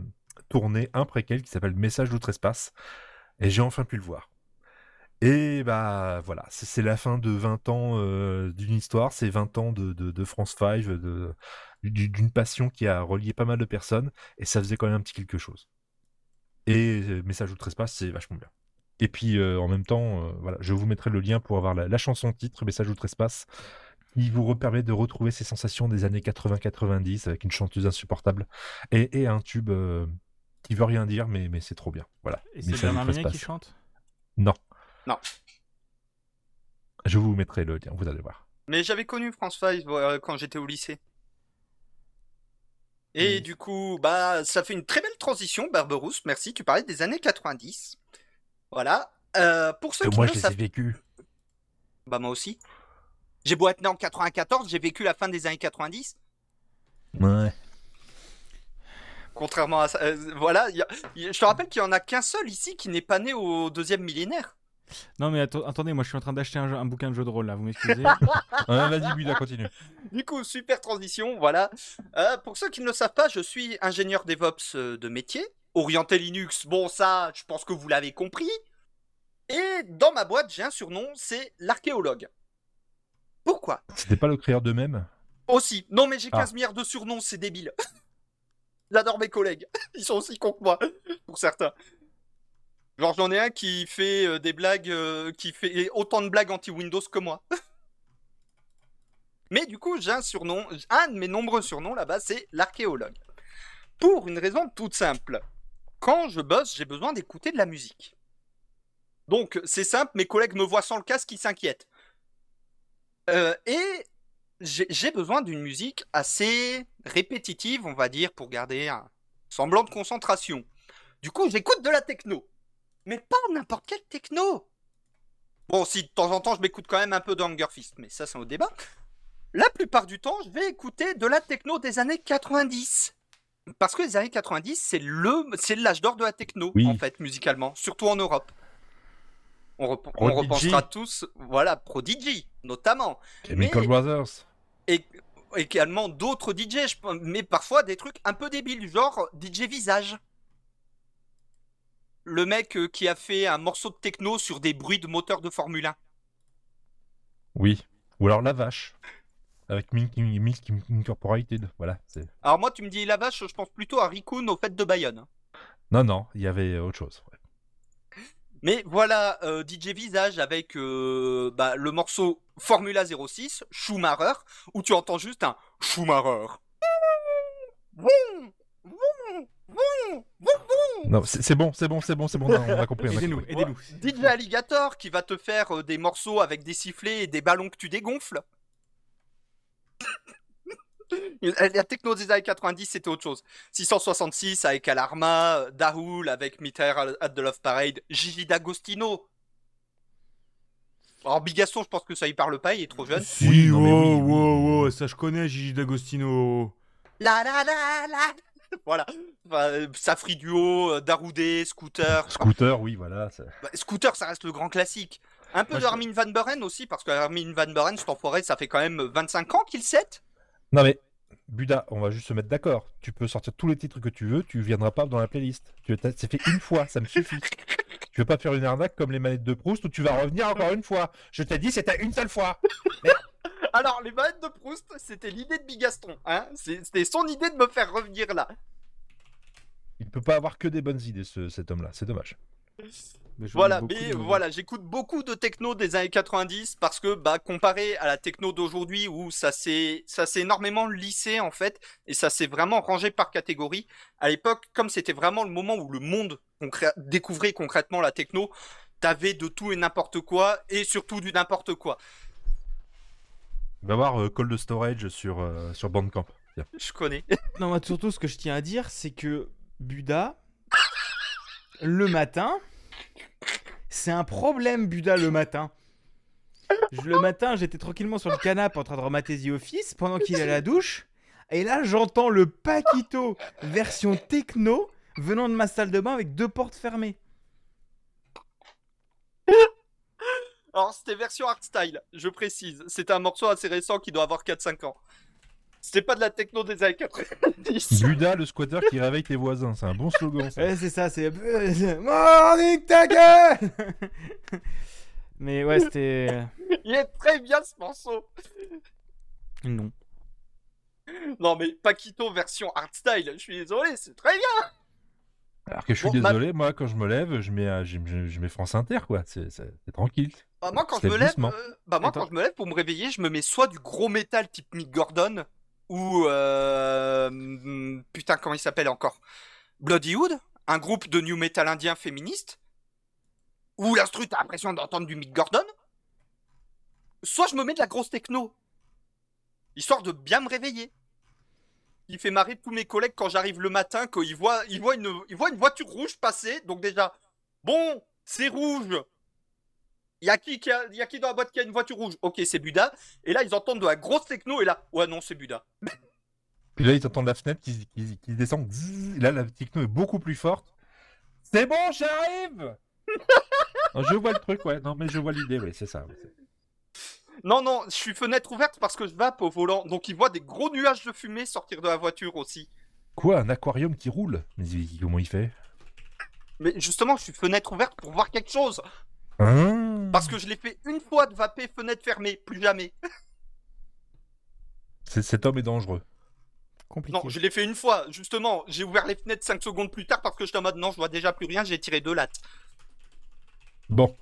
tourner un préquel qui s'appelle Message d'outre-espace. Et j'ai enfin pu le voir. Et bah voilà, c'est la fin de 20 ans euh, d'une histoire, c'est 20 ans de, France 5, de, du- d'une passion qui a relié pas mal de personnes, et ça faisait quand même un petit quelque chose. Et euh, Message ou Trespass, c'est vachement bien. Et puis euh, en même temps, euh, voilà, je vous mettrai le lien pour avoir la, la chanson titre, Message ou Trespass, qui vous permet de retrouver ces sensations des années 80-90 avec une chanteuse insupportable et, et un tube euh, qui veut rien dire, mais, mais c'est trop bien. Voilà. Et c'est Bernard Minet qui chante? Non. Non. Je vous mettrai le lien, vous allez voir. Mais j'avais connu France 5 euh, quand j'étais au lycée. Et du coup, bah, ça fait une très belle transition, Barberousse. Merci. Tu parlais des années 90. Voilà. Euh, pour ceux Euh, qui moi, ne je les ai savent vécus. Bah moi aussi. J'ai beau être né en 94, j'ai vécu la fin des années 90. Ouais. Contrairement à ça, euh, voilà. y a- y a- je te rappelle qu'il y en a qu'un seul ici qui n'est pas né au deuxième millénaire. Non mais atte- attendez, moi je suis en train d'acheter un, bouquin de jeu de rôle là, vous m'excusez <laughs> <laughs> Ouais, Vas-y, Buda, continue. Du coup, super transition, voilà. Euh, pour ceux qui ne le savent pas, je suis ingénieur DevOps euh, de métier. Orienté Linux, bon ça, je pense que vous l'avez compris. Et dans ma boîte, j'ai un surnom, c'est l'archéologue. Pourquoi? C'était pas le créateur d'eux-mêmes? Aussi. Non mais j'ai Ah. 15 milliards de surnoms, c'est débile. <laughs> J'adore mes collègues. <laughs> Ils sont aussi cons que moi, <laughs> pour certains. Genre j'en ai un qui fait euh, des blagues, euh, qui fait autant de blagues anti-Windows que moi. Mais du coup, j'ai un surnom, un de mes nombreux surnoms là-bas, c'est l'archéologue. Pour une raison toute simple. Quand je bosse, j'ai besoin d'écouter de la musique. Donc, c'est simple, mes collègues me voient sans le casque, ils s'inquiètent. Euh, et j'ai besoin d'une musique assez répétitive, on va dire, pour garder un semblant de concentration. Du coup, j'écoute de la techno. Mais pas n'importe quelle techno. Bon, si de temps en temps, je m'écoute quand même un peu de Hunger Fist, mais ça, c'est au débat. La plupart du temps, je vais écouter de la techno des années 90. Parce que les années 90, c'est le, c'est l'âge d'or de la techno, Oui. en fait, musicalement, surtout en Europe. On, rep- on repensera tous, voilà, Prodigy, notamment. Chemical Mais- Brothers. Et également d'autres DJ, je mais parfois des trucs un peu débiles, genre DJ Visage. Le mec euh, qui a fait un morceau de techno sur des bruits de moteur de Formule 1. Oui. Ou alors La Vache. Avec Milk, Milk Incorporated. Voilà. c'est- Alors moi, tu me dis la vache, je pense plutôt à Rikun au fait de Bayonne. Non, non, il y avait autre chose. ouais. Mais voilà, euh, DJ Visage avec euh, bah, le morceau Formula 06, Schumacher, où tu entends juste un Schumacher. Non, c'est bon, c'est bon, c'est bon, c'est bon. non, on a compris. Aidez-nous, aidez-nous. DJ Alligator qui va te faire euh, des morceaux avec des sifflets et des ballons que tu dégonfles. La techno des années 90, c'était autre chose. 666 avec Alarma, euh, Dahoul avec Meter at the Love Parade, Gigi D'Agostino. Alors Bigaston, je pense que ça y parle pas, il est trop jeune. Si, Oui, non, mais wow, oui, wow, wow, ça je connais Gigi D'Agostino. La la la la. <laughs> Voilà. Enfin, euh, Safri Duo, euh, Daroudé, Scooter. Scooter, oui, voilà. Bah, Scooter, ça reste le grand classique. Un peu de Armin Van Buren aussi, parce que Armin Van Buren, cet enfoiré, ça fait quand même 25 ans qu'il set. Non, mais Buda, on va juste se mettre d'accord. Tu peux sortir tous les titres que tu veux, tu viendras pas dans la playlist. Tu C'est fait une fois, ça me suffit. <laughs> Tu veux pas faire une arnaque comme les manettes de Proust où tu vas revenir encore une fois? Je t'ai dit, c'était une seule fois. <laughs> Alors, les manettes de Proust, c'était l'idée de Bigaston. Hein c'était son idée de me faire revenir là. Il peut pas avoir que des bonnes idées, ce- cet homme-là. C'est dommage. <laughs> Mais je Voilà, mais de- voilà, j'écoute beaucoup de techno des années 90 parce que, bah, comparé à la techno d'aujourd'hui où ça s'est, ça s'est énormément lissé en fait et ça s'est vraiment rangé par catégorie. À l'époque, comme c'était vraiment le moment où le monde concré- découvrait concrètement la techno, t'avais de tout et n'importe quoi et surtout du n'importe quoi. Va voir euh, Cold Storage sur, euh, sur Bandcamp. Je connais. <laughs> Non, moi, surtout, ce que je tiens à dire, c'est que Buda, <laughs> le matin, c'est un problème, Buda, le matin. Le matin, j'étais tranquillement sur le canapé en train de remater The Office pendant qu'il est à la douche. Et là, j'entends le Paquito version techno venant de ma salle de bain avec deux portes fermées. Alors, c'était version hardstyle, je précise. C'était un morceau assez récent qui doit avoir 4-5 ans. C'était pas de la techno des années 90. Buda, <laughs> le squatter qui réveille tes voisins. C'est un bon slogan. ça. Ouais, c'est ça, c'est. <laughs> Morning ta gueule <laughs> Mais ouais, c'était. Il est très bien ce morceau. Non. Non mais Paquito version hardstyle, je suis désolé, c'est très bien. Alors que je suis Bon, ma- désolé, moi, quand je me lève, je mets, euh, je, je- je mets France Inter, quoi. C'est tranquille. Bah, moi quand je me lève, euh, bah moi Attends. quand je me lève pour me réveiller, je me mets soit du gros métal type Mick Gordon ou euh, putain comment il s'appelle encore? Bloodywood, un groupe de new metal indien féministe? Où l'instru t'as l'impression d'entendre du Mick Gordon? Soit je me mets de la grosse techno histoire de bien me réveiller. Il fait marrer tous mes collègues quand j'arrive le matin, quand ils voient, ils une voiture rouge passer. Donc déjà, bon, c'est rouge. Y a qui, qui a- y a qui dans la boîte qui a une voiture rouge Ok, c'est Buda. Et là, ils entendent de la grosse techno et là, ouais, non, c'est Buda. Puis là, ils entendent la fenêtre qui, qui, qui descend. Zzz, et là, la techno est beaucoup plus forte. C'est bon, j'arrive <laughs> Je vois le truc, ouais. Non, mais je vois l'idée, ouais, c'est ça. Non, non, je suis fenêtre ouverte parce que je vape au volant. Donc, ils voient des gros nuages de fumée sortir de la voiture aussi. Quoi, un aquarium qui roule? Mais comment il fait? Mais justement, je suis fenêtre ouverte pour voir quelque chose. Hein Parce que je l'ai fait une fois de vaper fenêtre fermée, plus jamais. <laughs> C'est- Cet homme est dangereux. Compliqué. Non, je l'ai fait une fois. Justement, j'ai ouvert les fenêtres 5 secondes plus tard parce que j'étais en mode non, je vois déjà plus rien, j'ai tiré deux lattes. Bon.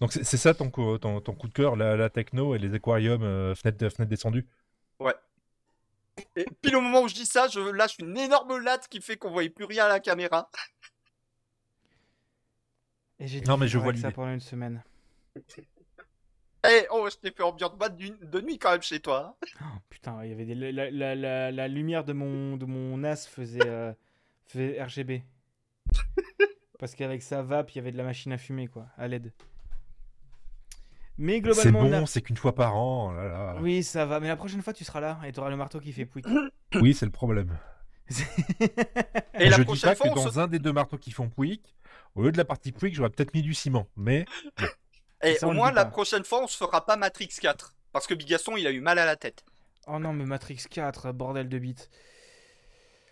Donc c'est ça ton, co- ton, ton coup de cœur, la, la techno et les aquariums, euh, fenêtre, fenêtre descendue Et puis le moment où je dis ça, je lâche une énorme latte qui fait qu'on voyait plus rien à la caméra. Et j'ai Non, mais je vois ça pendant une semaine. Eh, oh, je t'ai fait ambiance du- de nuit quand même chez toi. hein. Oh, putain, il y avait des... la, la, la, la lumière de mon, de mon NAS faisait, euh, faisait RGB. Parce qu'avec sa vape, il y avait de la machine à fumer, quoi, à LED. Mais C'est globalement, a- bon, c'est qu'une fois par an. oh là là. Oui, ça va. Mais la prochaine fois, tu seras là et tu auras le marteau qui fait pouic. Oui, c'est le problème. <laughs> Et la je dis prochaine pas fois, que dans se... un des deux marteaux qui font pouic, au lieu de la partie pouic, j'aurais peut-être mis du ciment. Mais <laughs> Eh, Ça, au moins, la prochaine fois, on se fera pas Matrix 4. Parce que Bigasson, il a eu mal à la tête. oh non, mais Matrix 4, bordel de bits.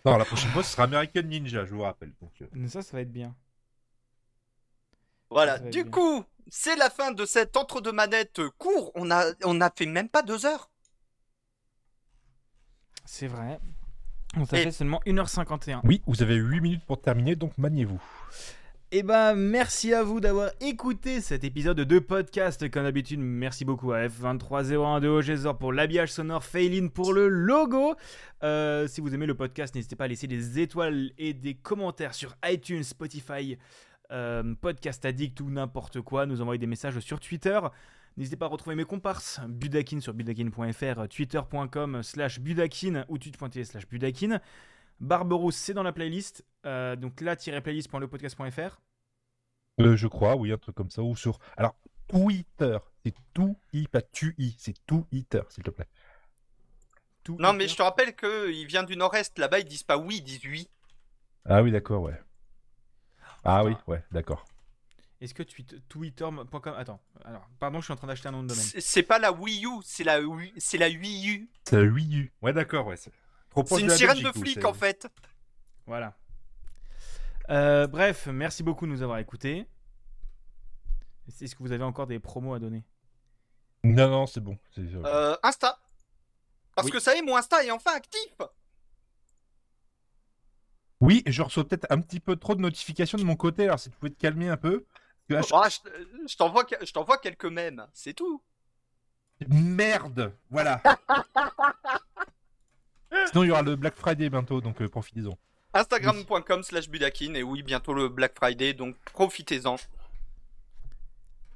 non, la prochaine fois, ce sera American Ninja, je vous rappelle. Donc, euh, Mais Ça, ça va être bien. Voilà. Du bien. coup, c'est la fin de cet entre-deux manettes court. On a, on a fait même pas deux heures. C'est vrai. On t'a Et- fait seulement 1h51. Oui, vous avez 8 minutes pour terminer, donc maniez-vous. Et bah merci à vous d'avoir écouté cet épisode de podcast. Comme d'habitude, merci beaucoup à F23012 OGZOR pour l'habillage sonore, Faylin pour le logo. Euh, si vous aimez le podcast, n'hésitez pas à laisser des étoiles et des commentaires sur iTunes, Spotify, euh, Podcast Addict ou n'importe quoi. Nous envoyer des messages sur Twitter. N'hésitez pas à retrouver mes comparses, Budakin sur budakin.fr, twitter.com slash budakin ou tweet.tv slash budakin. Barberousse, c'est dans la playlist. Euh, donc là-playlist.lepodcast.fr. Euh, je crois, oui, un truc comme ça. Ou sur. Alors, Twitter. C'est tout i, pas tu i. C'est tout Twitter, s'il te plaît. Tout Non, mais je te rappelle qu'il vient du nord-est. Là-bas, ils disent pas oui, ils disent oui. Ah oui, d'accord, ouais. Ah oui, ouais, d'accord. Est-ce que twitter.com. Attends, alors, pardon, je suis en train d'acheter un nom de domaine. C'est pas la Wii U, c'est la, Wii- c'est la Wii U. C'est la Wii U. Ouais, d'accord, ouais. C'est une sirène de Belgique, flic en fait. Voilà. Euh, bref, merci beaucoup de nous avoir écoutés. Est-ce que vous avez encore des promos à donner? Non, non, c'est bon. c'est- euh, Insta. Parce Oui. que ça y est, mon Insta est enfin actif. Oui, je reçois peut-être un petit peu trop de notifications de mon côté, alors si tu pouvais te calmer un peu. Ah, je que- je t'envoie quelques mèmes, c'est tout. Merde Voilà <laughs> Sinon, il y aura le Black Friday bientôt, donc euh, profitez-en. Instagram.com slash Budakin. Et oui, bientôt le Black Friday, donc profitez-en.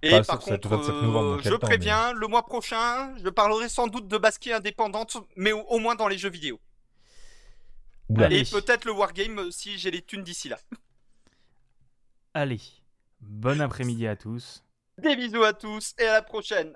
Et par contre, le 25 novembre, euh, je temps, préviens, le mois prochain, je parlerai sans doute de basket indépendante, mais au, au moins dans les jeux vidéo. Oula. Et peut-être le Wargame euh, si j'ai les thunes d'ici là. Allez, bon après-midi à tous. Des bisous à tous et à la prochaine.